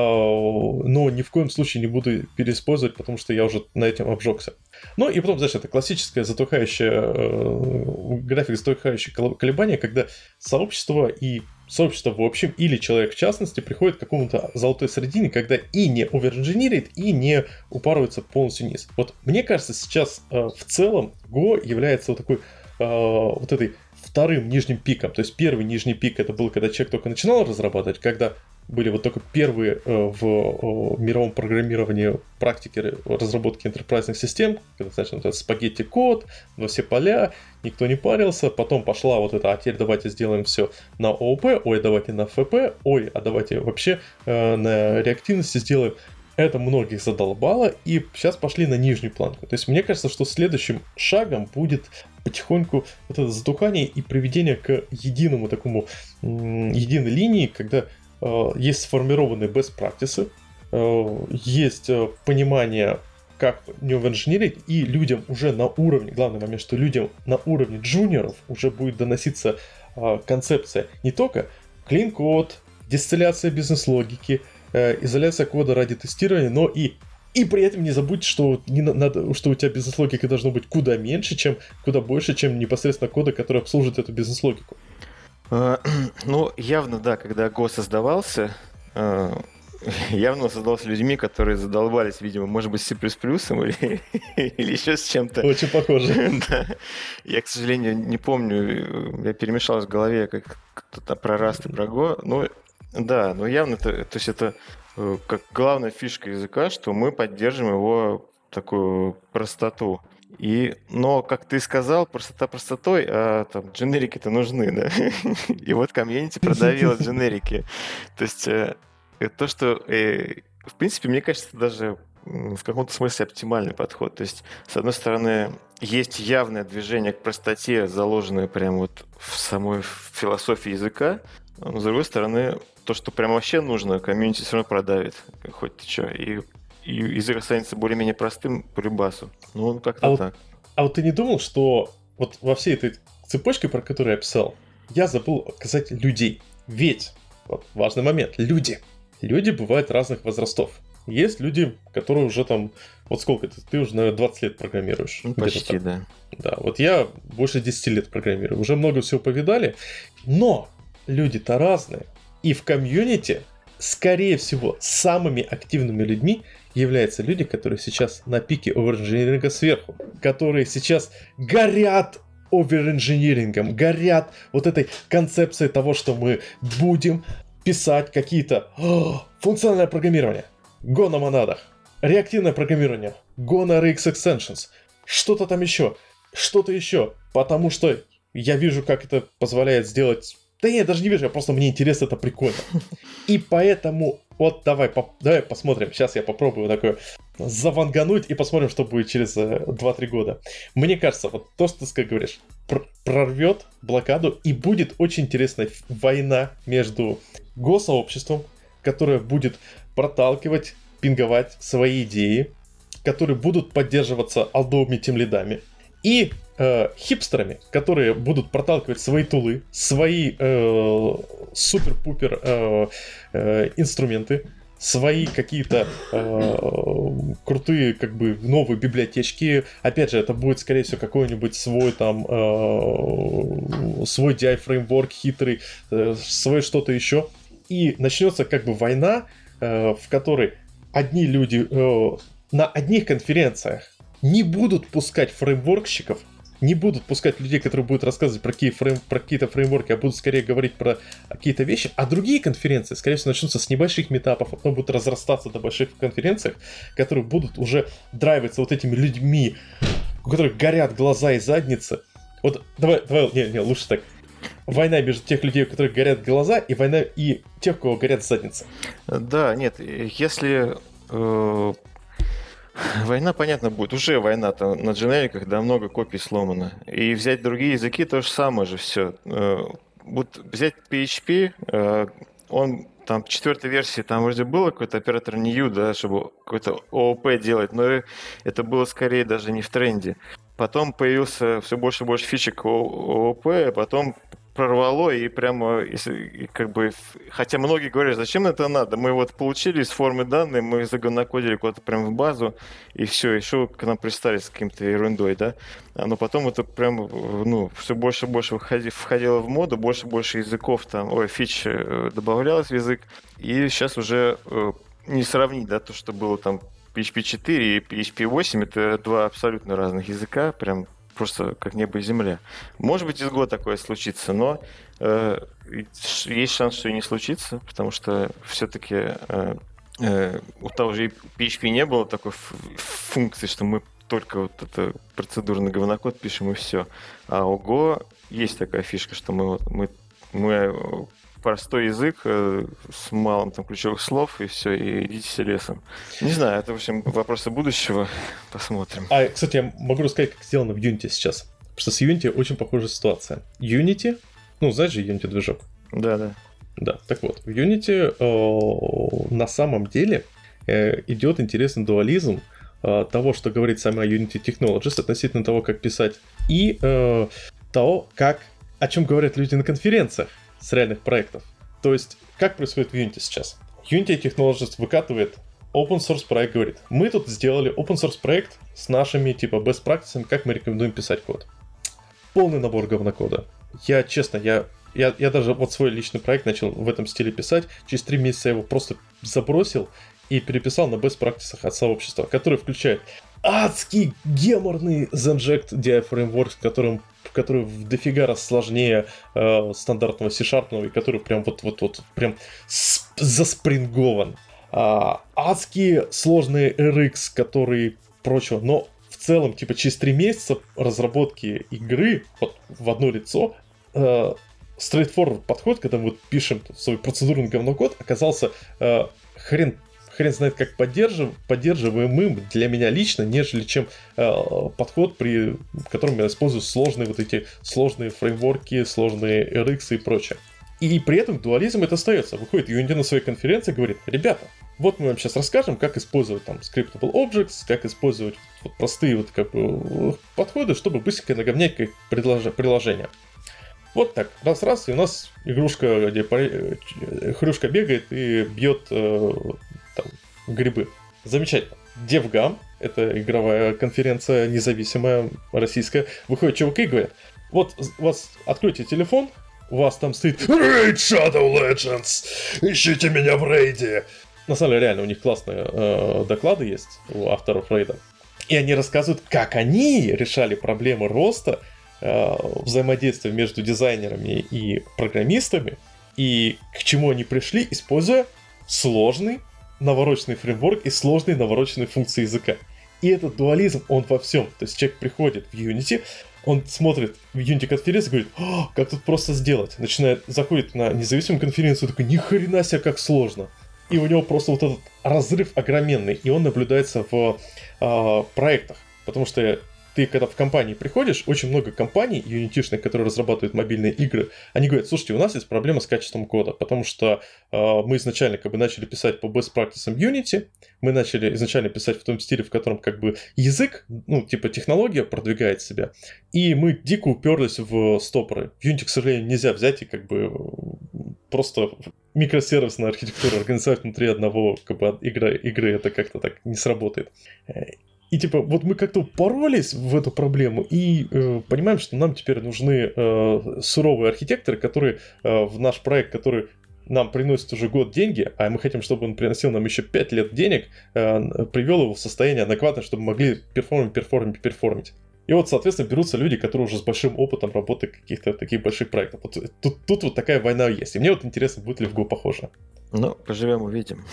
но ни в коем случае не буду переиспользовать, потому что я уже на этом обжегся. Ну и потом, знаешь, это классическое затухающее, э, график затухающее колебания, когда сообщество и сообщество в общем или человек в частности приходит к какому-то золотой середине, когда и не оверинжинирует, и не упарывается полностью вниз. Вот мне кажется, сейчас э, в целом Go является вот такой э, вот этой вторым нижним пиком. То есть первый нижний пик это был, когда человек только начинал разрабатывать, когда были вот только первые э, в мировом программировании практики разработки интерпрайзных систем, когда, значит, вот спагетти код, во все поля, никто не парился, потом пошла вот это, а теперь давайте сделаем все на ООП, ой, давайте на ФП, ой, а давайте вообще э, на реактивности сделаем. Это многих задолбало, и сейчас пошли на нижнюю планку. То есть мне кажется, что следующим шагом будет потихоньку вот это затухание и приведение к единому такому, единой линии, когда есть сформированные best practices, э, есть э, понимание, как не инженерить, и людям уже на уровне, главный момент, что людям на уровне джуниоров уже будет доноситься э, концепция не только clean код, дистилляция бизнес-логики, э, изоляция кода ради тестирования, но и и при этом не забудь, что, не надо, что у тебя бизнес-логика должно быть куда меньше, чем куда больше, чем непосредственно кода, который обслуживает эту бизнес-логику. А, *clears throat* ну, явно, да, когда Go создавался, а, *laughs* явно создался людьми, которые задолбались, видимо, может быть, с C++ *laughs* или, или еще с чем-то. Очень похоже. *laughs* да. Я, к сожалению, не помню, я перемешалась в голове как кто-то про Rust и про Go. Ну, да, но явно, то, то есть это Э, как главная фишка языка, что мы поддерживаем его такую простоту. И, но, как ты сказал, простота простотой, а там дженерики-то нужны, да? *laughs* И вот комьюнити продавило *laughs* дженерики. То есть э, то, что, э, в принципе, мне кажется, даже в каком-то смысле оптимальный подход. То есть, с одной стороны, есть явное движение к простоте, заложенное прямо вот в самой философии языка, но, с другой стороны, то, что прям вообще нужно, комьюнити все равно продавит, хоть ты что. И, и останется более-менее простым по любасу. Ну, как-то а так. Вот, а вот ты не думал, что вот во всей этой цепочке, про которую я писал, я забыл сказать людей. Ведь, вот важный момент, люди. Люди бывают разных возрастов. Есть люди, которые уже там, вот сколько ты, ты уже, наверное, 20 лет программируешь. Ну, почти, да. Да, вот я больше 10 лет программирую, уже много всего повидали, но люди-то разные. И в комьюнити, скорее всего, самыми активными людьми являются люди, которые сейчас на пике оверинжиниринга сверху, которые сейчас горят оверинжинирингом, горят вот этой концепцией того, что мы будем писать какие-то функциональное программирование, Go на монадах, реактивное программирование, Go на RX Extensions, что-то там еще, что-то еще, потому что я вижу, как это позволяет сделать Да я даже не вижу, я просто мне интересно, это прикольно. И поэтому вот давай, по, давай посмотрим. Сейчас я попробую такое завангануть и посмотрим, что будет через э, 2-3 года. Мне кажется, вот то, что ты говоришь, пр- прорвет блокаду и будет очень интересная война между госсообществом, которое будет проталкивать, пинговать свои идеи, которые будут поддерживаться алдовыми тем лидами, и э, хипстерами, которые будут проталкивать свои тулы, свои э, супер-пупер э, э, инструменты, свои какие-то э, крутые, как бы, новые библиотечки. Опять же, это будет, скорее всего, какой-нибудь свой там, э, свой DI-фреймворк хитрый, э, свое что-то еще. И начнется как бы война, э, в которой одни люди э, на одних конференциях не будут пускать фреймворкщиков, не будут пускать людей, которые будут рассказывать про, какие фрейм, про какие-то фреймворки, а будут скорее говорить про какие-то вещи. А другие конференции, скорее всего, начнутся с небольших метапов, а потом будут разрастаться до больших конференций, которые будут уже драйвиться вот этими людьми, у которых горят глаза и задницы. Вот давай, давай, не, не, лучше так. Война между тех людей, у которых горят глаза, и война и тех, у кого горят задницы. Да, нет, если э, *laughs* Война, понятно, будет. Уже война-то на дженериках, да, много копий сломано. И взять другие языки то же самое же все. Вот взять PHP, э, он там четвертой версии там вроде было какой-то оператор new, да, чтобы какой-то ООП делать, но это было скорее даже не в тренде. Потом появился все больше и больше фичек ООП, а потом прорвало, и прямо, если, как бы, хотя многие говорят, зачем это надо? Мы вот получили из формы данные, мы загонокодили куда-то прямо в базу, и все, еще к нам пристали с каким-то ерундой, да? А, но потом это прям, ну, все больше и больше входи, входило в моду, больше и больше языков там, ой, фич э, добавлялось в язык, и сейчас уже э, не сравнить, да, то, что было там PHP 4 и PHP 8 это два абсолютно разных языка, прям просто как небо и земля. Может быть, из года такое случится, но э, есть шанс, что и не случится, потому что все-таки э, э, у того же PHP не было такой функции, что мы только вот это процедурный говнокод пишем и все. А у Go есть такая фишка, что мы, мы, мы простой язык э, с малым там ключевых слов, и все, и идите все лесом. Не знаю, это, в общем, вопросы будущего. Посмотрим. А, кстати, я могу рассказать, как сделано в Unity сейчас. Потому что с Unity очень похожая ситуация. Unity, ну, знаешь же Unity движок? Да, да. Да, так вот, в Unity э, на самом деле э, идет интересный дуализм э, того, что говорит сама Unity Technologies относительно того, как писать, и э, того, как о чем говорят люди на конференциях с реальных проектов. То есть, как происходит в Unity сейчас? Unity Technologies выкатывает open source проект, говорит, мы тут сделали open source проект с нашими, типа, best practices, как мы рекомендуем писать код. Полный набор говнокода. Я, честно, я, я, я даже вот свой личный проект начал в этом стиле писать. Через три месяца я его просто забросил и переписал на best practices от сообщества, который включает адский геморный Zenject DI Framework, которым который в дофига раз сложнее э, стандартного C-Sharp, и который прям вот-вот-вот прям заспрингован. А, адские сложные RX, которые прочего, но в целом, типа, через три месяца разработки игры вот, в одно лицо э, straightforward подход, когда мы вот пишем свой процедурный говнокод, оказался э, хрен хрен знает как поддержив, поддерживаемым для меня лично, нежели чем э, подход, при котором я использую сложные вот эти сложные фреймворки, сложные RX и прочее. И при этом дуализм это остается. Выходит Unity на своей конференции и говорит, ребята, вот мы вам сейчас расскажем, как использовать там scriptable objects, как использовать вот, простые вот как бы подходы, чтобы быстренько наговнять приложение. Вот так, раз-раз, и у нас игрушка, где э, хрюшка бегает и бьет э, там, грибы. Замечательно. DevGam, это игровая конференция независимая, российская, выходит чуваки и говорят, вот у вас откройте телефон, у вас там стоит Raid Shadow Legends, ищите меня в рейде. На самом деле, реально, у них классные э, доклады есть у авторов рейда. И они рассказывают, как они решали проблемы роста э, взаимодействия между дизайнерами и программистами, и к чему они пришли, используя сложный навороченный фреймворк и сложные навороченные функции языка. И этот дуализм, он во всем. То есть человек приходит в Unity, он смотрит в Unity конференцию и говорит, «О, как тут просто сделать. Начинает, заходит на независимую конференцию, такой, ни хрена себе, как сложно. И у него просто вот этот разрыв огроменный, и он наблюдается в э, проектах. Потому что ты когда в компании приходишь, очень много компаний юнитишных, которые разрабатывают мобильные игры, они говорят, слушайте, у нас есть проблема с качеством кода, потому что э, мы изначально как бы начали писать по best practices Unity, мы начали изначально писать в том стиле, в котором как бы язык, ну, типа технология продвигает себя, и мы дико уперлись в стопоры. В Unity, к сожалению, нельзя взять и как бы просто микросервисная архитектура организовать внутри одного как бы, игры, игры это как-то так не сработает. И типа, вот мы как-то поролись в эту проблему и э, понимаем, что нам теперь нужны э, суровые архитекторы, которые э, в наш проект, который нам приносит уже год деньги, а мы хотим, чтобы он приносил нам еще 5 лет денег, э, привел его в состояние адекватное, чтобы могли перформить, перформить, перформить. И вот, соответственно, берутся люди, которые уже с большим опытом работы каких-то таких больших проектов. Вот тут, тут вот такая война есть. И мне вот интересно, будет ли в Go похоже. Ну, поживем, увидим.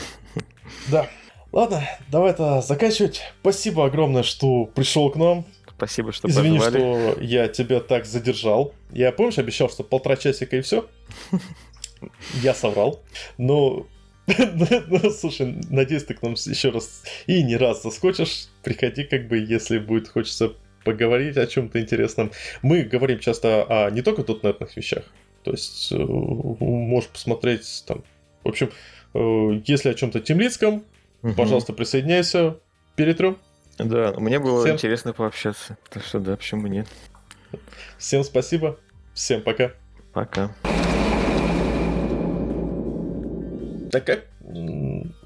Да. Ладно, давай это заканчивать. Спасибо огромное, что пришел к нам. Спасибо, что Извини, позвали. что я тебя так задержал. Я, помнишь, обещал, что полтора часика и все? *laughs* Я соврал. Но *laughs* ну, слушай, надеюсь, ты к нам еще раз и не раз заскочишь. Приходи, как бы, если будет хочется поговорить о чем-то интересном. Мы говорим часто о не только дотнетных вещах. То есть, э, можешь посмотреть там... В общем, э, если о чем-то темлицком, Угу. Пожалуйста, присоединяйся. Перетрем. Да, мне было Всем... интересно пообщаться. Так что да, почему нет. Всем спасибо. Всем пока. Пока. Так как?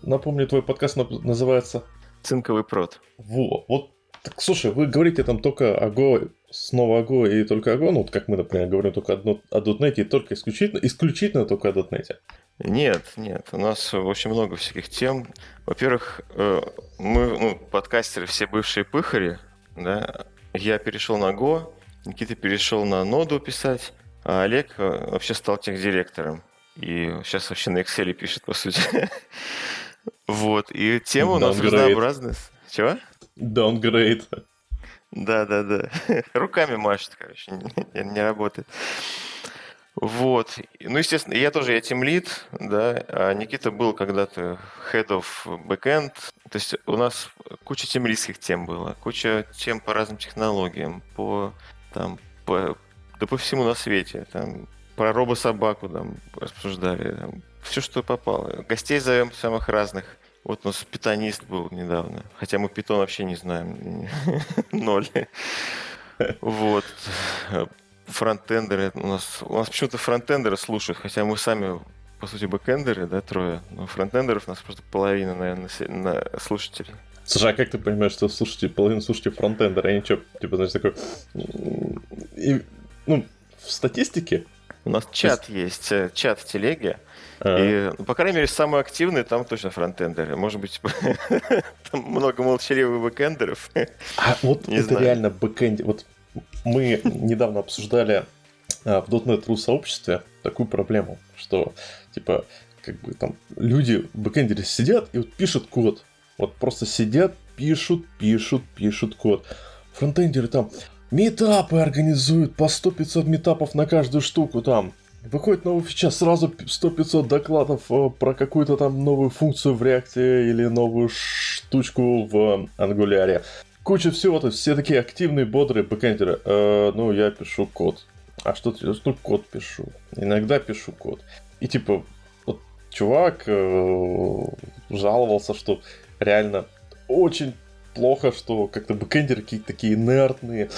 Напомню, твой подкаст называется... Цинковый прод. Во, вот так, слушай, вы говорите там только о Go, снова о Go и только о Go, ну, вот как мы, например, говорим только о, .NET и только исключительно, исключительно только о .NET. Нет, нет, у нас очень много всяких тем. Во-первых, э, мы, ну, подкастеры все бывшие пыхари, да, я перешел на Go, Никита перешел на ноду писать, а Олег э, вообще стал техдиректором. И сейчас вообще на Excel пишет, по сути. *laughs* Вот, и темы у нас разнообразные. Чего? Downgrade. Да-да-да. *laughs* Руками машет, короче, *laughs* не, не работает. Вот. Ну, естественно, я тоже я тем лид, да, а Никита был когда-то head of backend. То есть у нас куча темлидских тем было, куча тем по разным технологиям, по там, по, да по всему на свете. Там, про робособаку там обсуждали, там, все, что попало. Гостей зовем самых разных. Вот у нас питанист был недавно. Хотя мы питон вообще не знаем. *laughs* Ноль. Вот. Фронтендеры. У нас, у нас почему-то фронтендеры слушают, хотя мы сами, по сути, бэкендеры, да, трое. Но фронтендеров у нас просто половина, наверное, на слушателей. Слушай, а как ты понимаешь, что слушайте, половина слушателей фронтендера, они что, типа, знаешь, такой... И, ну, в статистике... У нас чат есть, э, чат в телеге, а. И, ну, по крайней мере, самые активные там точно фронтендеры. Может быть, *laughs* там много молчаливых бэкендеров. А вот Не это знаю. реально бэкенд. Вот мы недавно обсуждали а, в .NET.ru сообществе такую проблему, что, типа, как бы там люди, бэкендеры сидят и вот пишут код. Вот просто сидят, пишут, пишут, пишут код. Фронтендеры там метапы организуют по 100-500 метапов на каждую штуку там. Выходит новый фича, сразу 100-500 докладов э, про какую-то там новую функцию в реакте или новую штучку в ангуляре. Куча всего, то есть все такие активные, бодрые бэкэндеры. Э, ну, я пишу код. А что ты? Ну, код пишу. Иногда пишу код. И типа, вот чувак э, жаловался, что реально очень плохо, что как-то бэкэндеры какие-то такие инертные,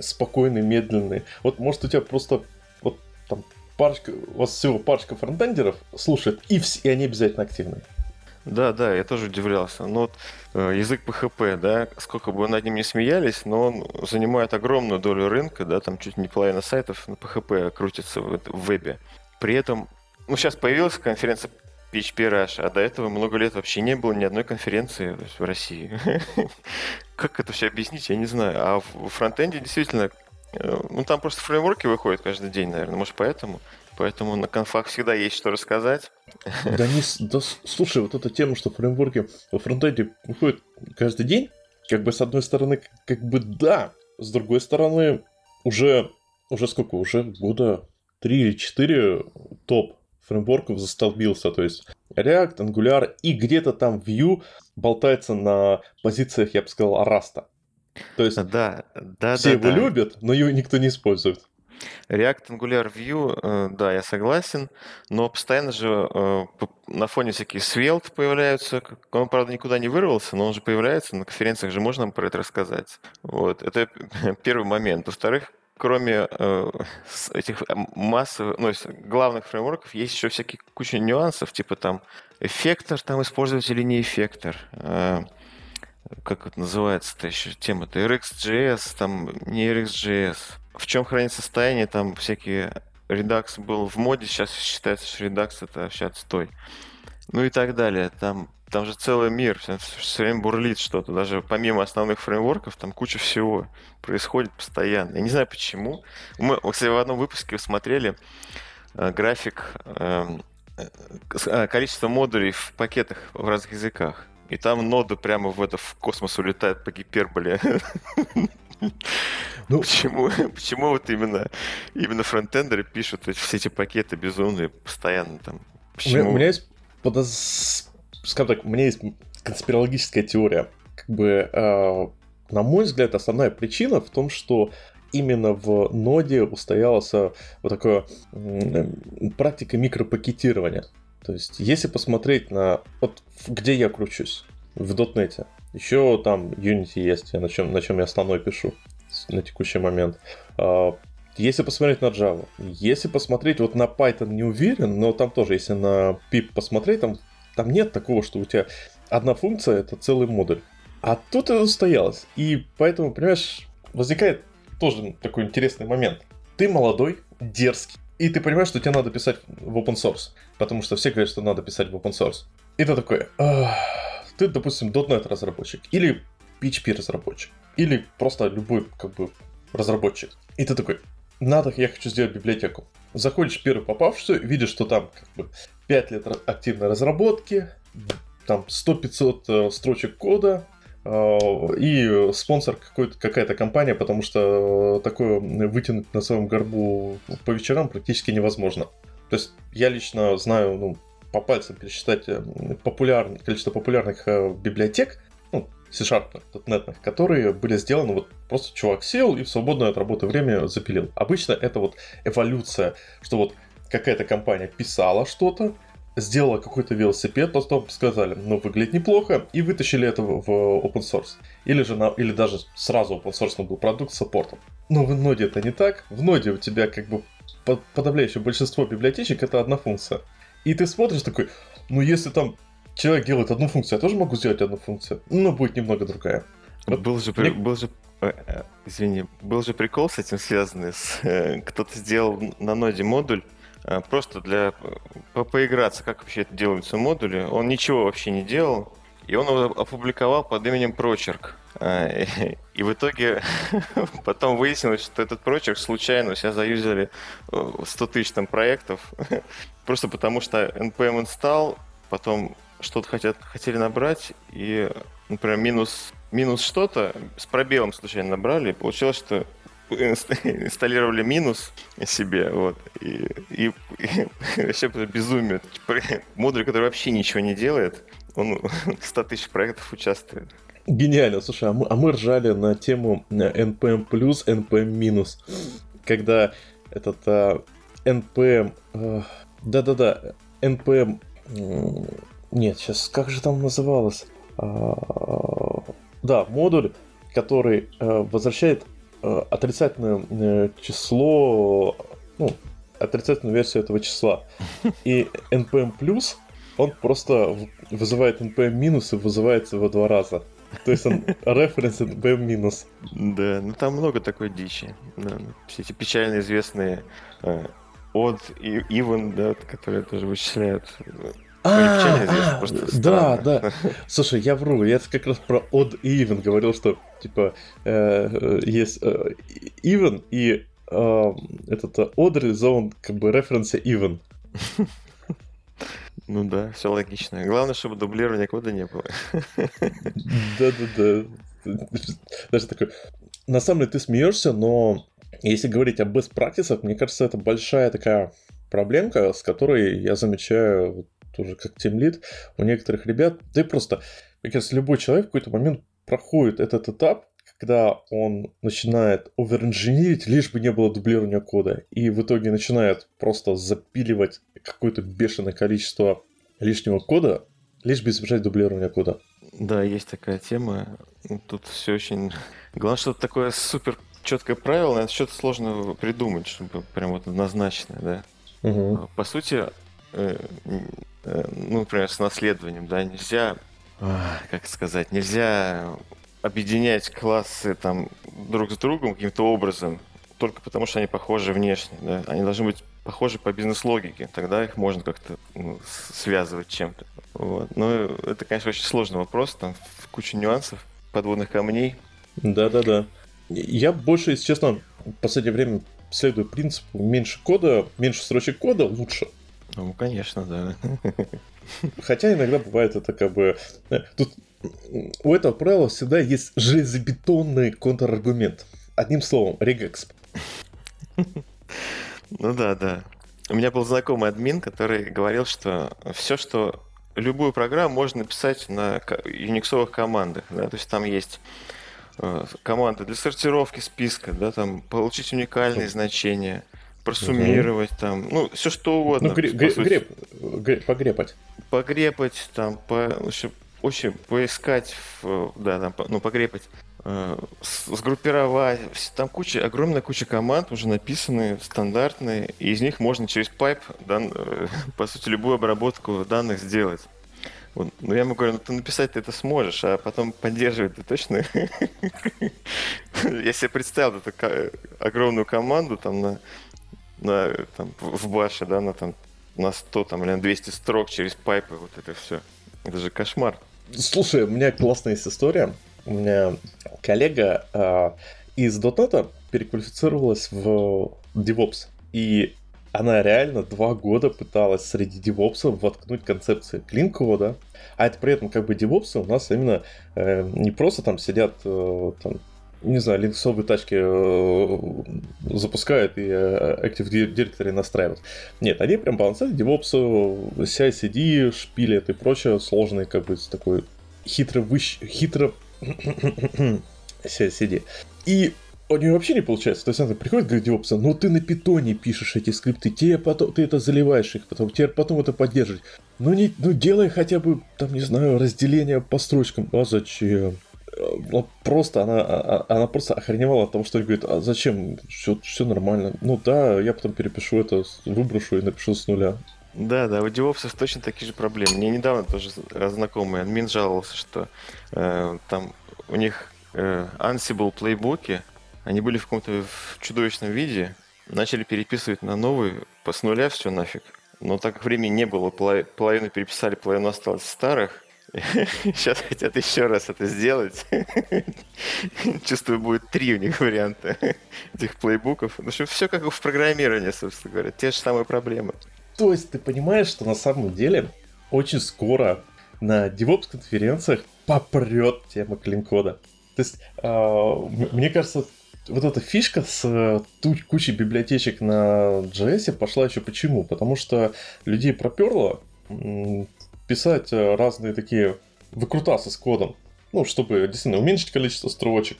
спокойные, медленные. Вот может у тебя просто вот там парочка, у вас всего парочка фронтендеров слушает, и, все, и они обязательно активны. Да, да, я тоже удивлялся. Но вот язык PHP, да, сколько бы над ним не смеялись, но он занимает огромную долю рынка, да, там чуть не половина сайтов на PHP крутится в, в вебе. При этом, ну, сейчас появилась конференция PHP Rush, а до этого много лет вообще не было ни одной конференции в России. *laughs* Как это все объяснить, я не знаю. А в фронтенде действительно Э, ну, там просто фреймворки выходят каждый день, наверное, может, поэтому. Поэтому на конфах всегда есть что рассказать. Да, не, да слушай, вот эта тема, что фреймворки во фронтенде выходят каждый день, как бы с одной стороны, как бы да, с другой стороны, уже, уже сколько, уже года три или четыре топ фреймворков застолбился, то есть React, Angular и где-то там Vue болтается на позициях, я бы сказал, Rust. То есть да, да, все да, его да. любят, но его никто не использует. React, Angular, Vue, э, да, я согласен, но постоянно же э, на фоне всякие Svelte появляются. Он, правда, никуда не вырвался, но он же появляется, на конференциях же можно про это рассказать. Вот, это *laughs* первый момент. Во-вторых, кроме э, этих массовых, ну, главных фреймворков, есть еще всякие куча нюансов, типа там эффектор там использовать или не эффектор. Как это называется-то еще тема-то? RxJS, там не RxJS в чем хранится состояние, там всякие редакс был в моде, сейчас считается, что редакс это вообще отстой. Ну и так далее. Там, там же целый мир, все, все время бурлит что-то. Даже помимо основных фреймворков, там куча всего происходит постоянно. Я не знаю почему. Мы, кстати, в одном выпуске смотрели э, график эм, э, количества модулей в пакетах в разных языках. И там ноды прямо в это в космос улетают по гиперболе. *laughs* Ну, почему, почему вот именно, именно фронтендеры пишут все эти пакеты безумные постоянно там? Почему? У, меня, у меня есть, подоз... скажем так, у меня есть конспирологическая теория. Как бы, э, на мой взгляд, основная причина в том, что именно в ноде устоялась вот такая практика микропакетирования. То есть, если посмотреть на... Вот где я кручусь? В дотнете. Еще там Unity есть, на чем, на чем я основной пишу на текущий момент. А, если посмотреть на Java, если посмотреть вот на Python не уверен, но там тоже, если на pip посмотреть, там, там нет такого, что у тебя одна функция это целый модуль. А тут это устоялось. И поэтому, понимаешь, возникает тоже такой интересный момент. Ты молодой, дерзкий, и ты понимаешь, что тебе надо писать в open source. Потому что все говорят, что надо писать в open source. И ты такой, ты, допустим, .NET разработчик, или PHP разработчик, или просто любой, как бы, разработчик. И ты такой, надо, я хочу сделать библиотеку. Заходишь первый попавшую, видишь, что там как бы 5 лет активной разработки, там 100-500 э, строчек кода, и спонсор какой-то, какая-то компания, потому что такое вытянуть на своем горбу по вечерам практически невозможно. То есть я лично знаю, ну, по пальцам пересчитать э, популярное, количество популярных библиотек, C-Sharp, .NET, которые были сделаны вот просто чувак сел и в свободное от работы время запилил. Обычно это вот эволюция, что вот какая-то компания писала что-то, сделала какой-то велосипед, потом сказали, ну, выглядит неплохо, и вытащили это в open source. Или же, на, или даже сразу open source был продукт с саппортом. Но в ноде это не так. В ноде у тебя как бы подавляющее большинство библиотечек это одна функция. И ты смотришь такой, ну если там человек делает одну функцию, я тоже могу сделать одну функцию, но будет немного другая. Вот был же, мне... был же э, э, извини, был же прикол с этим связанный. С, э, кто-то сделал на ноде модуль просто для по поиграться, как вообще это делаются модули. Он ничего вообще не делал, и он его опубликовал под именем Прочерк. И в итоге *laughs* потом выяснилось, что этот прочерк случайно у себя заюзали 100 тысяч там проектов, *laughs* просто потому что NPM install, потом что-то хотят, хотели набрать, и, например, минус, минус что-то с пробелом случайно набрали, и получилось, что инсталлировали минус себе, вот, и, и, и *laughs* вообще безумие. Модуль, который вообще ничего не делает, он *laughs* в 100 тысяч проектов участвует. Гениально, слушай, а мы, а мы ржали на тему NPM плюс, NPM когда этот а, NPM, а, да-да-да, NPM нет, сейчас, как же там называлось? А, да, модуль, который э, возвращает э, отрицательное э, число, ну, отрицательную версию этого числа. И npm плюс, он просто вызывает npm минус и вызывается во два раза. То есть он *laughs* референс npm минус. Да, ну там много такой дичи. Да, все эти печально известные odd и even, да, которые тоже вычисляют а, а да, да. Слушай, я вру, я как раз про odd и even говорил, что типа э, есть э, even и э, этот odd realizован как бы референсе even. *laughs* Ну да, все логично. Главное, чтобы дублирования кода не было. Да-да-да. даже такой... На самом деле ты смеешься, но если говорить о best practices, мне кажется, это большая такая проблемка, с которой я замечаю тоже как тимлит у некоторых ребят. Да и просто, мне кажется, любой человек в какой-то момент проходит этот этап, когда он начинает оверинженерить, лишь бы не было дублирования кода, и в итоге начинает просто запиливать какое-то бешеное количество лишнего кода, лишь бы избежать дублирования кода. Да, есть такая тема. Тут все очень... *laughs* Главное, что такое супер четкое правило, этот счет сложно придумать, чтобы прям вот однозначно, да. Угу. По сути, ну, например, с наследованием, да, нельзя, как сказать, нельзя объединять классы там друг с другом каким-то образом, только потому что они похожи внешне, да. Они должны быть похожи по бизнес-логике, тогда их можно как-то ну, связывать чем-то. Вот. Но это, конечно, очень сложный вопрос, там куча нюансов, подводных камней. Да-да-да. Я больше, если честно, в последнее время следую принципу меньше кода, меньше строчек кода лучше. Ну, конечно, да. Хотя иногда бывает это как бы... Э, тут у этого правила всегда есть железобетонный контраргумент. Одним словом, регекс. Ну да, да. У меня был знакомый админ, который говорил, что все, что любую программу можно написать на юниксовых командах. Да? То есть там есть э, команды для сортировки списка, да, там получить уникальные значения, просуммировать угу. там, ну, все что угодно. Ну, гре- гре- греб, греб, погрепать. Погрепать, там, по, очень поискать, в, да, там, ну, погрепать, э, сгруппировать. Там куча, огромная куча команд уже написаны, стандартные, и из них можно через pipe, done, э, *laughs* по сути, любую обработку данных сделать. Вот. Ну, я ему говорю, ну ты написать ты это сможешь, а потом поддерживать ты точно. *laughs* Я себе представил эту огромную команду там на, на там, в баше, да, на там на 100 там, или на 200 строк через пайпы, вот это все. Это же кошмар. Слушай, у меня классная есть история. У меня коллега э, из .NET переквалифицировалась в DevOps. И она реально два года пыталась среди девопсов воткнуть концепции клин-кода, а это при этом как бы девопсы у нас именно э, не просто там сидят э, там, не знаю, линксовые тачки э, запускают и э, Active Directory настраивают. Нет, они прям полноценные DevOps, CI-CD, шпилят и прочее, сложные, как бы, такой хитро выщ... хитро *coughs* CI-CD. И у нее вообще не получается. То есть она приходит, говорит, DevOps, ну ты на питоне пишешь эти скрипты, тебе потом, ты это заливаешь их, потом, тебе потом это поддерживать. Ну, не, ну делай хотя бы, там, не знаю, разделение по строчкам. А зачем? Ну, просто она, а, а, она просто охреневала от того, что говорит, а зачем, все, все нормально. Ну да, я потом перепишу это, выброшу и напишу с нуля. Да, да, у девопсов точно такие же проблемы. Мне недавно тоже знакомый админ жаловался, что э, там у них э, Ansible плейбуки, они были в каком-то чудовищном виде, начали переписывать на новый, с нуля все нафиг. Но так как времени не было, половину переписали, половину осталось старых, *laughs* Сейчас хотят еще раз это сделать. *laughs* Чувствую, будет три у них варианта *laughs* этих плейбуков. Ну, что все как в программировании, собственно говоря. Те же самые проблемы. То есть ты понимаешь, что на самом деле очень скоро на DevOps конференциях попрет тема клин-кода. То есть, э, мне кажется, вот эта фишка с э, кучей библиотечек на JS пошла еще почему? Потому что людей проперло, писать э, разные такие выкрутасы с кодом, ну, чтобы действительно уменьшить количество строчек,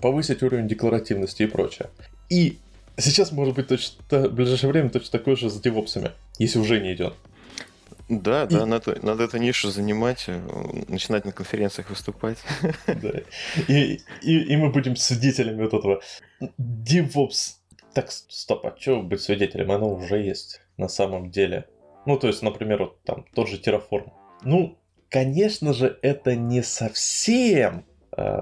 повысить уровень декларативности и прочее. И сейчас может быть точно, в ближайшее время точно такое же с девопсами, если уже не идет. Да, и... да, надо, надо эту нишу занимать, э, начинать на конференциях выступать. *laughs* Да. И, и, и мы будем свидетелями вот этого. DevOps. Так, стоп, а что быть свидетелем? Оно уже есть на самом деле. Ну, то есть, например, вот там тот же Terraform. Ну, конечно же, это не совсем э,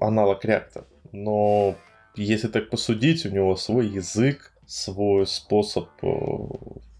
аналог React, но если так посудить, у него свой язык, свой способ э,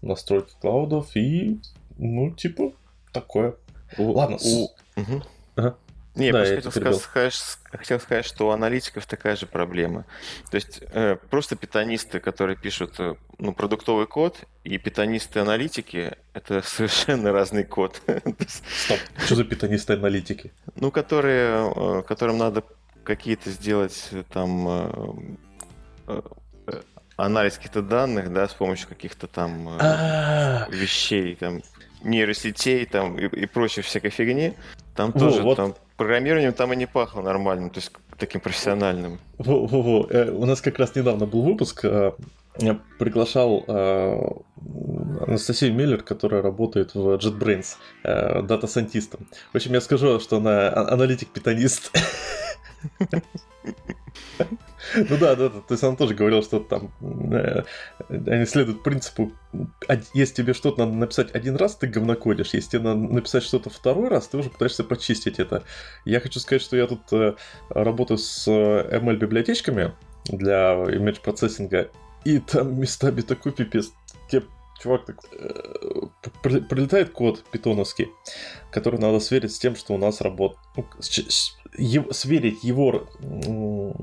настройки клаудов и, ну, типа, такое. У, Ладно. У... Угу. Ага. Не, да, я хотел сказать, хотел сказать, что у аналитиков такая же проблема. То есть э, просто питанисты, которые пишут э, ну, продуктовый код, и питанисты-аналитики — это *laughs* совершенно разный код. *laughs* Стоп, что за питанисты-аналитики? Ну, которые, э, которым надо какие-то сделать э, там э, анализ каких-то данных, да, с помощью каких-то там а. вещей, там, нейросетей там и, и прочей всякой фигни. Там тоже вот. там программированием там и не пахло нормальным, то есть таким профессиональным. Во-во-во. Э, у нас как раз недавно был выпуск. Э, я приглашал э, Анастасию Миллер, которая работает в JetBrains, дата-сайентистом. В общем, я скажу, что она а, аналитик-питанист. *laughs* Ну да, да, то есть он тоже говорил, что там э, они следуют принципу, если тебе что-то надо написать один раз, ты говнокодишь, если тебе надо написать что-то второй раз, ты уже пытаешься почистить это. Я хочу сказать, что я тут э, работаю с э, ML-библиотечками для image процессинга, и там местами такой пипец. Тебе чувак так э, прилетает код питоновский, который надо сверить с тем, что у нас работает. Ну, сверить его... Ну,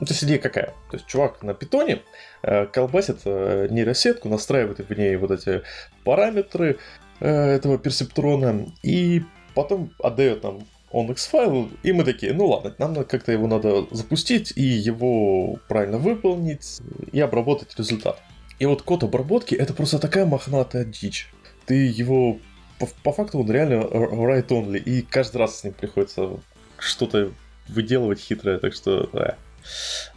то есть идея какая? То есть чувак на питоне э, колбасит э, нейросетку, настраивает в ней вот эти параметры э, этого персептрона и потом отдает нам он X файл, и мы такие, ну ладно, нам как-то его надо запустить и его правильно выполнить и обработать результат. И вот код обработки это просто такая мохнатая дичь. Ты его по, по факту он реально write-only, и каждый раз с ним приходится что-то выделывать хитрое, так что да,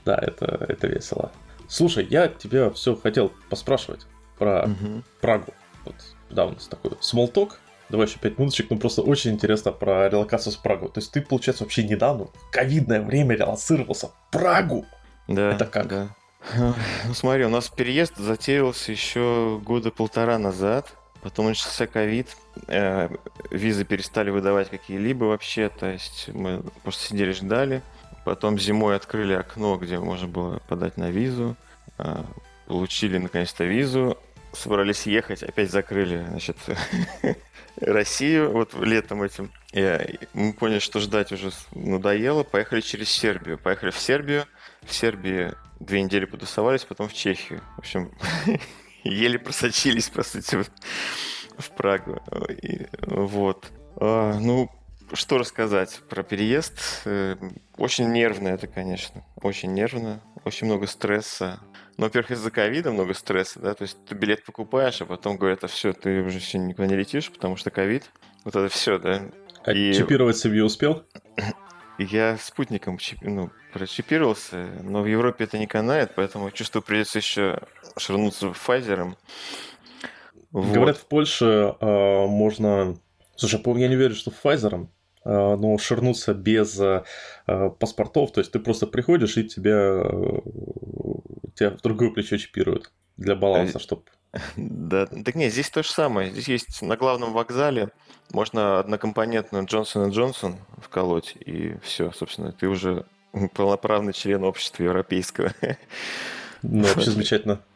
да это, это весело. Слушай, я тебя все хотел поспрашивать про угу. Прагу. Вот, нас такой talk. Давай еще пять минуточек, ну просто очень интересно про релокацию с Прагу. То есть ты, получается, вообще недавно, в ковидное время релацировался в Прагу. Да. Это как? Да. *laughs* Ну смотри, у нас переезд затеялся еще года полтора назад. Потом начался ковид, э, визы перестали выдавать какие-либо вообще, то есть мы просто сидели, ждали. Потом зимой открыли окно, где можно было подать на визу. Э, получили наконец-то визу, собрались ехать, опять закрыли, значит, *laughs* Россию вот летом этим. И мы поняли, что ждать уже надоело, поехали через Сербию. Поехали в Сербию. В Сербии две недели потусовались, потом в Чехию. В общем, *laughs* еле просочились, по сути, в Прагу. И, вот. А, ну, что рассказать про переезд? Э, очень нервно это, конечно. Очень нервно. Очень много стресса. Ну, во-первых, из-за ковида много стресса, да, то есть ты билет покупаешь, а потом говорят, а все, ты уже все никуда не летишь, потому что ковид. Вот это все, да. А и... чипировать себе успел? *clears throat* Я спутником ну, прочипировался, но в Европе это не канает, поэтому чувствую, придется еще ширнуться Pfizer. Вот. Говорят, в Польше э, можно... Слушай, я не верю, что Pfizer, э, но ширнуться без э, паспортов, то есть ты просто приходишь и тебя, э, тебя в другое плечо чипируют для баланса, чтобы... *laughs* Да, так нет, здесь то же самое. Здесь есть на главном вокзале можно однокомпонентную Джонсон Джонсон вколоть, и все, собственно, ты уже *laughs* полноправный член общества европейского. Ну, вообще замечательно. *laughs*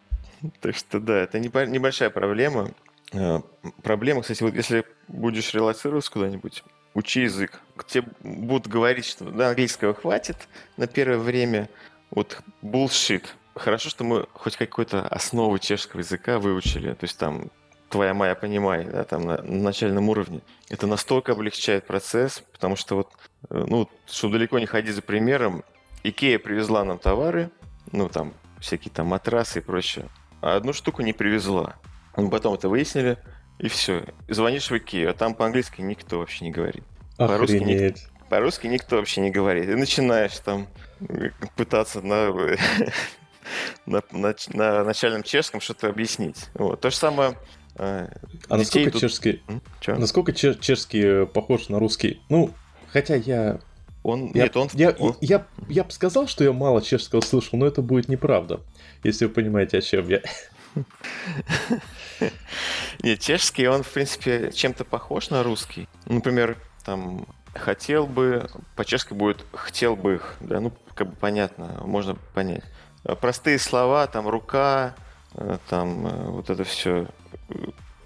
Так что да, это небольшая проблема. Э, проблема, кстати, вот если будешь релацироваться куда-нибудь, учи язык. Тебе будут говорить, что да, английского хватит на первое время. Вот bullshit. Хорошо, что мы хоть какой-то основы чешского языка выучили. То есть там твоя моя понимай, да, там на, на начальном уровне. Это настолько облегчает процесс, потому что вот, э, ну, чтобы далеко не ходить за примером, Икея привезла нам товары, ну, там, всякие там матрасы и прочее, а одну штуку не привезла. Мы потом это выяснили, и все. звонишь в Икею, а там по-английски никто вообще не говорит. По-русски, ник... по-русски никто вообще не говорит. И начинаешь там э, пытаться на, *laughs* на, на, на начальном чешском что-то объяснить. Вот. То же самое а, а насколько тут... чешский... Насколько чешский похож на русский? Ну, хотя я... Он... Я, Нет, он... Я, он... я, я, я бы сказал, что я мало чешского слышал, но это будет неправда, если вы понимаете, о чем я. *laughs* Нет, чешский, он, в принципе, чем-то похож на русский. Например, там, хотел бы, по-чешски будет хотел бы их, да, ну, как бы понятно, можно понять. Простые слова, там, рука, э, там, э, вот это все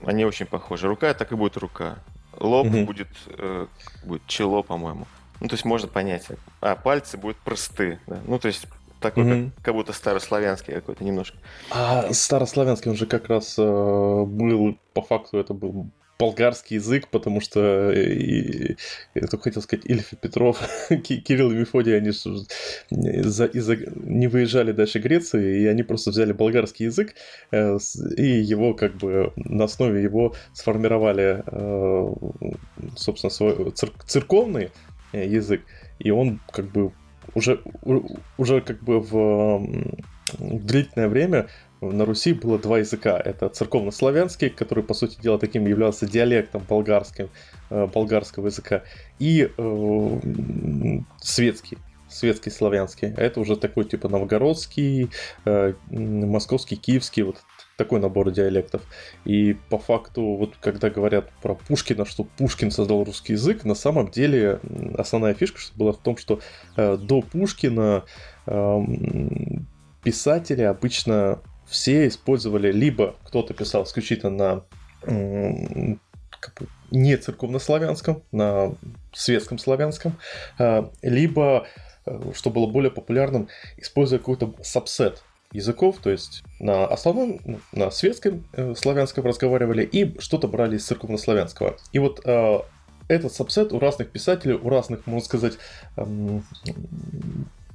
они очень похожи. Рука так и будет рука. Лоб угу. будет, э, будет чело, по-моему. Ну, то есть можно понять. А пальцы будут просты. Да? Ну, то есть такой, Мгм. как, как будто старославянский какой-то немножко. А старославянский, он же как раз э, был, по факту, это был болгарский язык, потому что, э, и- я только хотел сказать, Ильф и Петров, *laughs* Ки- Кирилл и Мефодий, они из-за, из-за- не выезжали дальше Греции, и они просто взяли болгарский язык, э, и его как бы на основе его сформировали, э, собственно, свой цер- церковный э, язык, и он как бы уже, уже как бы в м, длительное время на Руси было два языка. Это церковнославянский, который, по сути дела, таким являлся диалектом болгарским, э, болгарского языка, и э, светский, светский славянский. А это уже такой типа новгородский, э, московский, киевский, вот такой набор диалектов. И по факту, вот когда говорят про Пушкина, что Пушкин создал русский язык, на самом деле основная фишка была в том, что э, до Пушкина эм, писатели обычно все использовали либо кто-то писал исключительно на как бы не церковнославянском, на светском славянском, э, либо, э, что было более популярным, используя какой-то сабсет языков, то есть на основном, ну, на светском э, славянском разговаривали и что-то брали из церковнославянского. И вот э, этот сабсет у разных писателей, у разных, можно сказать,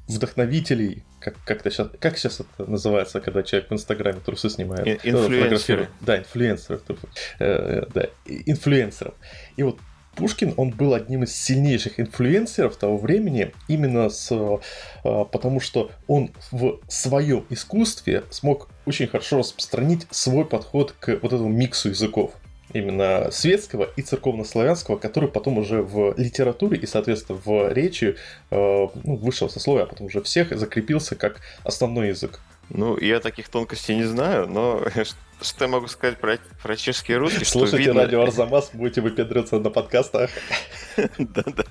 вдохновителей, как, как, сейчас, как сейчас это называется, когда человек в Инстаграме трусы снимает? Кто инфлюенсеры. Да, инфлюенсеров. э, э, да, инфлюенсеров. И вот Пушкин, он был одним из сильнейших инфлюенсеров того времени, именно с, э, потому что он в своем искусстве смог очень хорошо распространить свой подход к вот этому миксу языков именно светского и церковнославянского, который потом уже в литературе и, соответственно, в речи э, ну, высшего сословия, а потом уже всех закрепился как основной язык. Ну, я таких тонкостей не знаю, но *laughs* что я могу сказать про, про чешский и русский? что Слушайте видно- радио Арзамас, будете выпендриваться на подкастах. *laughs* Да-да.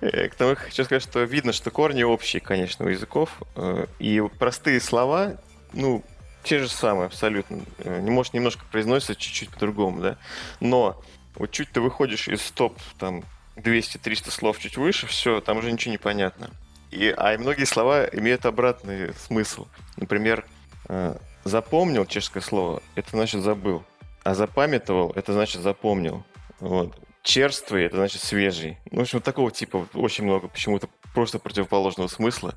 Э, К тому я хочу сказать, что видно, что корни общие, конечно, у языков. э, И простые слова, ну, те же самые абсолютно. Э, Не может, немножко произносятся чуть-чуть по-другому, да. Но вот чуть ты выходишь из топ, там, 200-300 слов чуть выше, все, там уже ничего не понятно. И, а и многие слова имеют обратный смысл. Например, э, запомнил чешское слово, это значит забыл. А запамятовал, это значит запомнил. Вот. Черствый, это значит свежий. Ну, в общем, такого типа очень много почему-то просто противоположного смысла.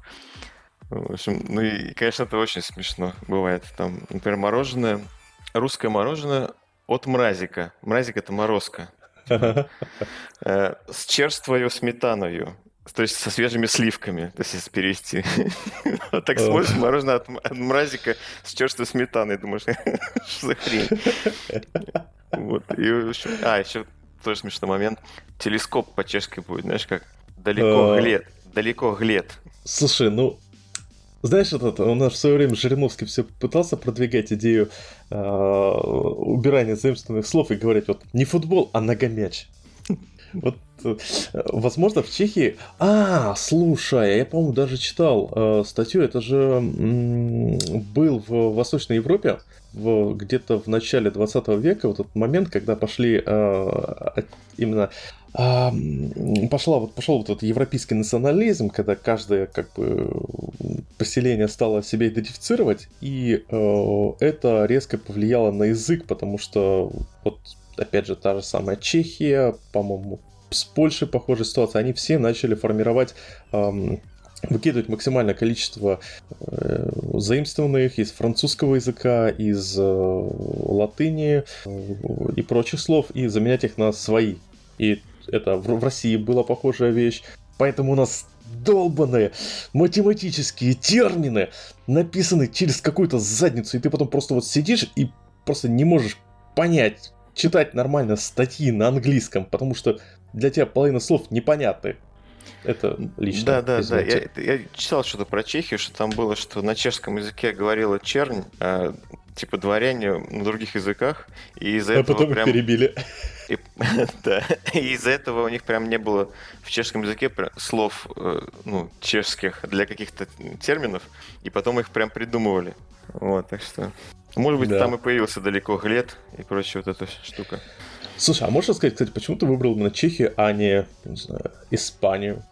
В общем, ну и, конечно, это очень смешно бывает. Там, например, мороженое, русское мороженое от мразика. Мразик это морозка. *laughs* Э, с черствою сметаною. То есть со свежими сливками, то есть если перевести. *laughs* Так смотришь мороженое от мразика с черствой сметаной, думаешь, *laughs* что за хрень? Вот. А, еще тоже смешной момент. Телескоп по-чешски будет, знаешь, как далеко глед. Далеко глед. Слушай, ну, знаешь, этот, у нас в свое время Жириновский все пытался продвигать идею э, убирания заимствованных слов и говорить вот не футбол, а ногомяч. *laughs* Вот, э, возможно, в Чехии... А, слушай, я, по-моему, даже читал э, статью, это же м, был в Восточной Европе, в, где-то в начале 20 века, вот этот момент, когда пошли э, именно а, пошла вот пошел вот этот европейский национализм, когда каждое как бы поселение стало себя идентифицировать, и э, это резко повлияло на язык, потому что вот опять же та же самая Чехия, по-моему, с Польшей похожая ситуация, они все начали формировать ам, выкидывать максимальное количество э, заимствованных из французского языка, из э, латыни э, и прочих слов, и заменять их на свои. И это в, России была похожая вещь. Поэтому у нас долбанные математические термины написаны через какую-то задницу, и ты потом просто вот сидишь и просто не можешь понять, читать нормально статьи на английском, потому что для тебя половина слов непонятны. Это лично. Да, да, да. извините. Я, я читал что-то про Чехию, что там было, что на чешском языке говорила чернь, а, типа дворяне на других языках, и из-за А этого потом их прям... перебили. И, *laughs* да, и из-за этого у них прям не было в чешском языке слов э, ну, чешских для каких-то терминов, и потом их прям придумывали. Вот, так что... Может быть, Да. там и появился далеко глед и прочая вот эта штука. Слушай, а можешь сказать, кстати, почему ты выбрал именно Чехию, а не, не знаю, Испанию?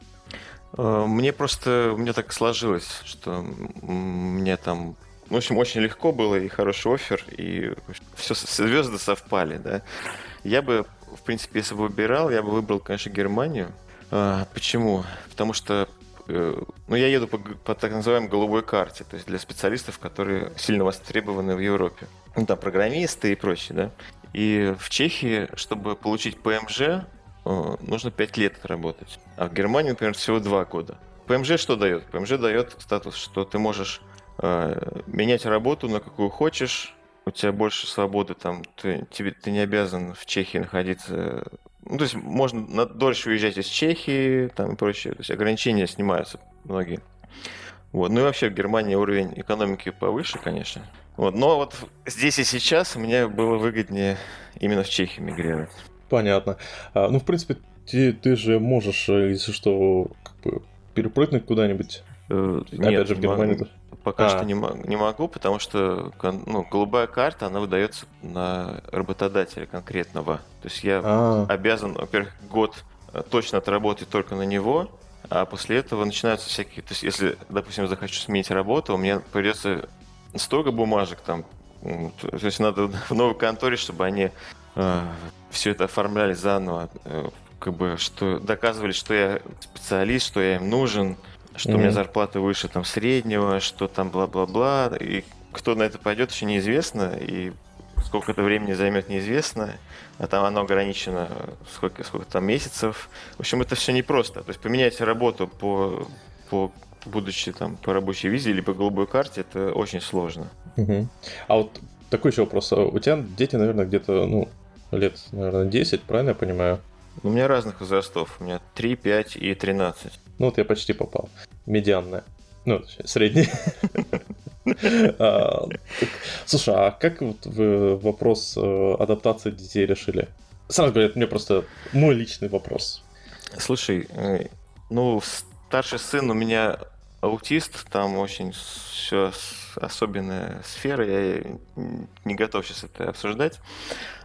Э, мне просто, мне так сложилось, что мне там, в общем, очень легко было, и хороший офер, и все звезды совпали, да. Я бы, в принципе, если бы выбирал, я бы выбрал, конечно, Германию. А, почему? Потому что э, ну, я еду по, по так называемой голубой карте, то есть для специалистов, которые сильно востребованы в Европе. Ну, там программисты и прочее, да. И в Чехии, чтобы получить ПМЖ, э, нужно 5 лет работать. А в Германии, например, всего 2 года. ПМЖ что дает? ПМЖ дает статус, что ты можешь менять работу на какую хочешь, у тебя больше свободы, там, ты, тебе, ты не обязан в Чехии находиться. Ну, то есть можно на, дольше уезжать из Чехии, там и прочее. То есть ограничения снимаются многие. Вот. Ну и вообще в Германии уровень экономики повыше, конечно. Вот. Но вот здесь и сейчас мне было выгоднее именно в Чехии мигрировать. Понятно. А, ну, в принципе, ты, ты же можешь, э, если что, как бы перепрыгнуть куда-нибудь. Э, Опять нет, же, в Германии. Могу, пока а. что не, не могу, потому что ну, голубая карта, она выдается на работодателя конкретного. То есть я а. обязан, во-первых, год э, точно отработать только на него, а после этого начинаются всякие... То есть если, допустим, захочу сменить работу, мне придется столько бумажек там. То есть надо *laughs* в новой конторе, чтобы они э, все это оформляли заново, э, как бы, что доказывали, что я специалист, что я им нужен, что mm-hmm. у меня зарплата выше там среднего, что там бла-бла-бла. И кто на это пойдет, еще неизвестно. И сколько это времени займет, неизвестно. А там оно ограничено сколько, сколько там месяцев. В общем, это все непросто. То есть поменять работу по, по будучи там по рабочей визе или по голубой карте, это очень сложно. Угу. А вот такой еще вопрос. А у тебя дети, наверное, где-то, ну, лет, наверное, 10, правильно я понимаю? У меня разных возрастов. У меня 3, 5 и 13. Ну вот я почти попал. Медианная. Ну, средний. *laughs* А, слушай, а как вот вы вопрос э, адаптации детей решили? Сразу говорят, мне просто мой личный вопрос. Слушай, э, ну, старший сын у меня аутист, там очень все особенная сфера, я не готов сейчас это обсуждать.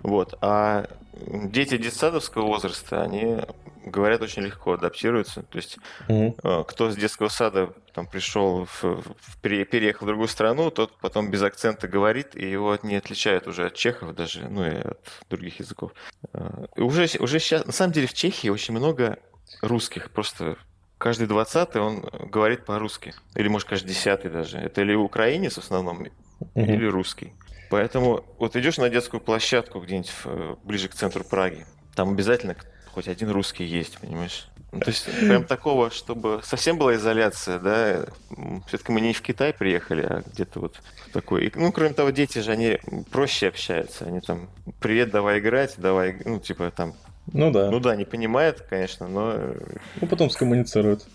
Вот. А дети детсадовского возраста, они говорят очень легко, адаптируются. То есть mm-hmm. кто с детского сада там пришел, в, в, переехал в другую страну, тот потом без акцента говорит, и его не отличают уже от чехов даже, ну и от других языков. И уже, уже сейчас, на самом деле в Чехии очень много русских, просто каждый двадцатый он говорит по-русски. Или, может, каждый десятый даже. Это или украинец в основном, mm-hmm. или русский. Поэтому вот идешь на детскую площадку где-нибудь э, ближе к центру Праги, там обязательно хоть один русский есть, понимаешь? Ну, то есть *laughs* прям такого, чтобы совсем была изоляция, да, все-таки мы не в Китай приехали, а где-то вот такой. И, ну, кроме того, дети же, они проще общаются, они там, привет, давай играть, давай, ну, типа там ну да. Ну да, не понимает, конечно, но... Ну потом скоммуницирует.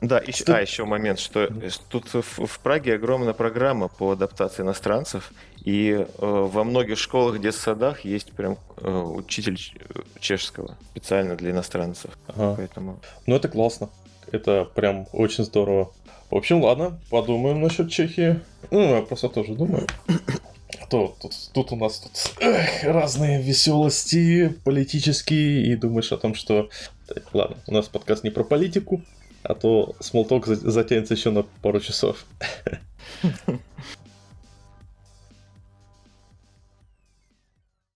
Да, еще, а еще момент, что тут в, в Праге огромная программа по адаптации иностранцев, и э, во многих школах, детсадах есть прям э, учитель чешского специально для иностранцев. Ага. Поэтому... Ну это классно, это прям очень здорово. В общем, ладно, подумаем насчет Чехии. Ну, я просто тоже думаю. *coughs* То тут, тут у нас тут эх, разные веселости политические, и думаешь о том, что... Ладно, у нас подкаст не про политику, а то смолток затянется еще на пару часов. *laughs*